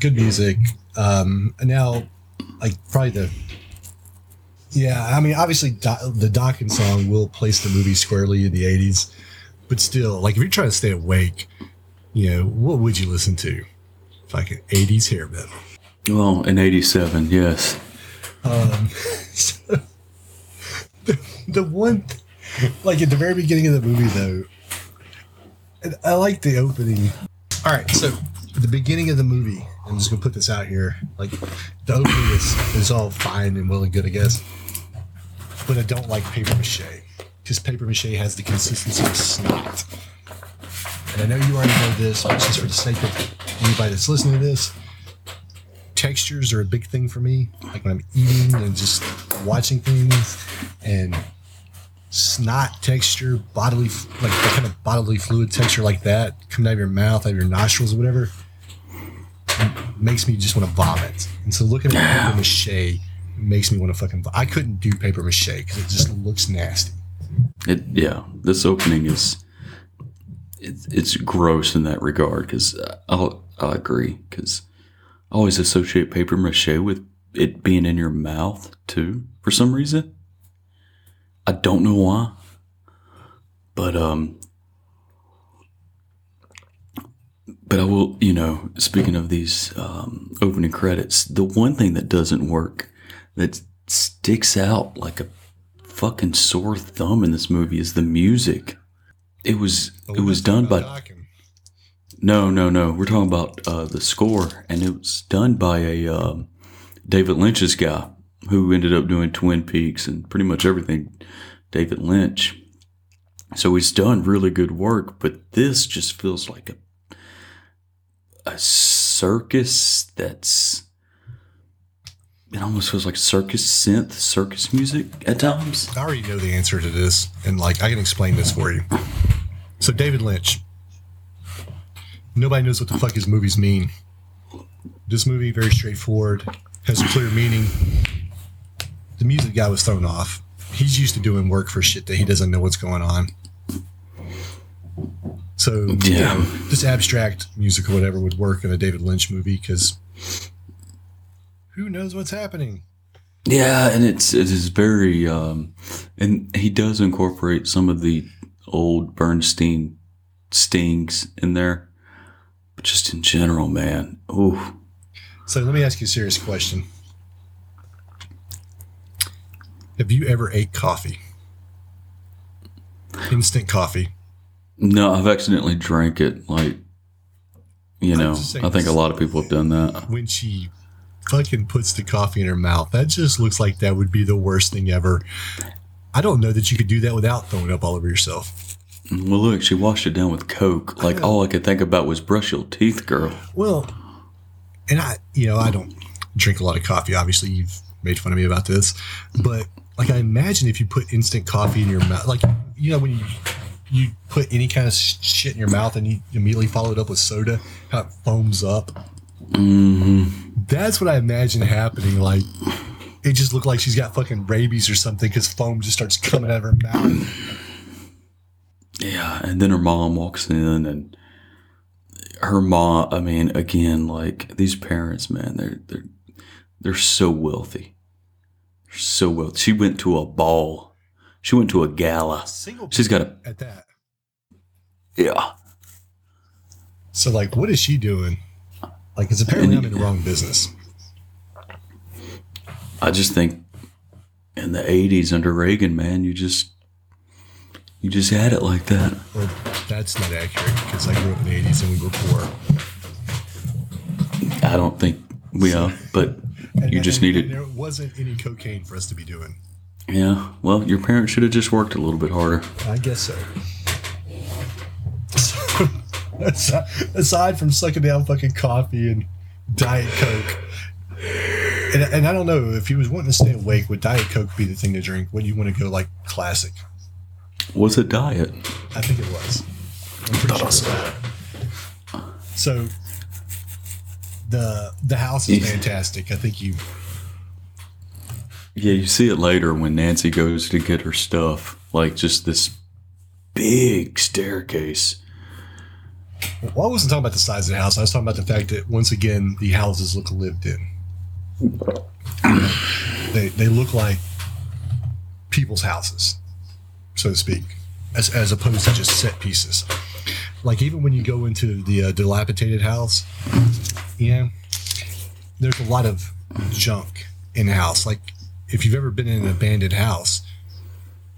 good music. Um, and now, like probably the yeah. I mean, obviously, Do- the Dokken song will place the movie squarely in the '80s but still, like if you're trying to stay awake, you know, what would you listen to? Fucking 80s hair metal. Well, in '87, yes. The, one, th- like at the very beginning of the movie, though, and I like the opening. All right, so the beginning of the movie, I'm just gonna put this out here. Like the opening is is all fine and well and good, I guess, but I don't like paper mache because paper mache has the consistency of snot. And I know you already know this, but just for the sake of anybody that's listening to this, textures are a big thing for me. Like when I'm eating and just watching things, and snot texture, bodily, like the kind of bodily fluid texture like that coming out of your mouth, out of your nostrils, or whatever, makes me just want to vomit. And so looking at paper mache makes me want to fucking. I couldn't do paper mache because it just looks nasty. It yeah. This opening is it's it's gross in that regard because uh, I'll I'll agree because I always associate paper mache with it being in your mouth too for some reason. I don't know why, but um, but I will. You know, speaking of these um, opening credits, the one thing that doesn't work that sticks out like a fucking sore thumb in this movie is the music. It was it was done by no no no. We're talking about uh, the score, and it was done by a um, David Lynch's guy who ended up doing Twin Peaks and pretty much everything. David Lynch. So he's done really good work, but this just feels like a a circus that's it almost feels like circus synth, circus music at times. I already know the answer to this, and like I can explain this for you. So David Lynch. Nobody knows what the fuck his movies mean. This movie very straightforward, has a clear meaning. The music guy was thrown off. He's used to doing work for shit that he doesn't know what's going on. So you Yeah. know, this abstract music or whatever would work in a David Lynch movie because who knows what's happening? Yeah, and it's it is very um and he does incorporate some of the old Bernstein stings in there. But just in general, man. Ooh. So let me ask you a serious question. Have you ever ate coffee? Instant coffee. No, I've accidentally drank it like you know, I think a lot of people have done that. When she fucking puts the coffee in her mouth, that just looks like that would be the worst thing ever. I don't know that you could do that without throwing up all over yourself. Well, look, she washed it down with Coke. Like all I could think about was brush your teeth, girl. Well, and I, you know, I don't drink a lot of coffee. Obviously, you've made fun of me about this, but like, I imagine if you put instant coffee in your mouth, like, you know, when you you put any kind of shit in your mouth and you immediately follow it up with soda, how it foams up. Mm-hmm. That's what I imagine happening. Like, it just looked like she's got fucking rabies or something because foam just starts coming out of her mouth. Yeah, and then her mom walks in and her mom. I mean, again, like these parents, man, they're they're they're so wealthy. They're so wealthy. She went to a ball. She went to a gala. Single. She's got a at that. yeah. So like, what is she doing? Like, it's apparently I'm in the wrong business. I just think in the '80s under Reagan, man, you just you just had it like that. Well, that's not accurate because I grew up in the '80s and we were poor. I don't think we are, but you just needed. There wasn't any cocaine for us to be doing. Yeah. Well, your parents should have just worked a little bit harder. I guess so. Aside from sucking down fucking coffee and Diet Coke, and, and I don't know if he was wanting to stay awake, would Diet Coke be the thing to drink? Would you want to go like classic? What's a diet? I think it was. I'm pretty sure. it. So the the house is fantastic. I think you Yeah, you see it later when Nancy goes to get her stuff, like just this big staircase. Well, I wasn't talking about the size of the house. I was talking about the fact that once again the houses look lived in. they they look like people's houses, so to speak, as as opposed to just set pieces. Like even when you go into the uh, dilapidated house, you know, there's a lot of junk in the house. Like if you've ever been in an abandoned house,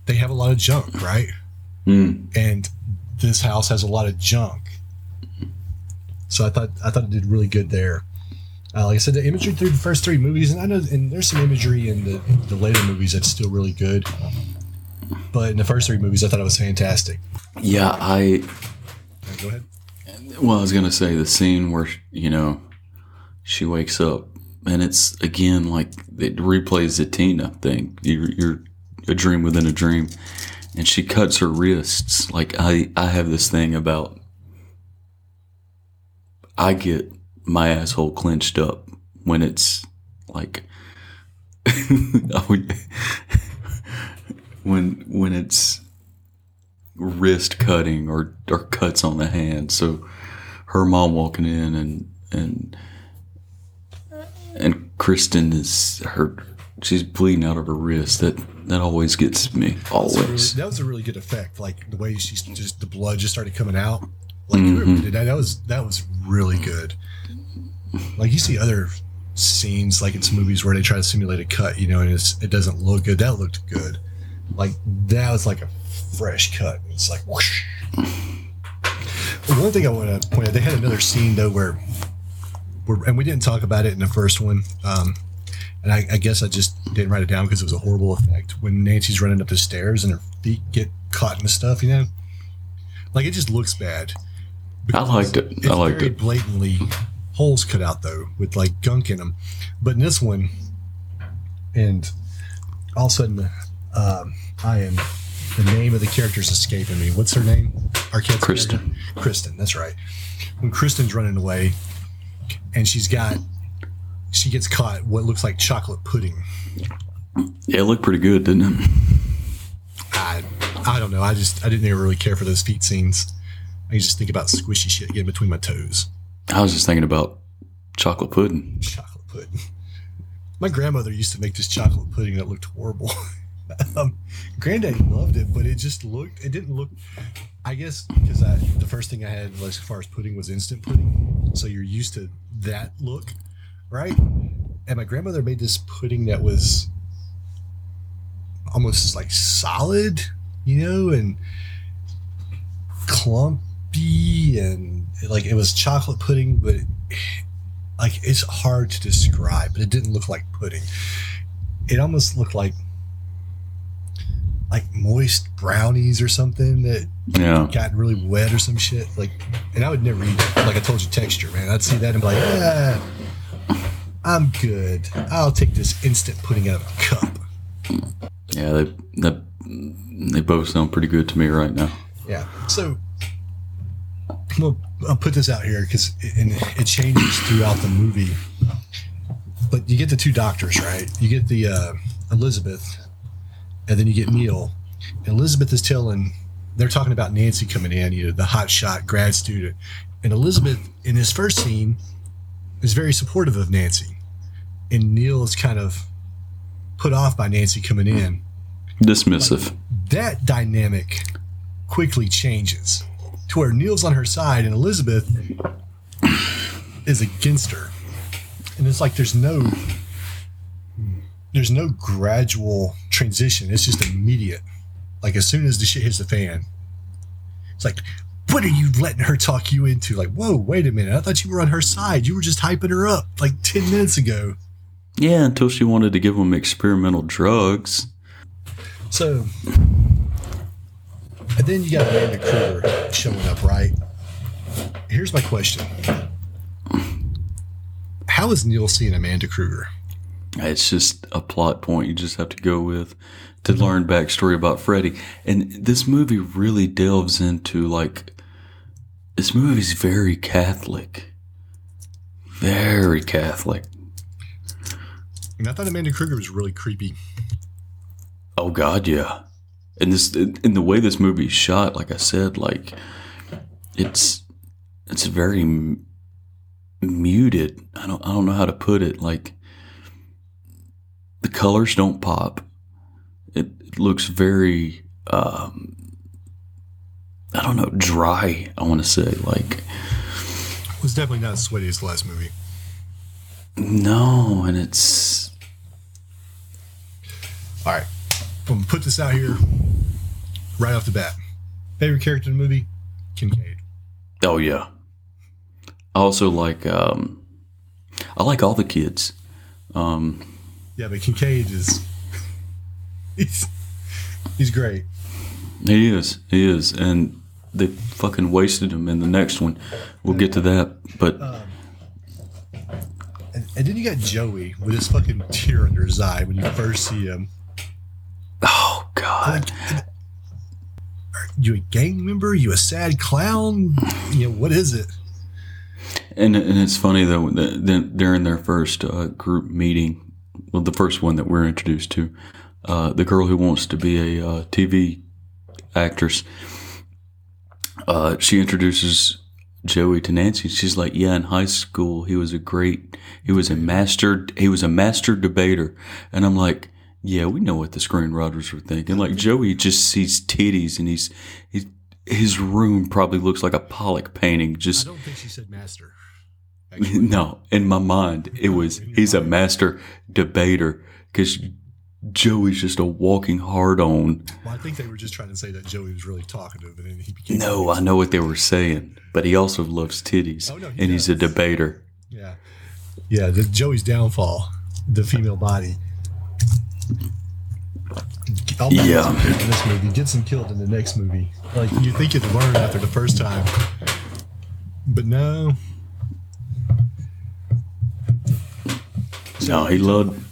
they have a lot of junk, right? Mm. and this house has a lot of junk. So I thought I thought it did really good there. Uh, like I said, the imagery through the first three movies, and I know, and there's some imagery in the the later movies that's still really good. But in the first three movies, I thought it was fantastic. Yeah, I. Uh, Go ahead. Well, I was gonna say the scene where you know she wakes up, and it's again like it replays the Tina thing. You're, you're a dream within a dream, and she cuts her wrists. Like I, I have this thing about. I get my asshole clenched up when it's like. when when it's wrist cutting or, or cuts on the hand. So her mom walking in and and and Kristen is her she's bleeding out of her wrist. That that always gets me. That was, a really, Always. that was a really good effect. Like the way she's just the blood just started coming out. Like mm-hmm. whoever did that, that was that was really good. Like you see other scenes like in some movies where they try to simulate a cut, you know, and it's it doesn't look good. That looked good. Like that was like a fresh cut. It's like whoosh. One thing I want to point out, they had another scene though where, where and we didn't talk about it in the first one. Um, and I, I guess I just didn't write it down because it was a horrible effect when Nancy's running up the stairs and her feet get caught in the stuff, you know? Like it just looks bad. I liked it. It's I liked it. blatantly holes cut out though, with like gunk in them. But in this one, and all of a sudden, um, I am the name of the character is escaping me. What's her name? Arquette's Kristen. character? Kristen. That's right. When Kristen's running away, and she's got, she gets caught what looks like chocolate pudding. Yeah, it looked pretty good, didn't it? I, I don't know. I just I didn't even really care for those feet scenes. I just think about squishy shit getting between my toes. I was just thinking about chocolate pudding. chocolate pudding. My grandmother used to make this chocolate pudding that looked horrible. um, Granddaddy loved it, but it just looked. It didn't look. I guess because I the first thing I had as far as pudding was instant pudding, so you're used to that look, right? And my grandmother made this pudding that was almost like solid, you know, and clumpy and like it was chocolate pudding, but it, like it's hard to describe, but it didn't look like pudding. It almost looked like like moist brownies or something that Yeah. got really wet or some shit. Like, and I would never eat. Like I told you, texture, man. I'd see that and be like, ah, I'm good. I'll take this instant pudding out of a cup. Yeah, they, they they both sound pretty good to me right now. Yeah. So well, I'll put this out here because it, it changes throughout the movie. But you get the two doctors, right? You get the uh, Elizabeth, and then you get Neil. And Elizabeth is telling, they're talking about Nancy coming in, you know, the hot shot grad student, And Elizabeth, in his first scene, is very supportive of Nancy. And Neil is kind of put off by Nancy coming in. Dismissive. That dynamic quickly changes to where Neil's on her side and Elizabeth is against her. And it's like there's no there's no gradual transition. It's just immediate. Like as soon as the shit hits the fan, it's like, what are you letting her talk you into? Like, whoa, wait a minute. I thought you were on her side. You were just hyping her up like 10 minutes ago. Yeah, until she wanted to give him experimental drugs. So, and then you got Amanda Krueger showing up, right? Here's my question How is Neil seeing Amanda Krueger? It's just a plot point you just have to go with to learn backstory about Freddy. And this movie really delves into like this movie's very Catholic. Very Catholic. And I thought Amanda Krueger was really creepy. Oh God, yeah. And this, in the way this movie is shot, like I said, like it's it's very m- muted. I don't I don't know how to put it. Like the colors don't pop. It, it looks very um, I don't know dry. I want to say like It was definitely not as sweaty as the last movie. no, and it's All right. I'm to put this out here right off the bat. Favorite character in the movie? Kincaid. oh yeah. I also like um, I like all the kids. Um, Yeah, but Kincaid is. He's, he's great. He is. He is. And they fucking wasted him in the next one. We'll get to that. But And, and then you got Joey with his fucking tear under his eye when you first see him. oh god. Are You a gang member? You a sad clown? You know, what is it? And and it's funny though that that during their first uh, group meeting, well, the first one that we're introduced to, uh, the girl who wants to be a uh, TV actress, uh, she introduces Joey to Nancy. She's like, "Yeah, in high school, he was a great. He was a master. He was a master debater." And I'm like, "Yeah, we know what the screenwriters were thinking. Like Joey just sees titties, and he's he's." His room probably looks like a Pollock painting. Just I don't think she said master. No, in my mind, it was he's a master debater because Joey's just a walking hard on. Well, I think they were just trying to say that Joey was really talkative, and then he became. No, I know what they were saying, but he also loves titties, Oh, no, he and he's a debater. Yeah, yeah. The Joey's downfall, the female body. I'll Yeah. in this movie gets him killed in the next movie. Like you think you'd learn after the first time, but no. No, he loved.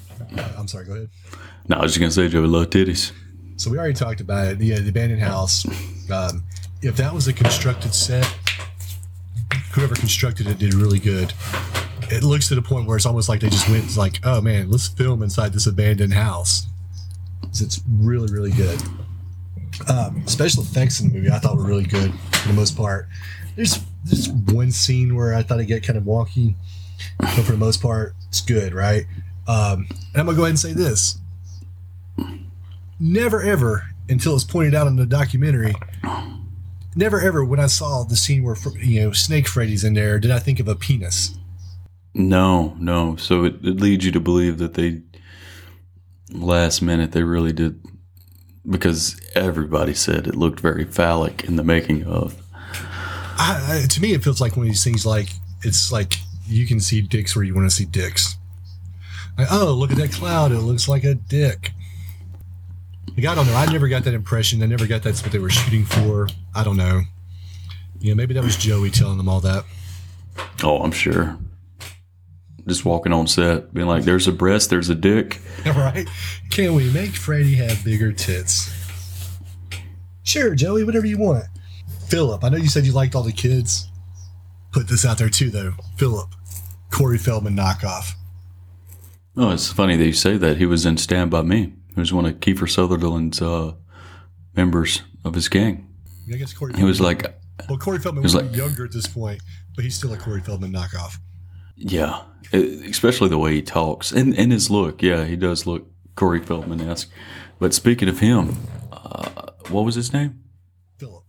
I'm sorry. Go ahead. No, I was just gonna say Joey loved titties. So we already talked about it. Yeah, the abandoned house. Um, if that was a constructed set, whoever constructed it did really good. It looks to the point where it's almost like they just went like, "Oh man, let's film inside this abandoned house." It's really, really good. Um, special effects in the movie I thought were really good for the most part. There's there's one scene where I thought it get kind of wonky, but for the most part, it's good, right? Um, and I'm gonna go ahead and say this: never ever until it's pointed out in the documentary never ever when i saw the scene where you know snake freddy's in there did i think of a penis No, no. So it, it leads you to believe that they last minute they really did because everybody said it looked very phallic in the making of. I, I, to me it feels like one of these things like it's like you can see dicks where you want to see dicks like oh look at that cloud it looks like a dick like, i don't know i never got that impression i never got that's what they were shooting for i don't know you know maybe that was joey telling them all that Oh, I'm sure. Just walking on set, being like, "There's a breast, there's a dick." right? Can we make Freddy have bigger tits? Sure, Joey, whatever you want. Philip, I know you said you liked all the kids. Put this out there too, though. Philip, Corey Feldman knockoff. Oh, it's funny that you say that. He was in Stand By Me. He was one of Kiefer Sutherland's uh, members of his gang. I guess Corey. He was like, Well, Corey Feldman was like- younger at this point, but he's still a Corey Feldman knockoff. Yeah, especially the way he talks and, and his look. Yeah, he does look Corey Feldman esque. But speaking of him, uh, what was his name? Philip.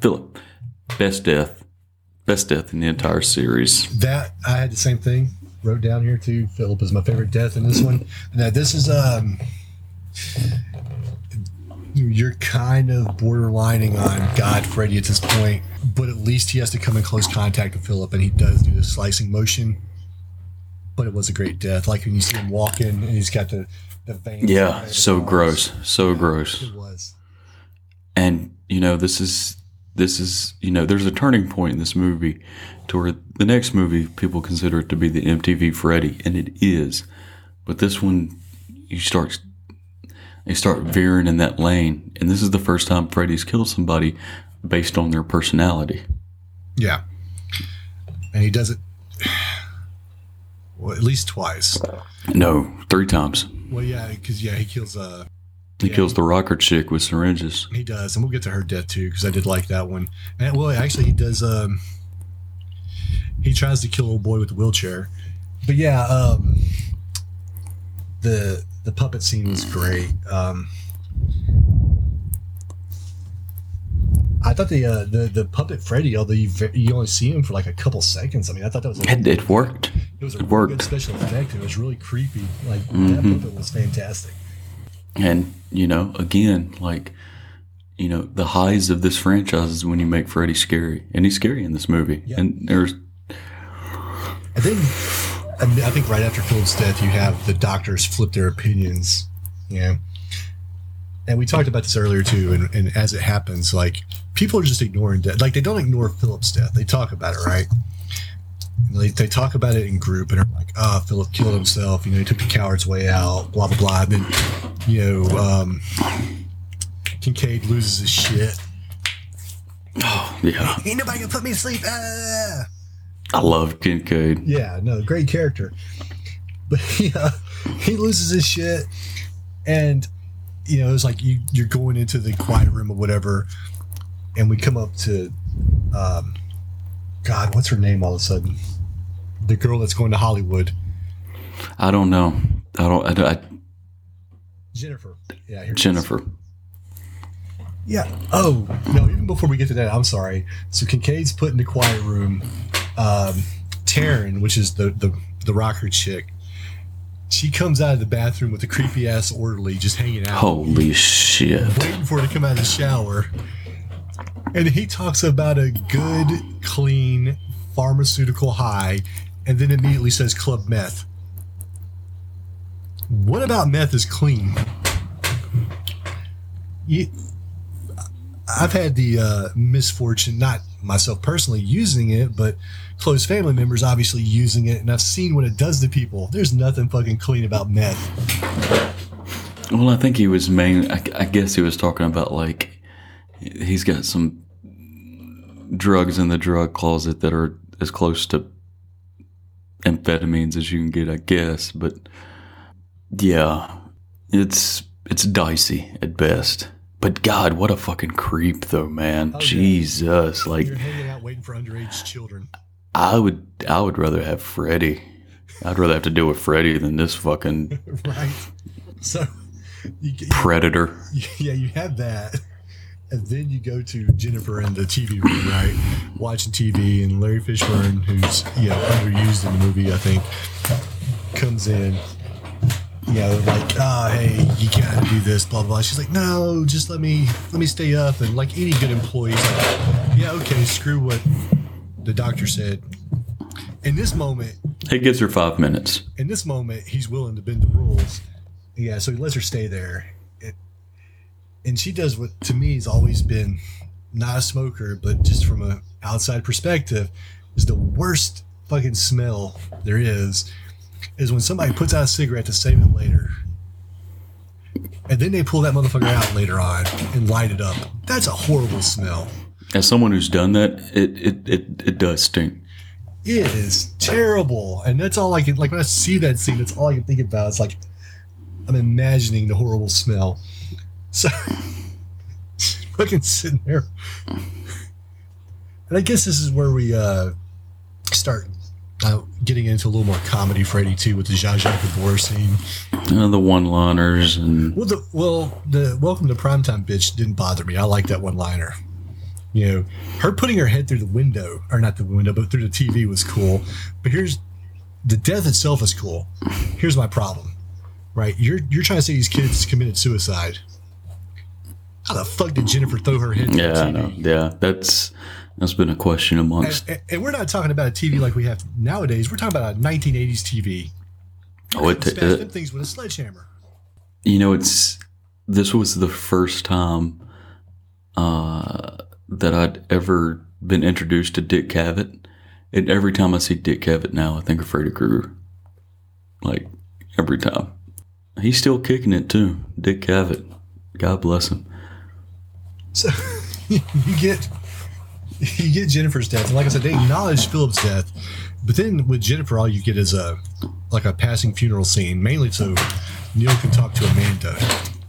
Philip. Best death. Best death in the entire series. That I had the same thing wrote down here too. Philip is my favorite death in this one. Now this is um, you're kind of borderlining on God Freddy at this point, but at least he has to come in close contact with Philip, and he does do the slicing motion. But it was a great death, like when you see him walking and he's got the the veins. Yeah, so gross. So gross. It was. and you know this is this is you know there's a turning point in this movie to where the next movie people consider it to be the MTV Freddy and it is but this one you start they start veering in that lane and this is the first time Freddy's killed somebody based on their personality Yeah. And he does it well, at least twice. no three times Well, yeah, because yeah, he kills. Uh, he Yeah. kills the rocker chick with syringes he does, and we'll get to her death too because I did like that one. And well, actually, he does. Um, he tries to kill old boy with the wheelchair, but yeah, um, the the puppet scene was great. Um, I thought the uh, the the puppet Freddy, although you ve- you only see him for like a couple seconds. I mean, I thought that was a it, it worked It was a It really good special effect. It was really creepy. Like Mhm. that puppet was fantastic. And, you know, again, like, you know, the highs of this franchise is when you make Freddy scary. And he's scary in this movie. Yeah. And there's, I, mean, I think right after Philip's death, you have the doctors flip their opinions. Yeah. And we talked about this earlier too. And, and as it happens, like people are just ignoring death. Like they don't ignore Philip's death. They talk about it, right? And They, they talk about it in group and are like, oh, Philip killed himself. You know, he took the coward's way out, blah, blah, blah. And then, you know, um, Kincaid loses his shit. oh, yeah. Ain't nobody gonna put me to sleep. Ah! I love Kincaid. Yeah, no, great character. But yeah, he loses his shit, and you know, it's like you you're going into the quiet room or whatever, and we come up to, um, God, what's her name? All of a sudden, the girl that's going to Hollywood, I don't know. I don't, I, don't- I, Jennifer. Yeah, here it is. Jennifer. Yeah. Oh no! Even before we get to that, I'm sorry. So Kincaid's put in the quiet room. Um, Taryn, which is the the the rocker chick, she comes out of the bathroom with a creepy ass orderly just hanging out, Holy shit. waiting for her to come out of the shower. And he talks about a good, clean pharmaceutical high, and then immediately says club meth. What about meth is clean? You, I've had the uh, misfortune, not myself personally using it, but close family members obviously using it, and I've seen what it does to people. There's nothing fucking clean about meth. Well, I think he was main, I, I guess he was talking about like, he's got some drugs in the drug closet that are as close to amphetamines as you can get, I guess. But yeah, it's it's dicey at best. But God, what a fucking creep, though, man. Oh, yeah. Jesus, like You're hanging out waiting for underage children. I would, I would rather have Freddy. I'd rather have to deal with Freddy than this fucking right? So, you, you, predator. yeah, you have that, and then you go to Jennifer in the TV room, right, watching TV, and Larry Fishburne, who's you know underused in the movie, I think, comes in. You know, like, ah, hey, you gotta do this, blah blah. She's like, no, just let me let me stay up, and like any good employee, like, yeah, okay, screw what the doctor said. In this moment, He gives her five minutes. in this moment, he's willing to bend the rules. Yeah, so he lets her stay there. And she does what to me has always been not a smoker, but just from an outside perspective, is the worst fucking smell there is. Is when somebody puts out a cigarette to save it later. And then they pull that motherfucker out later on and light it up. That's a horrible smell. As someone who's done that, it it it, it does stink. It is terrible. And that's all I can like when I see that scene, that's all I can think about. It's like I'm imagining the horrible smell. So fucking sitting there. And I guess this is where we uh, start uh, getting into a little more comedy for 82 with the Zsa Zsa Gabor scene. Uh, the one-liners and Well, the well, the welcome to primetime bitch didn't bother me. I like that one liner. You know, her putting her head through the window, or not the window, but through the TV was cool. But here's the death itself is cool. Here's my problem, right? You're you're trying to say these kids committed suicide. How the fuck did Jennifer throw her head yeah, know. Yeah, that's that's been a question amongst. And, and we're not talking about a TV like we have nowadays. We're talking about a 1980s TV. Oh, it, it, them things with a sledgehammer. you know, it's this was the first time uh, that I'd ever been introduced to Dick Cavett. And every time I see Dick Cavett now, I think of Freddy Krueger. Like every time, he's still kicking it too. Dick Cavett, God bless him. So you get you get Jennifer's death, and like I said, they acknowledge Philip's death, but then with Jennifer, all you get is a like a passing funeral scene, mainly so Neil can talk to Amanda,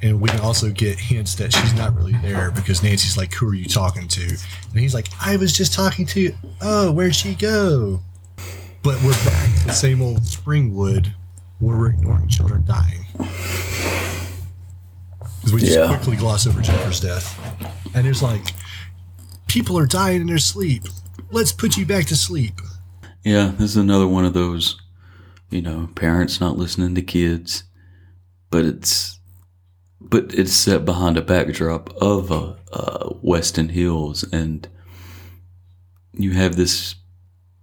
and we can also get hints that she's not really there because Nancy's like, "Who are you talking to?" And he's like, "I was just talking to. Oh, where'd she go?" But we're back to the same old Springwood, where we're ignoring children dying. Because we just Yeah. quickly gloss over Jennifer's death. And it's like, people are dying in their sleep. Let's put you back to sleep. Yeah, this is another one of those, you know, parents not listening to kids, but it's, but it's set behind a backdrop of uh, uh, Weston Hills, and you have this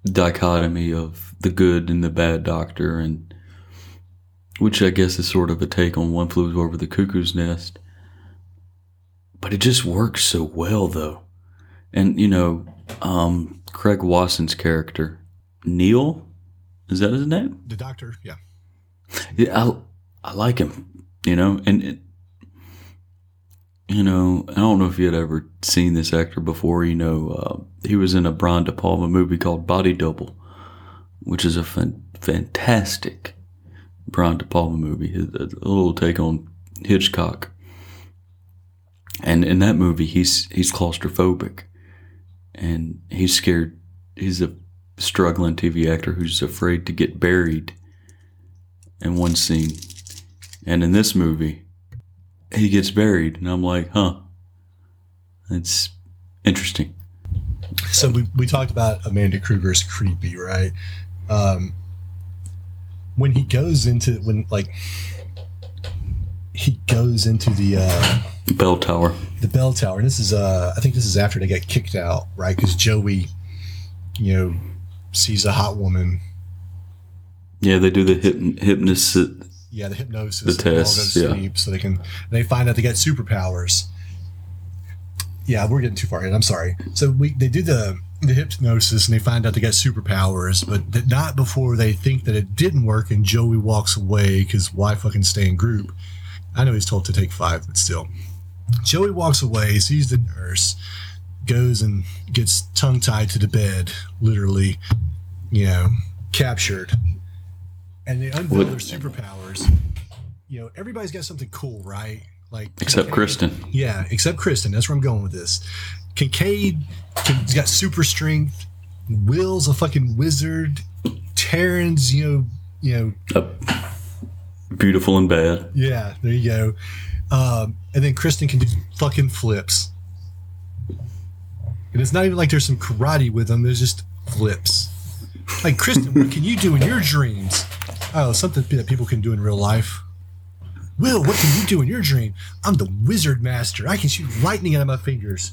dichotomy of the good and the bad doctor, and which I guess is sort of a take on One Flew Over the Cuckoo's Nest, but it just works so well though, and you know, um, Craig Wasson's character. Neil, is that his name? The doctor, yeah. Yeah, I, I like him, you know, and it, you know, I don't know if you had ever seen this actor before. You know, uh, he was in a Brian De Palma movie called Body Double, which is a fan- fantastic Brian De Palma movie. A, little take on Hitchcock, and in that movie, he's he's claustrophobic, and he's scared. He's a struggling TV actor who's afraid to get buried in one scene. And in this movie, he gets buried. And I'm like, huh. It's interesting. So we, we talked about Amanda Krueger's creepy, right? Um, when he goes into, when like, he goes into the, uh, Bell Tower. the bell tower. And this is uh i think this is after they get kicked out right? Because joey you know sees a hot woman. Yeah, they do the hyp- hypnosis. yeah the hypnosis. The they all go tests, to yeah. so they can they find out they get superpowers. Yeah we're getting too far ahead. I'm sorry. So we they do the the hypnosis and they find out they got superpowers but not before they think that it didn't work and joey walks away because why fucking stay in group? I know he's told to take five but still. Joey walks away sees the nurse goes and gets tongue tied to the bed literally you know captured. And they unveil their superpowers. You know everybody's got something cool right? Like Except Kristen. yeah, except Kristen. That's where I'm going with this. Kincaid has got super strength. Will's a fucking wizard. Taryn's, you know, you know, Uh, beautiful and bad. yeah, there you go. Um, and then Kristen can do fucking flips. And it's not even like there's some karate with them. There's just flips. Like Kristen, what can you do in your dreams? Oh, something that people can do in real life. Will, what can you do in your dream? I'm the wizard master. I can shoot lightning out of my fingers.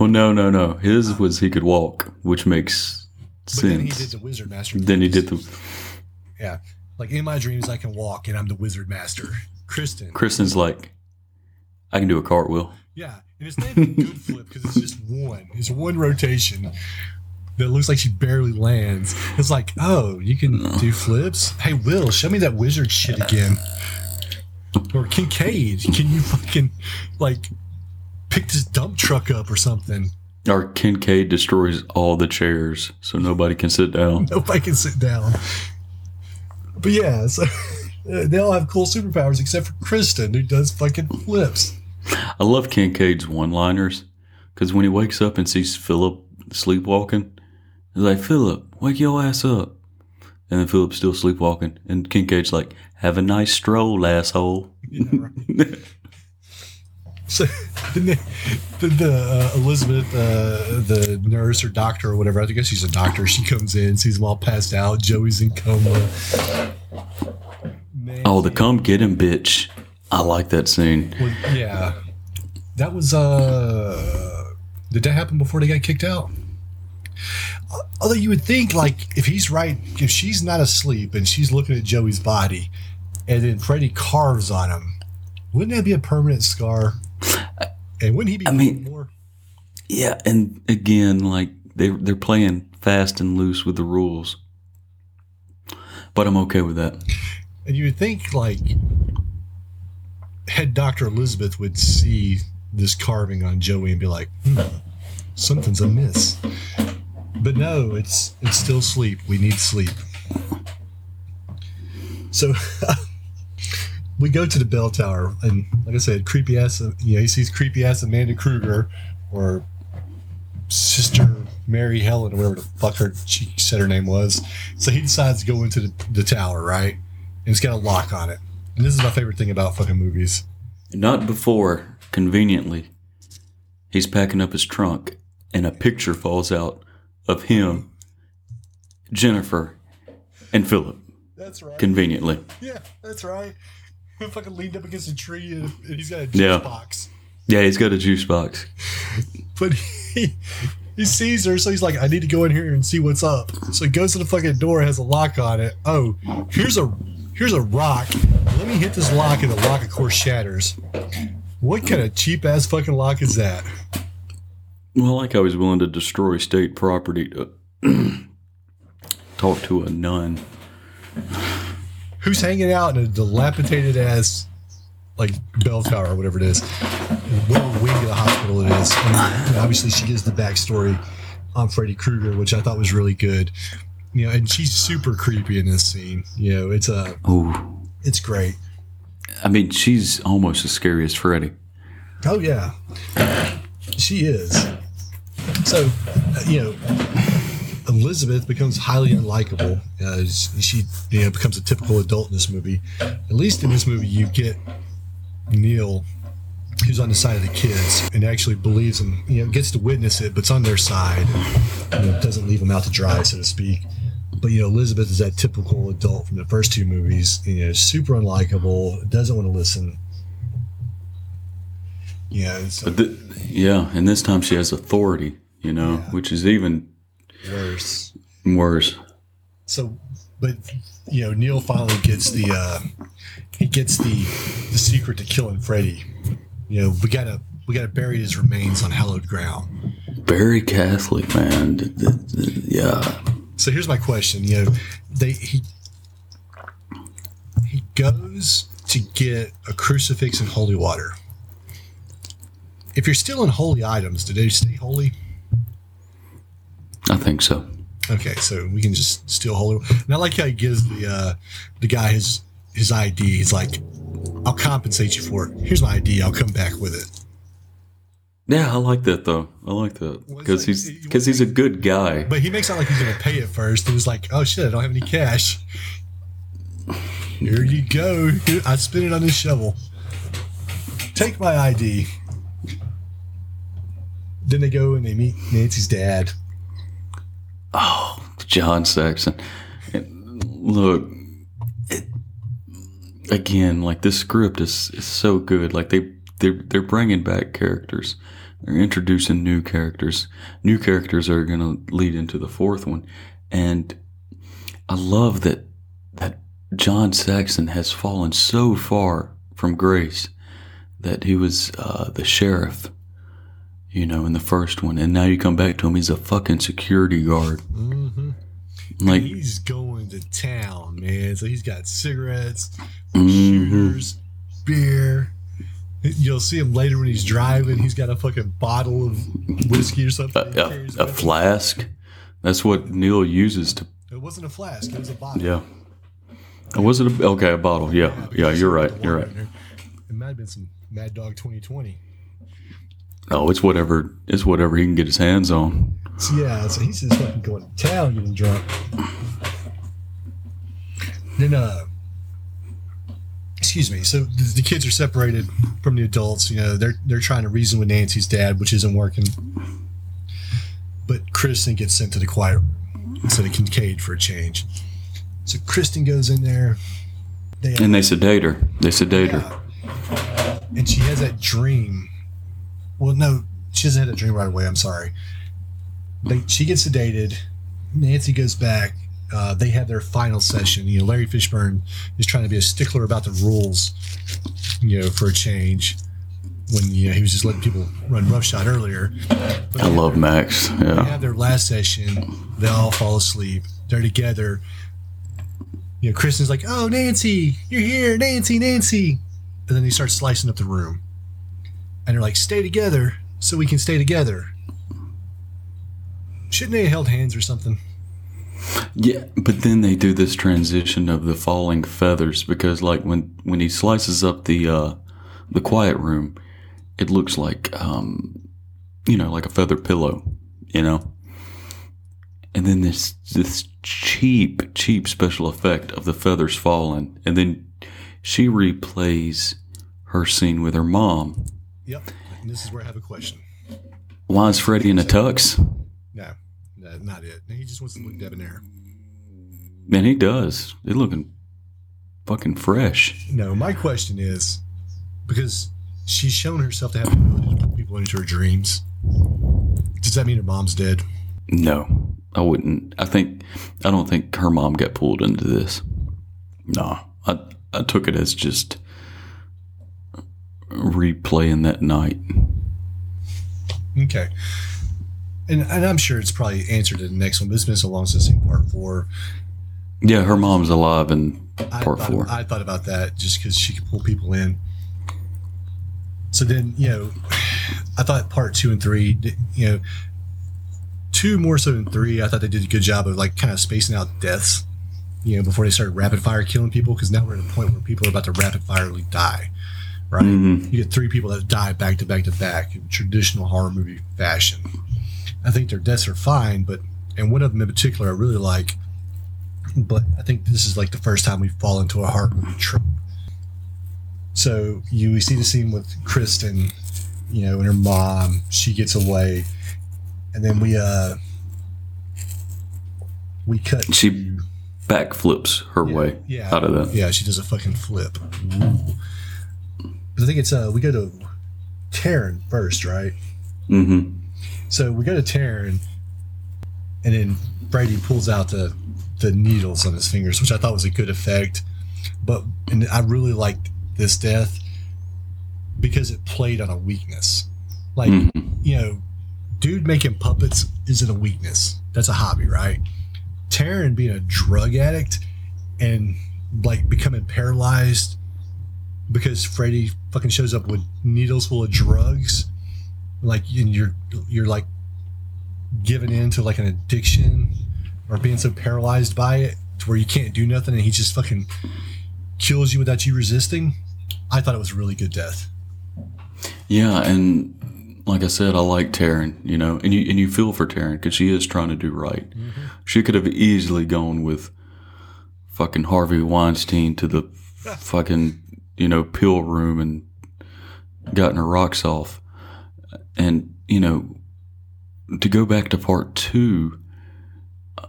Well, no, no, no. His was he could walk, which makes But then he did sense. the wizard master. Then he did the. Yeah. Like in my dreams, I can walk and I'm the wizard master. Kristen. Kristen's like, I can do a cartwheel. Yeah. And it's not even a good flip because it's just one. It's one rotation that looks like she barely lands. It's like, oh, you can do flips? Hey, Will, show me that wizard shit again. Or Kincaid, can you fucking, like, pick this dump truck up or something? Or Kincaid destroys all the chairs so nobody can sit down. Nobody can sit down. But yeah, so they all have cool superpowers except for Kristen, who does fucking flips. I love Kincaid's one liners because when he wakes up and sees Philip sleepwalking. He's like, Philip, wake your ass up. And then Philip's still sleepwalking. And Kincaid's like, have a nice stroll, asshole. So the, the, the uh, Elizabeth, uh, the nurse or doctor or whatever, I guess she's a doctor. She comes in, sees them all passed out. Joey's in coma. Man, oh, the come get him, bitch. I like that scene. well, yeah, that was. uh Did that happen before they got kicked out? Although you would think, like, if he's right, if she's not asleep and she's looking at Joey's body, and then Freddy carves on him, wouldn't that be a permanent scar? And wouldn't he be I mean- more? Yeah, and again, like they they're playing fast and loose with the rules. But I'm okay with that. And you would think like head Doctor Elizabeth would see this carving on Joey and be like, hmm, something's amiss. But no, it's it's still sleep. We need sleep. So we go to the bell tower, and like I said, creepy ass. You know, he sees creepy ass Amanda Krueger, or Sister Mary Helen, or whatever the fuck her she said her name was. So he decides to go into the, the tower, right? And it's got a lock on it. And this is my favorite thing about fucking movies. Not before, conveniently, he's packing up his trunk and a picture falls out of him, Jennifer, and Philip. That's right. Conveniently. yeah, that's right. He fucking leaned up against a tree and, and he's got a juice Yeah. box. Yeah, he's got a juice box. But he he sees her, so he's like, I need to go in here and see what's up. So he goes to the fucking door, has a lock on it. Oh, here's a here's a rock. Let me hit this lock and the lock of course shatters. What kind of cheap ass fucking lock is that? Well, like how he's willing to destroy state property to talk to a nun. Who's hanging out in a dilapidated ass like bell tower or whatever it is? What wing of the hospital it is. And, obviously she gives the backstory on Freddy Krueger, which I thought was really good. You know, and she's super creepy in this scene. You know, it's a Ooh. it's great. I mean, she's almost as scary as Freddy. Oh yeah, she is. So, uh, you know, Elizabeth becomes highly unlikable. Uh, she, you know, becomes a typical adult in this movie. At least in this movie, you get Neil, who's on the side of the kids and actually believes them. You know, gets to witness it, but's on their side. You know, doesn't leave them out to dry, so to speak. But you know, Elizabeth is that typical adult from the first two movies. You know, super unlikable, doesn't want to listen. Yeah, so But th- yeah, and this time she has authority, you know, which is even worse. worse. So, but you know, Neil finally gets the uh, he gets the the secret to killing Freddy. You know, we gotta we gotta bury his remains on hallowed ground. Very Catholic, man. Th- th- th- Yeah. So here's my question. You know, they he he goes to get a crucifix and holy water. If you're still in holy items, do they stay holy? I think so. Okay, so we can just steal holy. And I like how he gives the uh, the guy his his ID. He's like, "I'll compensate you for it. Here's my ID. I'll come back with it." Yeah, I like that though. I like that Well, because like- he's because he's a good guy. But he makes it sound like he's gonna pay it first. It was like, "Oh shit, I don't have any cash." Here you go. I spent it on this shovel. Take my ID. Then they go and they meet Nancy's dad. John Saxon. Look, it, again, like this script is, is so good. Like they they're they're bringing back characters. They're introducing new characters. New characters are going to lead into the fourth one, and I love that that John Saxon has fallen so far from grace that he was uh, the sheriff. You know, in the first one, and now you come back to him. He's a fucking security guard. Mm-hmm. Like, He's going to town, man. So he's got cigarettes, mhm. shooters, beer. You'll see him later when he's driving. He's got a fucking bottle of whiskey or something. a, a, a flask. That's what Neil uses to. It wasn't a flask. It was a bottle. Yeah. Oh, Was it a, okay? A bottle. Yeah. Yeah. You're right. You're right. It might have been some Mad Dog 2020. Oh, it's whatever. It's whatever he can get his hands on. So yeah, so he's just fucking going to town getting drunk. Then, uh, excuse me. So the, the kids are separated from the adults. You know, they're they're trying to reason with Nancy's dad, which isn't working. But Kristen gets sent to the quiet room instead of Kincaid for a change. So Kristen goes in there. They And they sedate her. They sedate her. And she has that dream. Well, no, she doesn't have that dream right away. I'm sorry. They, she gets sedated. Nancy goes back. Uh, they have their final session. You know, Larry Fishburne is trying to be a stickler about the rules, you know, for a change. When you know he was just letting people run roughshod earlier. But I love Max. Yeah. they have their last session. They all fall asleep. They're together. You know, Kristen's like, "Oh, Nancy, you're here, Nancy, Nancy," and then he starts slicing up the room, and they're like, "Stay together, so we can stay together." Shouldn't they have held hands or something? Yeah, but then they do this transition of the falling feathers because, like, when when he slices up the uh, the quiet room, it looks like um, you know, like a feather pillow, you know. And then this this cheap cheap special effect of the feathers falling, and then she replays her scene with her mom. Yep. And this is where I have a question. Why is Freddy in a tux? No, no not it. He just wants to look debonair. Man, he does. He's looking fucking fresh. No, my question is because she's shown herself to have the ability to pull people into her dreams. Does that mean her mom's dead? No, I wouldn't. I think I don't think her mom got pulled into this. No, I I took it as just replaying that night. Okay. And, and I'm sure it's probably answered in the next one, but it's been so long since I've seen part four. Yeah, her mom's alive in I part thought, four. I thought about that just because she could pull people in. So then, you know, I thought part two and three, you know, two more so than three, I thought they did a good job of like kind of spacing out deaths, you know, before they started rapid fire killing people. Because now we're at a point where people are about to rapid firely die, right? Mhm. You get three people that die back to back to back in traditional horror movie fashion. I think their deaths are fine, but and one of them in particular I really like. But I think this is like the first time we fall into a horror movie trope. So you we see the scene with Kristen, you know, and her mom. She gets away, and then we uh we cut. She backflips her way yeah, out of that. yeah, she does a fucking flip. Ooh. I think it's uh we go to Taryn first, right? hmm So we go to Taryn, and then Brady pulls out the the needles on his fingers, which I thought was a good effect. But and I really liked this death because it played on a weakness. Like Mhm. you know, dude making puppets isn't a weakness. That's a hobby, right? Taryn being a drug addict and like becoming paralyzed because Freddy fucking shows up with needles full of drugs, like and you're you're like giving in to like an addiction or being so paralyzed by it to where you can't do nothing and he just fucking kills you without you resisting. I thought it was a really good death. Yeah, and like I said, I like Taryn, you know, and you and you feel for Taryn because she is trying to do right. Mm-hmm. She could have easily gone with fucking Harvey Weinstein to the fucking you know pill room and gotten her rocks off, and you know to go back to part two.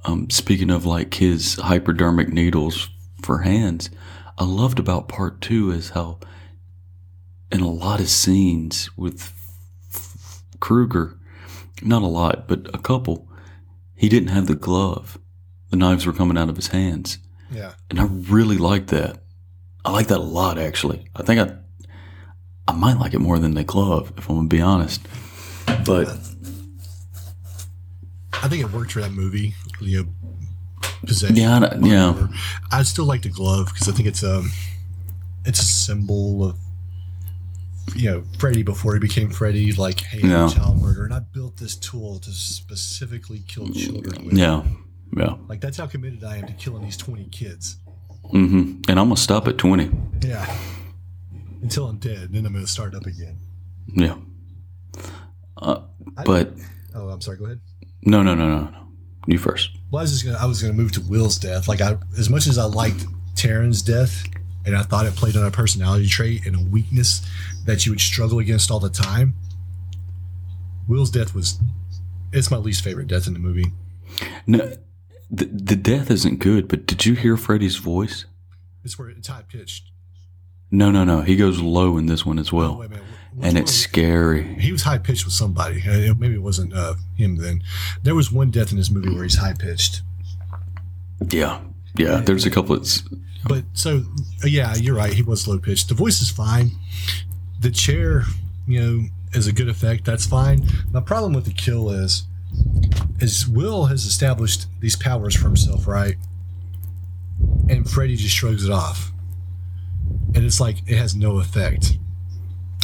Um, speaking of like his hypodermic needles for hands, I loved about part two is how in a lot of scenes with Krueger, not a lot, but a couple, he didn't have the glove. The knives were coming out of his hands. Yeah. And I really liked that. I like that a lot, actually. I think I, I might like it more than the glove, if I'm going to be honest. But I think it worked for that movie. You know, possession. yeah, I, yeah. I still like the glove because I think it's a it's a symbol of you know Freddy before he became Freddy. Like, hey, I'm a child murderer, and I built this tool to specifically kill children. With. yeah, yeah. Like that's how committed I am to killing these twenty kids. Hmm And I'm to stop at 20. Yeah. Until I'm dead, then I'm to start up again. Yeah. Uh, but Oh, I'm sorry. Go ahead. No, no, no, no, no. You first. Well, I was just gonna I was gonna move to Will's death. Like I as much as I liked Taryn's death, and I thought it played on a personality trait and a weakness that you would struggle against all the time. Will's death was it's my least favorite death in the movie. No, the, the death isn't good, but did you hear Freddy's voice? It's where it's high pitched. No, no, no. He goes low in this one as well. Oh, wait a minute. And it's scary. he was high pitched with somebody. Uh, Maybe it wasn't uh, him then. There was one death in this movie where he's high pitched. Yeah. Yeah. There's a couple of. But so uh, yeah, you're right. He was low pitched. The voice is fine. The chair, you know, is a good effect. That's fine. My problem with the kill is, is Will has established these powers for himself, right? And Freddy just shrugs it off, and it's like it has no effect.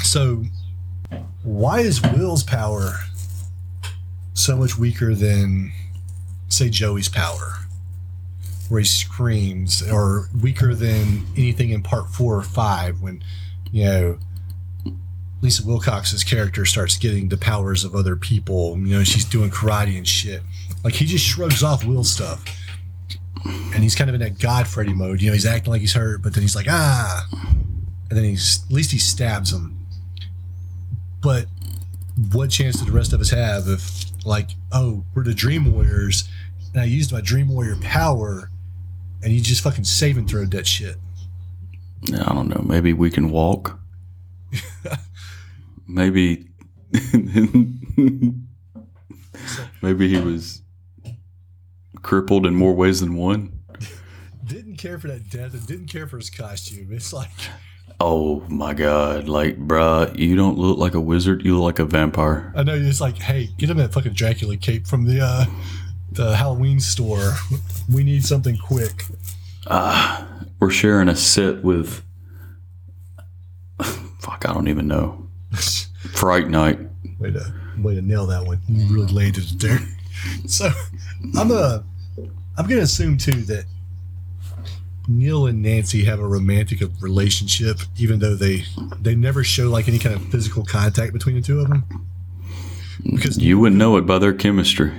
So, why is Will's power so much weaker than, say, Joey's power? where he screams, or weaker than anything in part four or five when, you know, Lisa Wilcox's character starts getting the powers of other people. You know, she's doing karate and shit. Like he just shrugs off Will stuff, and he's kind of in that God Freddy mode. You know, he's acting like he's hurt, but then he's like ah, and then he's at least he stabs him. But what chance do the rest of us have if, like, oh, we're the Dream Warriors, and I used my Dream Warrior power, and you just fucking save and throw that shit. Yeah, I don't know. Maybe we can walk. maybe. maybe he was crippled in more ways than one. Didn't care for that death and didn't care for his costume. It's like, Oh my god. Like, bruh, you don't look like a wizard. You look like a vampire. I know it's like, hey, get him that fucking Dracula cape from the uh, the Halloween store. We need something quick. We're sharing a set with. Fuck, I don't even know. Fright Night. way to way to nail that one. You really landed it there. So I'm a I'm gonna assume too that Neil and Nancy have a romantic relationship, even though they they never show like any kind of physical contact between the two of them. Because You wouldn't know it by their chemistry.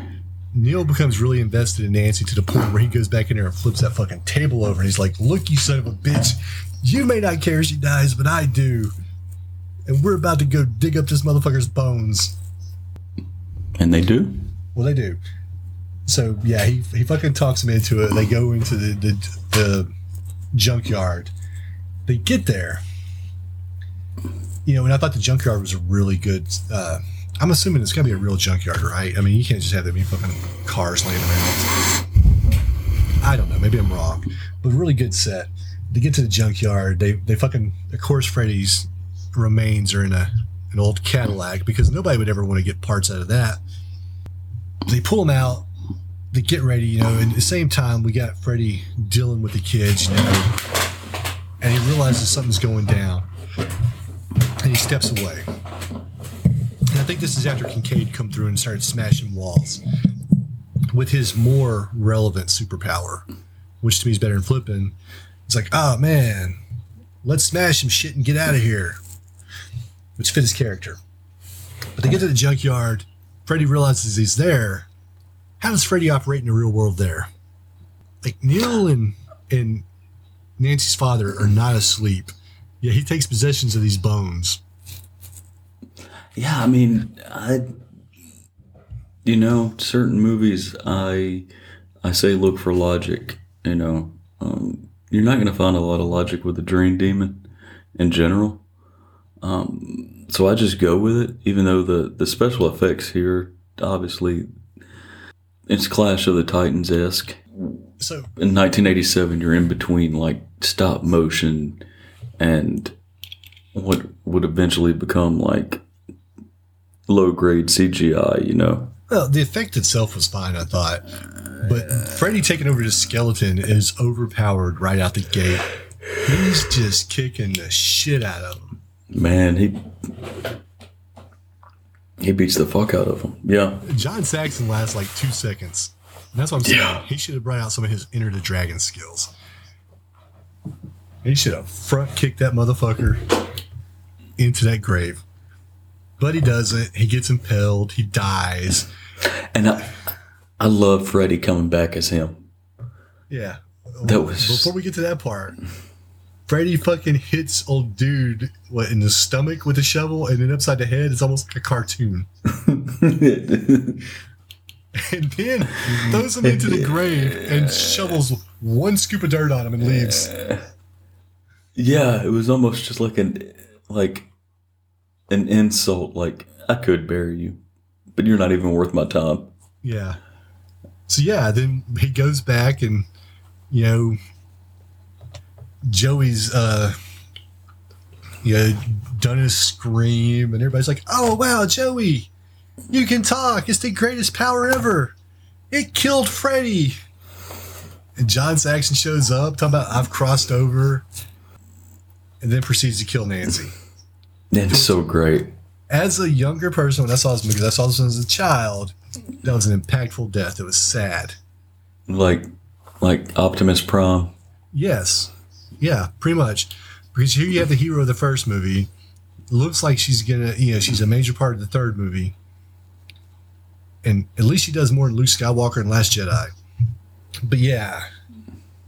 Neil becomes really invested in Nancy to the point where he goes back in there and flips that fucking table over. And he's like, "Look, you son of a bitch! You may not care if she dies, but I do. And we're about to go dig up this motherfucker's bones." And they do. Well, they do. So yeah, he, he fucking talks me into it. They go into the, the the junkyard. They get there. You know, and I thought the junkyard was a really good. Uh, I'm assuming it's got to be a real junkyard, right? I mean, you can't just have that many fucking cars laying around. I don't know. Maybe I'm wrong, but really good set. They get to the junkyard. They they fucking of course Freddy's remains are in a an old Cadillac because nobody would ever want to get parts out of that they pull him out. They get ready, you know. And at the same time, we got Freddy dealing with the kids, you know. And he realizes something's going down, and he steps away. And I think this is after Kincaid come through and started smashing walls with his more relevant superpower, which to me is better than flipping. It's like, oh man, let's smash some shit and get out of here, which fit his character. But they get to the junkyard. Freddy realizes he's there. How does Freddy operate in the real world there? Like Neil and and Nancy's father are not asleep. Yeah, he takes possessions of these bones. Yeah, I mean, I, you know, certain movies, I, I say look for logic. You know, um, you're not going to find a lot of logic with the Dream Demon, in general. Um, so I just go with it, even though the the special effects here, obviously, it's Clash of the Titans esque. So In 1987, you're in between like stop motion and what would eventually become like low grade CGI, you know. well, the effect itself was fine, I thought. But Freddy taking over the skeleton is overpowered right out the gate. He's just kicking the shit out of him. Man, he he beats the fuck out of him. Yeah. John Saxon lasts like two seconds. And that's what I'm saying. He should have brought out some of his Enter the Dragon skills. He should have front kicked that motherfucker into that grave. But he doesn't. He gets impaled. He dies. And I, I love Freddy coming back as him. Yeah. That was- before we get to that part. Freddy fucking hits old dude what in the stomach with a shovel and then upside the head. It's almost like a cartoon. And then throws him into the grave and shovels one scoop of dirt on him and leaves. Yeah, it was almost just like an like an insult. Like I could bury you, but you're not even worth my time. Yeah. So yeah, then he goes back and you know Joey's uh you know done his scream and everybody's like, Oh wow, Joey, you can talk. It's the greatest power ever. It killed Freddy. And John Saxon shows up, talking about I've crossed over, and then proceeds to kill Nancy. It's so great. As a younger person, when I saw this movie, I saw this as a child, that was an impactful death. It was sad. Like like Optimus Prime. Yes. Yeah, pretty much. Because here you have the hero of the first movie. Looks like she's gonna, you know, she's a major part of the third movie. And at least she does more than Luke Skywalker and Last Jedi. But yeah,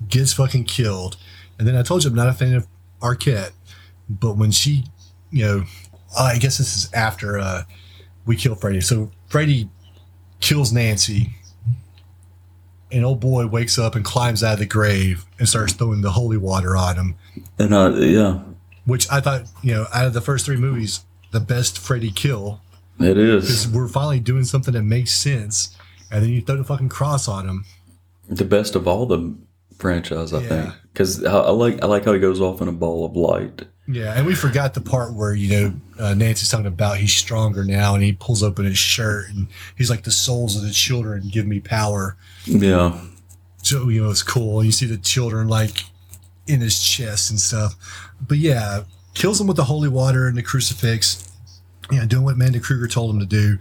gets fucking killed. And then I told you I'm not a fan of Arquette, but when she, you know, I guess this is after uh, we kill Freddy. So Freddy kills Nancy, and old boy wakes up and climbs out of the grave and starts throwing the holy water on him. And uh yeah, Which I thought, you know, out of the first three movies, the best Freddy kill It is because we're finally doing something that makes sense. And then you throw the fucking cross on him. the best of all the franchise. I Yeah. think because I, I like I like how he goes off in a ball of light. Yeah, and we forgot the part where you know uh, Nancy's talking about he's stronger now, and he pulls open his shirt, and he's like, "The souls of the children give me power." Yeah, So you know it's cool. You see the children like in his chest and stuff. But yeah, kills him with the holy water and the crucifix. Yeah, doing what Amanda Krueger told him to do.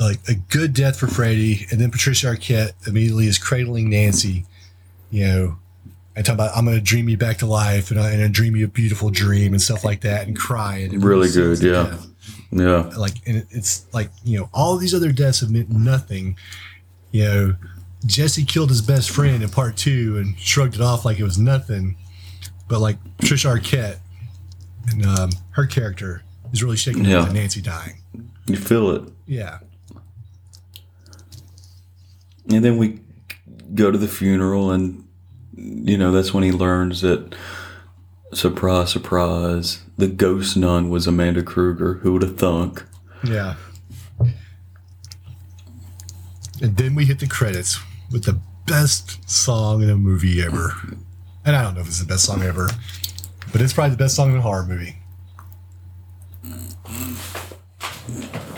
Like a good death for Freddy, and then Patricia Arquette immediately is cradling Nancy. You know, and talking about I'm going to dream you back to life, and, I, and I dream you a beautiful dream and stuff like that, and cry and Really good, yeah. yeah. like and it's like you know all these other deaths have meant nothing. You know jesse killed his best friend in part two and shrugged it off like it was nothing. But like Patricia arquette and um, her character is really shaken Yeah. by nancy dying. You feel it, yeah. And then we go to the funeral, and you know that's when he learns that. Surprise, surprise! The ghost nun was Amanda Krueger. Who would have thunk? yeah and then we hit the credits with the best song in a movie ever and i don't know if it's the best song ever but it's probably the best song in a horror movie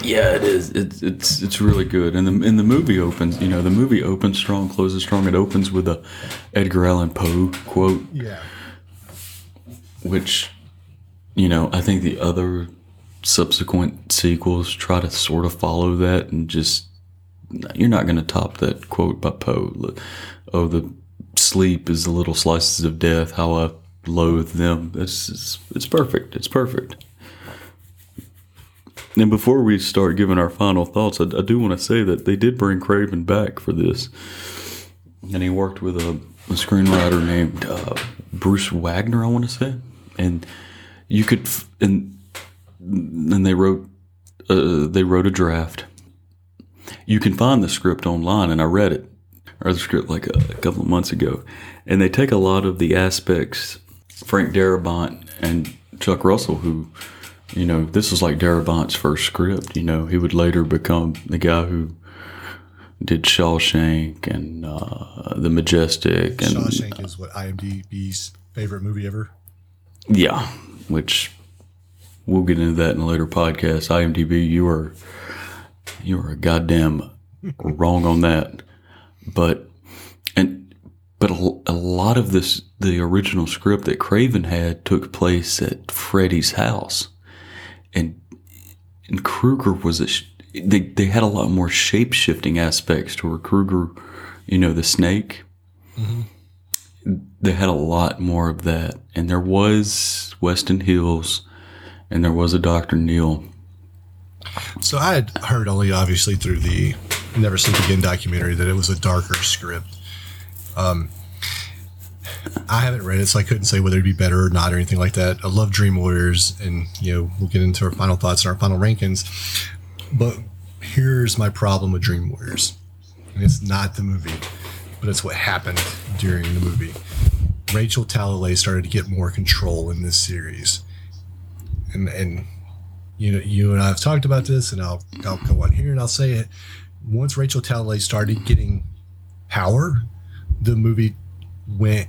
Yeah, it is. It's it's it's really good. And the and the movie opens. You know, the movie opens strong, closes strong. It opens with a Edgar Allan Poe quote, yeah which, you know, I think the other subsequent sequels try to sort of follow that, and just you're not going to top that quote by Poe. Oh, the sleep is the little slices of death. How I loathe them. It's it's, it's perfect. It's perfect. And before we start giving our final thoughts, I, I do want to say that they did bring Craven back for this, and he worked with a, a screenwriter named uh, Bruce Wagner, I want to say, and you could, f- and and they wrote uh, they wrote a draft. You can find the script online, and I read it, or the script like a, a couple of months ago, and they take a lot of the aspects Frank Darabont and Chuck Russell, who you know, this was like Darabont's first script. You know, he would later become the guy who did Shawshank and uh, The Majestic, and Shawshank is what IMDb's favorite movie ever. yeah, which we'll get into that in a later podcast. IMDb, you are you are a goddamn wrong on that, but and but a, a lot of this the original script that Craven had took place at Freddy's house, and and Krueger was a they they had a lot more shape shifting aspects to where Krueger, you know, the snake. They had a lot more of that, and there was Westin Hills, and there was a Doctor Neil. So I had heard only obviously through the Never Sleep Again documentary that it was a darker script. Um, I haven't read it, so I couldn't say whether it'd be better or not or anything like that. I love Dream Warriors, and you know we'll get into our final thoughts and our final rankings. But here's my problem with Dream Warriors, and it's not the movie, but it's what happened during the movie. Rachel Talalay started to get more control in this series, and and you know you and I have talked about this, and I'll I'll go on here and I'll say it. Once Rachel Talalay started getting power, the movie went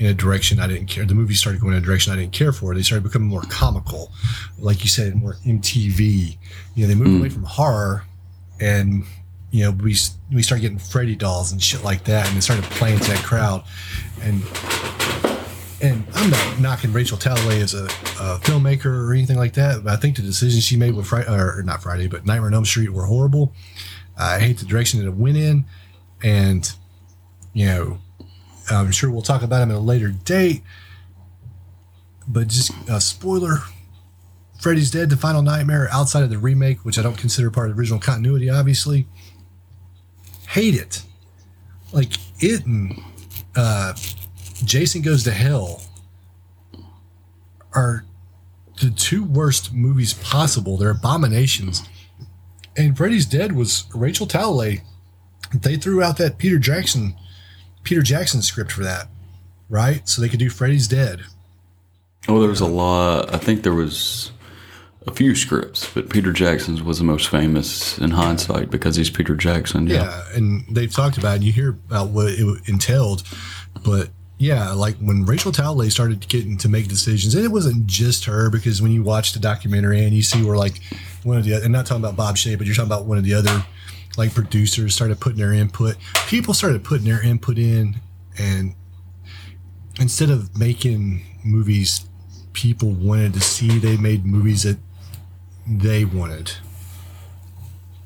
in a direction I didn't care. The movie started going in a direction I didn't care for. They started becoming more comical, like you said, more MTV. You know, they moved hmm. away from horror, and you know we we started getting Freddy dolls and shit like that, and they started playing to that crowd. And and I'm not knocking Rachel Talalay as a, a filmmaker or anything like that, but I think the decisions she made with Friday, or not Friday, but Nightmare on Elm Street were horrible. I hate the direction that it went in, and you know I'm sure we'll talk about him at a later date. But just a spoiler Freddy's Dead, the final nightmare, outside of the remake, which I don't consider part of the original continuity, obviously. Hate it. Like it and uh, Jason Goes to Hell are the two worst movies possible. They're abominations. And Freddy's Dead was Rachel Talalay. They threw out that Peter Jackson Peter Jackson's script for that, right? So they could do Freddy's Dead. Oh, there was a lot. I think there was a few scripts, but Peter Jackson's was the most famous in hindsight because he's Peter Jackson. Yeah. Yeah, and they've talked about it. You hear about what it entailed, but yeah, like when Rachel Talalay started getting to make decisions, and it wasn't just her because when you watch the documentary and you see where like one of the and not talking about Bob Shaye, but you're talking about one of the other like producers started putting their input. People started putting their input in, and instead of making movies people wanted to see, they made movies that they wanted.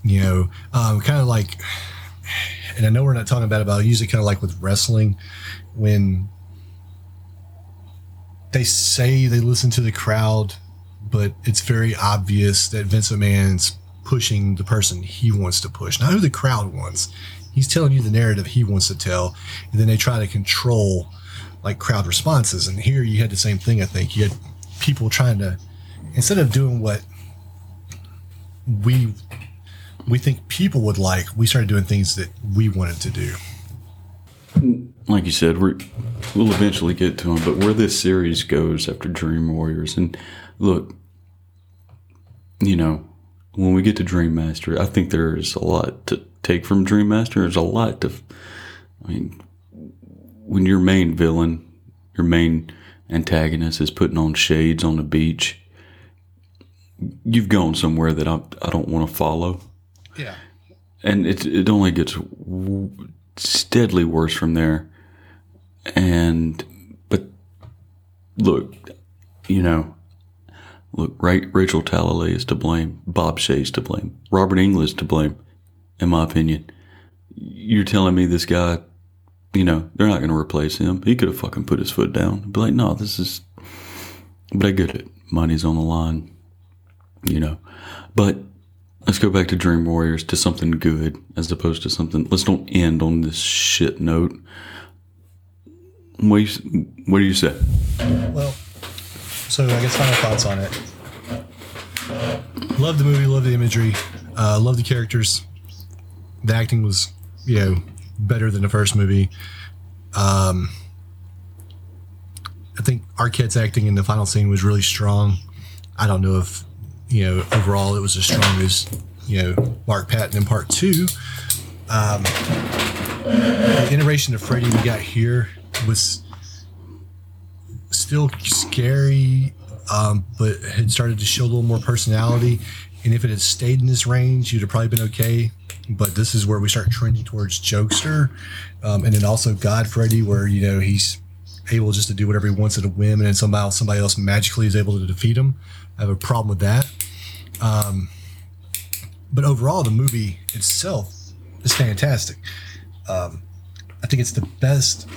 You know, um, kind of like, and I know we're not talking about it, but I'll use it kind of like with wrestling when they say they listen to the crowd, but it's very obvious that Vince McMahon's pushing the person he wants to push, not who the crowd wants. He's telling you the narrative he wants to tell, and then they try to control like crowd responses. And here you had the same thing. I think you had people trying to instead of doing what we we think people would like, we started doing things that we wanted to do. like you said, we're, we'll eventually get to them. But where this series goes after Dream Warriors, and look, you know, when we get to Dream Master, I think there's a lot to take from Dream Master. There's a lot to, I mean, when your main villain, your main antagonist is putting on shades on the beach, you've gone somewhere that I, I don't want to follow. Yeah. And it, it only gets steadily worse from there. And, but look, you know, look, right, Rachel Talalay is to blame. Bob Shaye's to blame. Robert Englund's to blame, in my opinion. You're telling me this guy, you know, they're not going to replace him. He could have fucking put his foot down. Be like, no, this is, but I get it. Money's on the line, you know. But let's go back to Dream Warriors to something good as opposed to something. Let's don't end on this shit note. What do you, what do you say? Well, so I guess final thoughts on it. Love the movie, love the imagery, uh, love the characters. The acting was, you know, better than the first movie. Um, I think Arquette's acting in the final scene was really strong. I don't know if, you know, overall it was as strong as, you know, Mark Patton in part two. Um, the iteration of Freddy we got here was still scary, um, but had started to show a little more personality. And if it had stayed in this range, you'd have probably been okay. But this is where we start trending towards jokester, um, and then also God Freddy, where you know he's able just to do whatever he wants at a whim, and then somehow somebody else magically is able to defeat him. I have a problem with that. Um, but overall, the movie itself is fantastic. Um, I think it's the best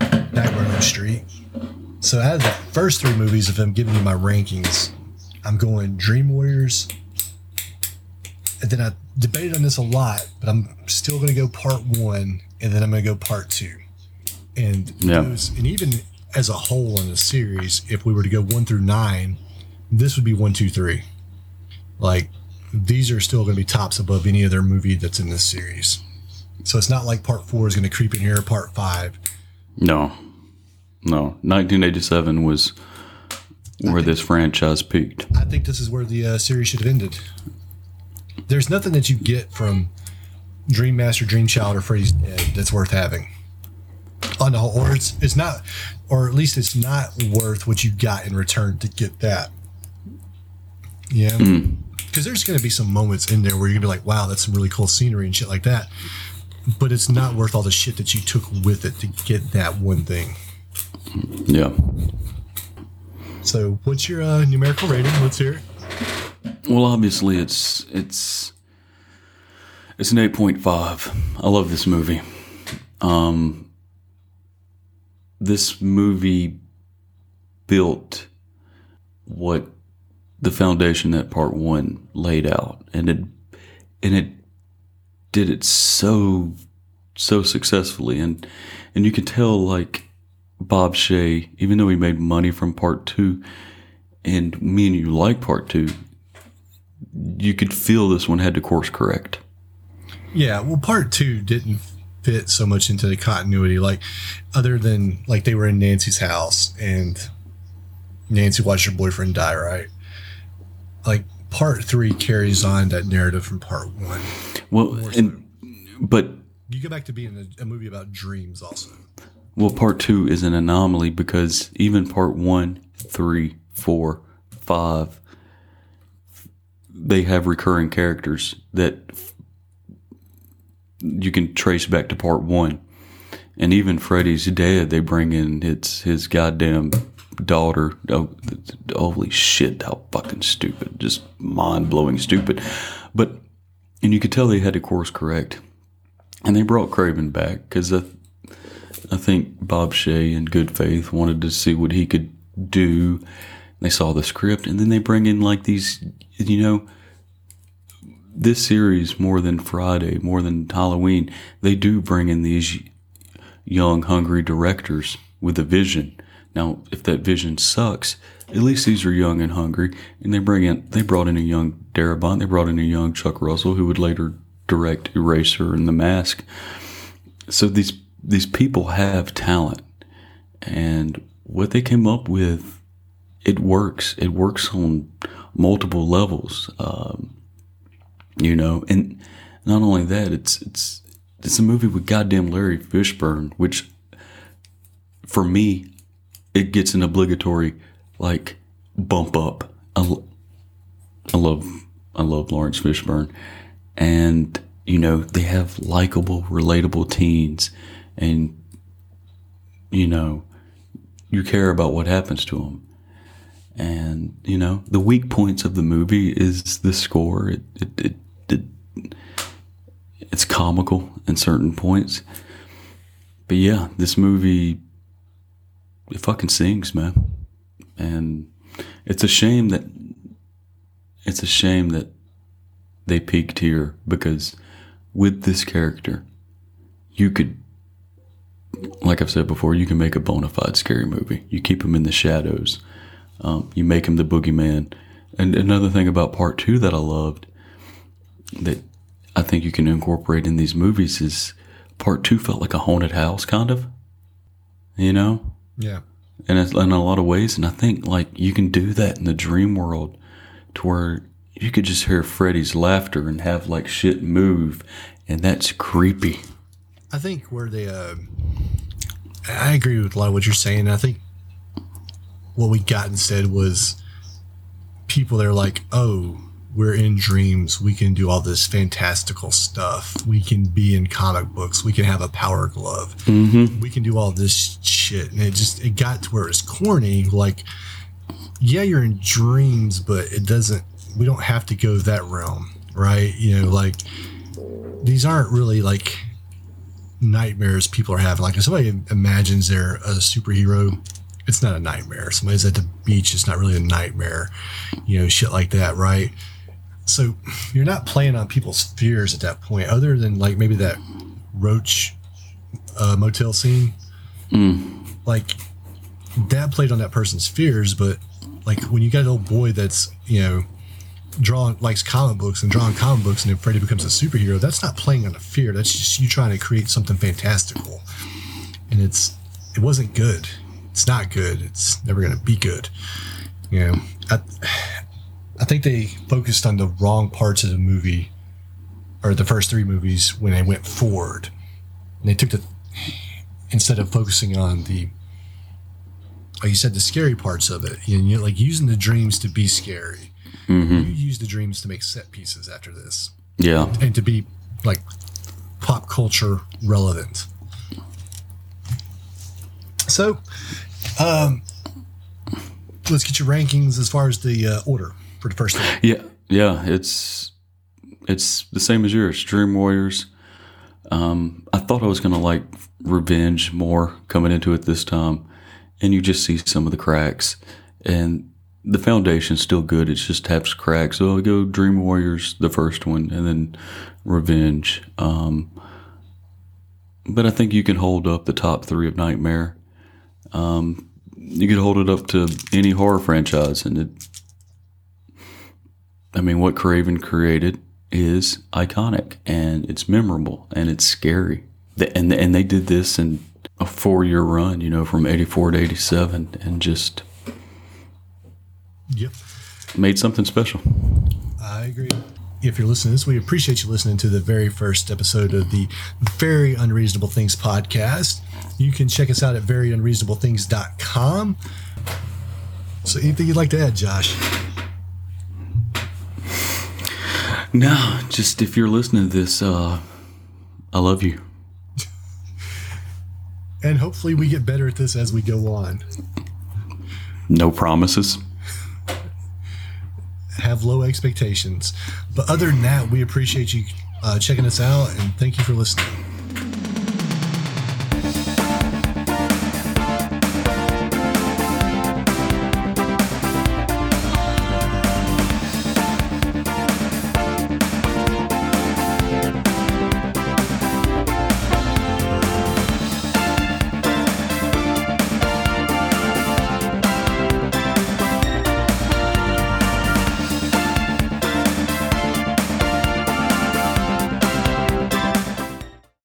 Nightmare on Elm Street. So out of the first three movies, if I'm giving you my rankings, I'm going Dream Warriors, and then I debated on this a lot, but I'm still going to go part one, and then I'm going to go part two, and Yeah. those, and even as a whole in the series, if we were to go one through nine, this would be one, two, three. Like these are still going to be tops above any other movie that's in this series. So it's not like part four is going to creep in here, part five. No, no. 1987 was where this franchise peaked. I think this is where the uh, series should have ended. There's nothing that you get from Dream Master, Dream Child, or Freddy's Dead that's worth having. On the whole, or it's it's not, or at least it's not worth what you got in return to get that. Yeah, because there's going to be some moments in there where you're going to be like, "Wow, that's some really cool scenery and shit like that," but it's not worth all the shit that you took with it to get that one thing. Yeah. So, what's your uh, numerical rating? Let's hear it. Well, obviously, it's it's it's an 8.5. I love this movie. Um, this movie built what the foundation that part one laid out, and it and it did it so so successfully, and and you can tell like Bob Shaye, even though he made money from part two, and me and you like part two, you could feel this one had to course correct. Yeah, well, part two didn't fit so much into the continuity, like other than like they were in Nancy's house and Nancy watched her boyfriend die, right? Like part three carries on that narrative from part one. Well, and but You go back to being a, a movie about dreams, also. Well, part two is an anomaly because even part one, three, four, five, they have recurring characters that you can trace back to part one. And even Freddy's dead, they bring in his his goddamn daughter. Oh, holy shit! How fucking stupid! Just mind blowing stupid. But and you could tell they had to course correct, and they brought Craven back because I, think Bob Shaye in good faith wanted to see what he could do. They saw the script, and then they bring in like these, you know, this series more than Friday, more than Halloween, they do bring in these young, hungry directors with a vision. Now, if that vision sucks, at least these are young and hungry, and they bring in they brought in a young Darabont, they brought in a young Chuck Russell, who would later direct Eraser and The Mask. So these these people have talent, and what they came up with, it works. It works on multiple levels. Um, you know, and not only that, it's it's it's a movie with goddamn Larry Fishburne, which for me, it gets an obligatory like bump up. I, I love I love Laurence Fishburne, and you know they have likable, relatable teens, and you know you care about what happens to them. And you know the weak points of the movie is the score. It it, it, it it's comical in certain points, but yeah, this movie it fucking sings, man. And it's a shame that it's a shame that they peaked here because with this character, you could, like I've said before, you can make a bona fide scary movie. You keep him in the shadows. Um, you make him the boogeyman. And another thing about part two that I loved that I think you can incorporate in these movies is part two felt like a haunted house, kind of. You know? Yeah. and it's in a lot of ways. And I think like you can do that in the dream world, to where you could just hear Freddy's laughter and have like shit move, and that's creepy. I think where they, uh, I agree with a lot of what you're saying. I think what we got instead was people that are like, oh, we're in dreams. We can do all this fantastical stuff. We can be in comic books. We can have a power glove. We can do all this shit. And it just, it got to where it's corny. Like, yeah, you're in dreams, but it doesn't, we don't have to go that realm, right? You know, like, these aren't really like nightmares people are having. Like if somebody imagines they're a superhero, it's not a nightmare. Somebody's at the beach, it's not really a nightmare. You know, shit like that, right? so you're not playing on people's fears at that point, other than like maybe that roach uh, motel scene. Like that played on that person's fears, but like when you got an old boy that's you know drawing likes comic books and drawing comic books, and then Freddy becomes a superhero, that's not playing on a fear. That's just you trying to create something fantastical, and it's it wasn't good. It's not good. It's never to be good. You know, I, I think they focused on the wrong parts of the movie, or the first three movies when they went forward, and they took the instead of focusing on the like you said the scary parts of it you know, like using the dreams to be scary you use the dreams to make set pieces after this Yeah. and to be like pop culture relevant so um let's get your rankings as far as the uh, order for the first Yeah, yeah, it's it's the same as yours. Dream Warriors. Um, I thought I was gonna like Revenge more coming into it this time, and you just see some of the cracks, and the foundation's still good. It's just has cracks. So I go Dream Warriors, the first one, and then Revenge. Um, but I think you can hold up the top three of Nightmare. Um, you could hold it up to any horror franchise, and it I mean, what Craven created is iconic and it's memorable and it's scary. And and they did this in a four year run, you know, from eighty four to eighty seven, and just yep made something special. I agree. If you're listening to this, we appreciate you listening to the very first episode of the Very Unreasonable Things podcast. You can check us out at veryunreasonablethings.com. So, anything you'd like to add, Josh? No, just if you're listening to this, uh, I love you. And hopefully, we get better at this as we go on. No promises. Have low expectations. But other than that, we appreciate you uh, checking us out and thank you for listening.